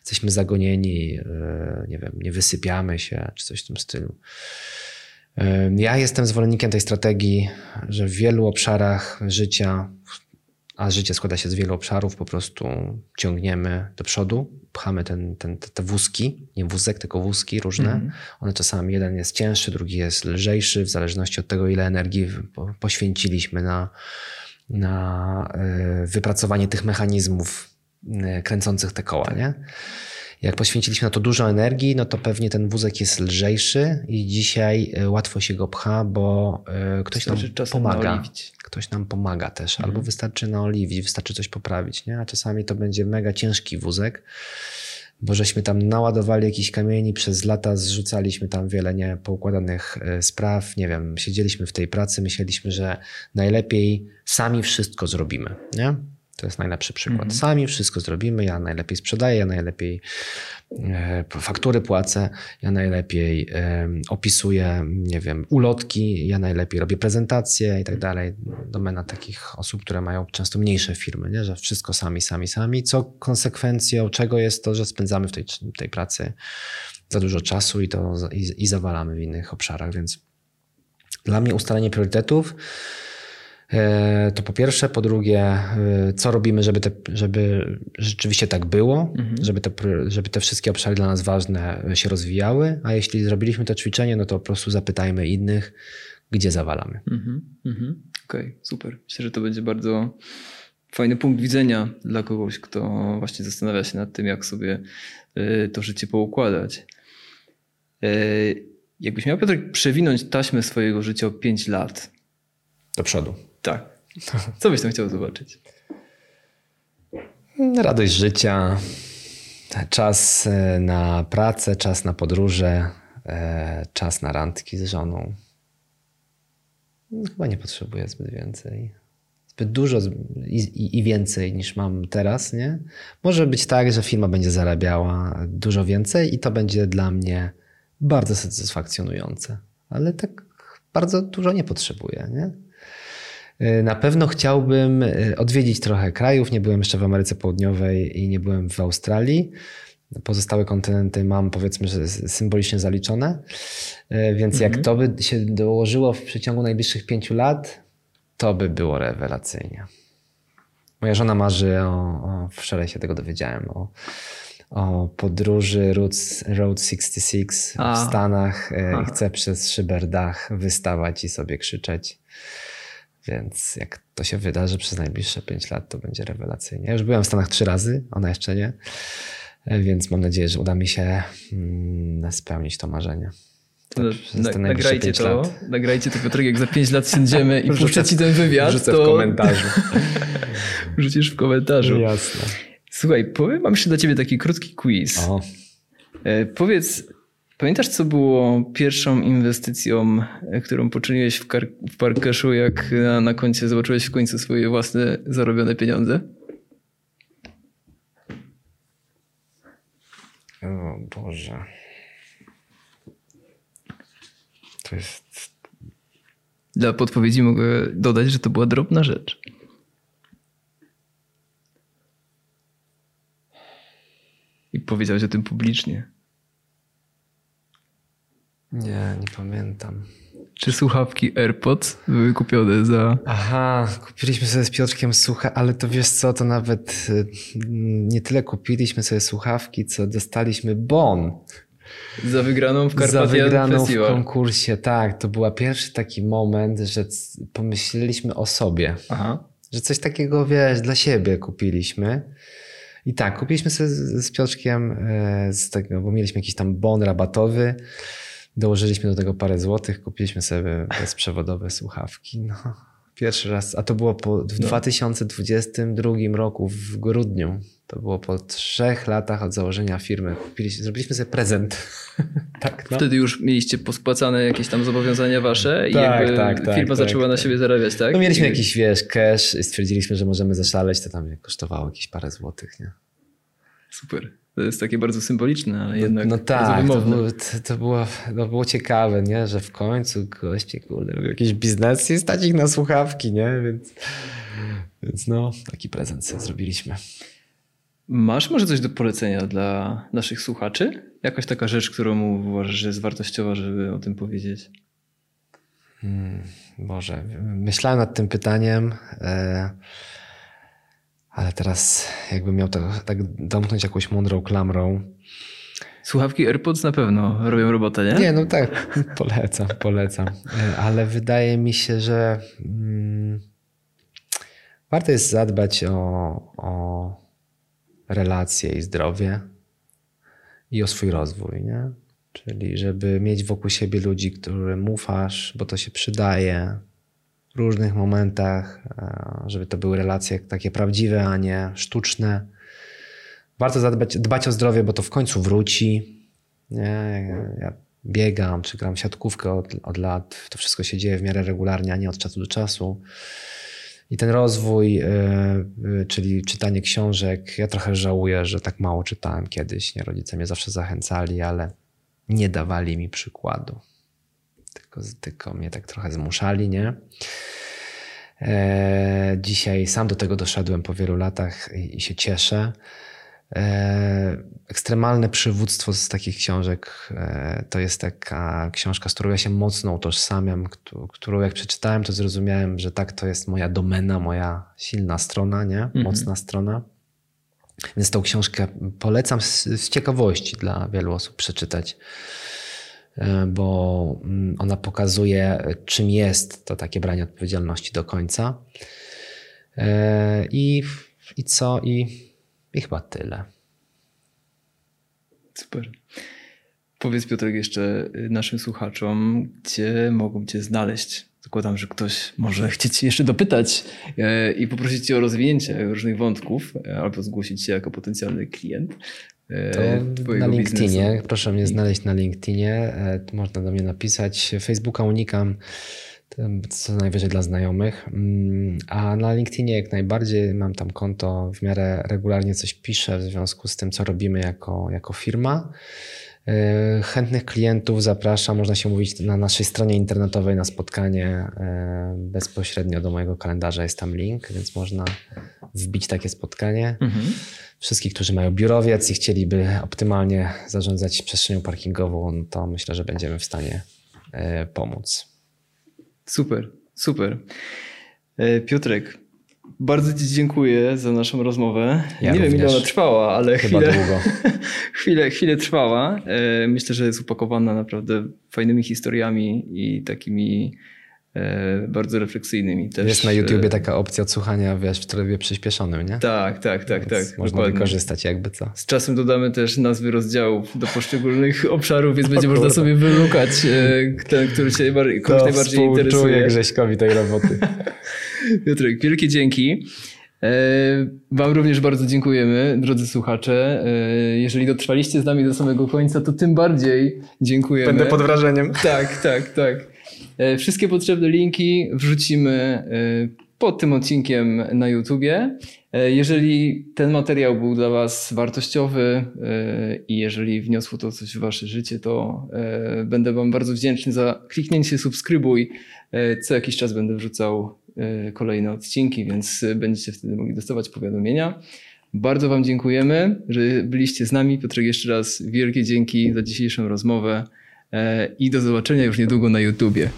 Jesteśmy zagonieni, e, nie wiem, nie wysypiamy się, czy coś w tym stylu. Ja jestem zwolennikiem tej strategii, że w wielu obszarach życia, a życie składa się z wielu obszarów, po prostu ciągniemy do przodu, pchamy ten, ten, te, te wózki, nie wózek, tylko wózki różne. Mm. One czasami jeden jest cięższy, drugi jest lżejszy, w zależności od tego, ile energii poświęciliśmy na, na e, wypracowanie tych mechanizmów e, kręcących te koła, nie? Jak poświęciliśmy na to dużo energii, no to pewnie ten wózek jest lżejszy i dzisiaj e, łatwo się go pcha, bo ktoś nam pomaga. Naoliwić ktoś nam pomaga też, mhm. albo wystarczy naoliwić, wystarczy coś poprawić, nie? a czasami to będzie mega ciężki wózek, bo żeśmy tam naładowali jakiś kamieni, przez lata zrzucaliśmy tam wiele nie poukładanych e, spraw, nie wiem, siedzieliśmy w tej pracy, myśleliśmy, że najlepiej sami wszystko zrobimy, nie? To jest najlepszy przykład. Mhm. Sami wszystko zrobimy. Ja najlepiej sprzedaję, ja najlepiej e, faktury płacę, ja najlepiej e, opisuję, nie wiem, ulotki, ja najlepiej robię prezentacje i tak dalej. Domena takich osób, które mają często mniejsze firmy, nie? że wszystko sami, sami, sami. Co konsekwencją czego jest to, że spędzamy w tej, tej pracy za dużo czasu i to i, i zawalamy w innych obszarach, więc dla mnie ustalenie priorytetów to po pierwsze. Po drugie, e, co robimy, żeby, te, żeby rzeczywiście tak było, mhm. żeby, te, żeby te wszystkie obszary dla nas ważne się rozwijały. A jeśli zrobiliśmy to ćwiczenie, no to po prostu zapytajmy innych, gdzie zawalamy. Mhm. Mhm. Okej, okay, super. Myślę, że to będzie bardzo fajny punkt widzenia dla kogoś, kto właśnie zastanawia się nad tym, jak sobie e, to życie poukładać. Jakbyś miał, Piotr, przewinąć taśmę swojego życia o 5 lat. Do przodu. Tak. Co byś tam chciał zobaczyć? Radość życia, czas e, na pracę, czas na podróże, e, czas na randki z żoną. Chyba nie potrzebuję zbyt więcej. Zbyt dużo i, i, więcej niż mam teraz, nie? Może być tak, że firma będzie zarabiała dużo więcej i to będzie dla mnie bardzo satysfakcjonujące. Ale tak bardzo dużo nie potrzebuję, nie? E, na pewno chciałbym e, odwiedzić trochę krajów. Nie byłem jeszcze w Ameryce Południowej i nie byłem w Australii. Pozostałe kontynenty mam powiedzmy, że symbolicznie zaliczone. E, więc jak mhm. to by się dołożyło w przeciągu najbliższych pięciu lat, to by było rewelacyjnie. Moja żona marzy o, o wczoraj się tego dowiedziałem, o, o podróży Route, Route 66 A. w Stanach. Aha. Chce przez szyberdach wystawać i sobie krzyczeć. Więc jak to się wydarzy przez najbliższe 5 lat, to będzie rewelacyjnie. Ja już byłem w Stanach trzy razy, ona jeszcze nie. Więc mam nadzieję, że uda mi się mm, spełnić to marzenie. Tak, Na- przez na, nagrajcie to, lat. nagrajcie to Piotrek, jak za 5 lat siądziemy i puszczę ci ten wywiad, Wrzucę to w komentarzu. wrzucisz w komentarzu. Jasne. Słuchaj, powiem, mam jeszcze dla ciebie taki krótki quiz. O, E, powiedz, pamiętasz co było pierwszą inwestycją, e, którą poczyniłeś w, kar- w Parkeszu, jak na, na koncie zobaczyłeś w końcu swoje własne zarobione pieniądze? o Boże. To jest... Dla podpowiedzi mogę dodać, że to była drobna rzecz. I powiedziałeś o tym publicznie. Nie, nie pamiętam. Czy słuchawki AirPods były kupione za... Aha, kupiliśmy sobie z Piotrkiem słucha, ale to wiesz co, to nawet y, nie tyle kupiliśmy sobie słuchawki, co dostaliśmy bon Za wygraną w za Carpathian wygraną w Festival. konkursie. Tak, to był pierwszy taki moment, że pomyśleliśmy o sobie, Aha. że coś takiego, wiesz, dla siebie kupiliśmy. I tak, kupiliśmy sobie z, z Piotrkiem e, z tego, bo mieliśmy jakiś tam bon rabatowy, dołożyliśmy do tego parę złotych, kupiliśmy sobie bezprzewodowe słuchawki. No, pierwszy raz, a to było po, w No. 2022 roku w grudniu. To było po trzech latach od założenia firmy. Kupiliśmy, zrobiliśmy sobie prezent. tak, no. Wtedy już mieliście pospłacane jakieś tam zobowiązania wasze i Tak, jakby tak, tak, firma tak, zaczęła na tak. siebie zarabiać, tak? No mieliśmy I- jakiś, wiesz, cash i stwierdziliśmy, że możemy zaszaleć, to tam kosztowało jakieś parę złotych, nie? Super. To jest takie bardzo symboliczne, ale jednak No bardzo tak, to było, to, było, to było ciekawe, nie? że w końcu goście, kurde, robią jakiś biznes i stać ich na słuchawki, nie? Więc, więc no, taki prezent sobie zrobiliśmy. Masz może coś do polecenia dla naszych słuchaczy? Jakaś taka rzecz, którą uważasz, że jest wartościowa, żeby o tym powiedzieć? Hmm, Boże, myślałem nad tym pytaniem, e, ale teraz jakbym miał to, tak domknąć jakąś mądrą klamrą. Słuchawki AirPods na pewno robią robotę, nie? Nie, no tak, polecam, polecam. E, Ale wydaje mi się, że mm, warto jest zadbać o, o relacje i zdrowie i o swój rozwój, nie? Czyli żeby mieć wokół siebie ludzi, którym ufasz, bo to się przydaje różnych momentach, e, żeby to były relacje takie prawdziwe, a nie sztuczne. Warto zadbać, dbać o zdrowie, bo to w końcu wróci. Ja- biegam, czy gram siatkówkę od, od lat. To wszystko się dzieje w miarę regularnie, a nie od czasu do czasu. I ten rozwój, y, y, czyli czytanie książek, ja trochę żałuję, że tak mało czytałem kiedyś. Nie? Rodzice mnie zawsze zachęcali, ale nie dawali mi przykładu. Tylko, tylko mnie tak trochę zmuszali, nie? E, dzisiaj sam do tego doszedłem po wielu latach i, i się cieszę. E, Ekstremalne przywództwo z takich książek e, to jest taka książka, z którą ja się mocno utożsamiam, któ- którą jak przeczytałem, to zrozumiałem, że tak, to jest moja domena, moja silna strona, nie? mocna strona. Więc tą książkę polecam z, z ciekawości dla wielu osób przeczytać, bo mm, ona pokazuje, czym jest to takie branie odpowiedzialności do końca. E, I, i co? I, I chyba tyle. Super. Powiedz Piotrek jeszcze y, naszym słuchaczom, gdzie mogą cię znaleźć. Zakładam, że ktoś może chcieć jeszcze dopytać e, i poprosić cię o rozwinięcie różnych wątków e, albo zgłosić się jako potencjalny klient. E, To twojego na LinkedInie, biznesu. proszę mnie znaleźć na LinkedInie, e, można do mnie napisać. Facebooka unikam, co najwyżej dla znajomych, Mm, a na LinkedInie jak najbardziej mam tam konto, w miarę regularnie coś piszę w związku z tym, co robimy jako, jako firma. E, Chętnych klientów zapraszam, można się mówić na naszej stronie internetowej na spotkanie e, bezpośrednio do mojego kalendarza jest tam link, więc można wbić takie spotkanie Mhm. wszystkich, którzy mają biurowiec i chcieliby optymalnie zarządzać przestrzenią parkingową, no to myślę, że będziemy w stanie e, pomóc. Super, super. Piotrek, bardzo Ci dziękuję za naszą rozmowę. Ja Nie wiem, ile ona trwała, ale Chyba chwilę, długo. chwilę, chwilę trwała. E, Myślę, że jest upakowana naprawdę fajnymi historiami i takimi bardzo refleksyjnymi. Też, Jest na YouTubie e, taka opcja odsłuchania, wiesz, w trybie przyspieszonym, nie? Tak, tak, tak, Więc tak. Można dokładnie. wykorzystać jakby co. Z czasem dodamy też nazwy rozdziałów do poszczególnych obszarów, więc będzie można sobie wylukać e, ten, który się najbardziej, kogoś najbardziej interesuje. Grześkowi tej roboty. Piotrek, wielkie dzięki. E, Wam również bardzo dziękujemy, drodzy słuchacze. E, Jeżeli dotrwaliście z nami do samego końca, to tym bardziej dziękujemy. Będę pod wrażeniem. Tak, tak, tak. E, Wszystkie potrzebne linki wrzucimy e, pod tym odcinkiem na YouTubie. E, Jeżeli ten materiał był dla Was wartościowy i jeżeli wniosło to coś w Wasze życie, to będę Wam bardzo wdzięczny za kliknięcie subskrybuj. Co jakiś czas będę wrzucał kolejne odcinki, więc będziecie wtedy mogli dostawać powiadomienia. Bardzo Wam dziękujemy, że byliście z nami. Piotrek, jeszcze raz wielkie dzięki za dzisiejszą rozmowę i do zobaczenia już niedługo na YouTubie.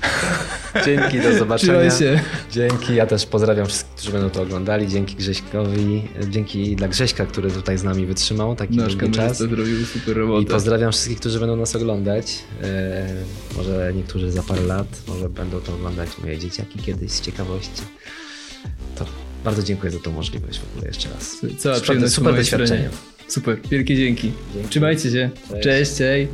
Dzięki, do zobaczenia. Się. Dzięki, ja też pozdrawiam wszystkich, którzy będą to oglądali. Dzięki Grześkowi, dzięki dla Grześka, który tutaj z nami wytrzymał taki Nasz długi czas. zrobił super I robotę. pozdrawiam wszystkich, którzy będą nas oglądać. E, może niektórzy za parę lat, może będą to oglądać moje dzieciaki kiedyś z ciekawości. To bardzo dziękuję za tą możliwość w ogóle jeszcze raz. Cała Super, doświadczenie. Super, wielkie dzięki. Dzięki. Trzymajcie się. Cześć, cześć.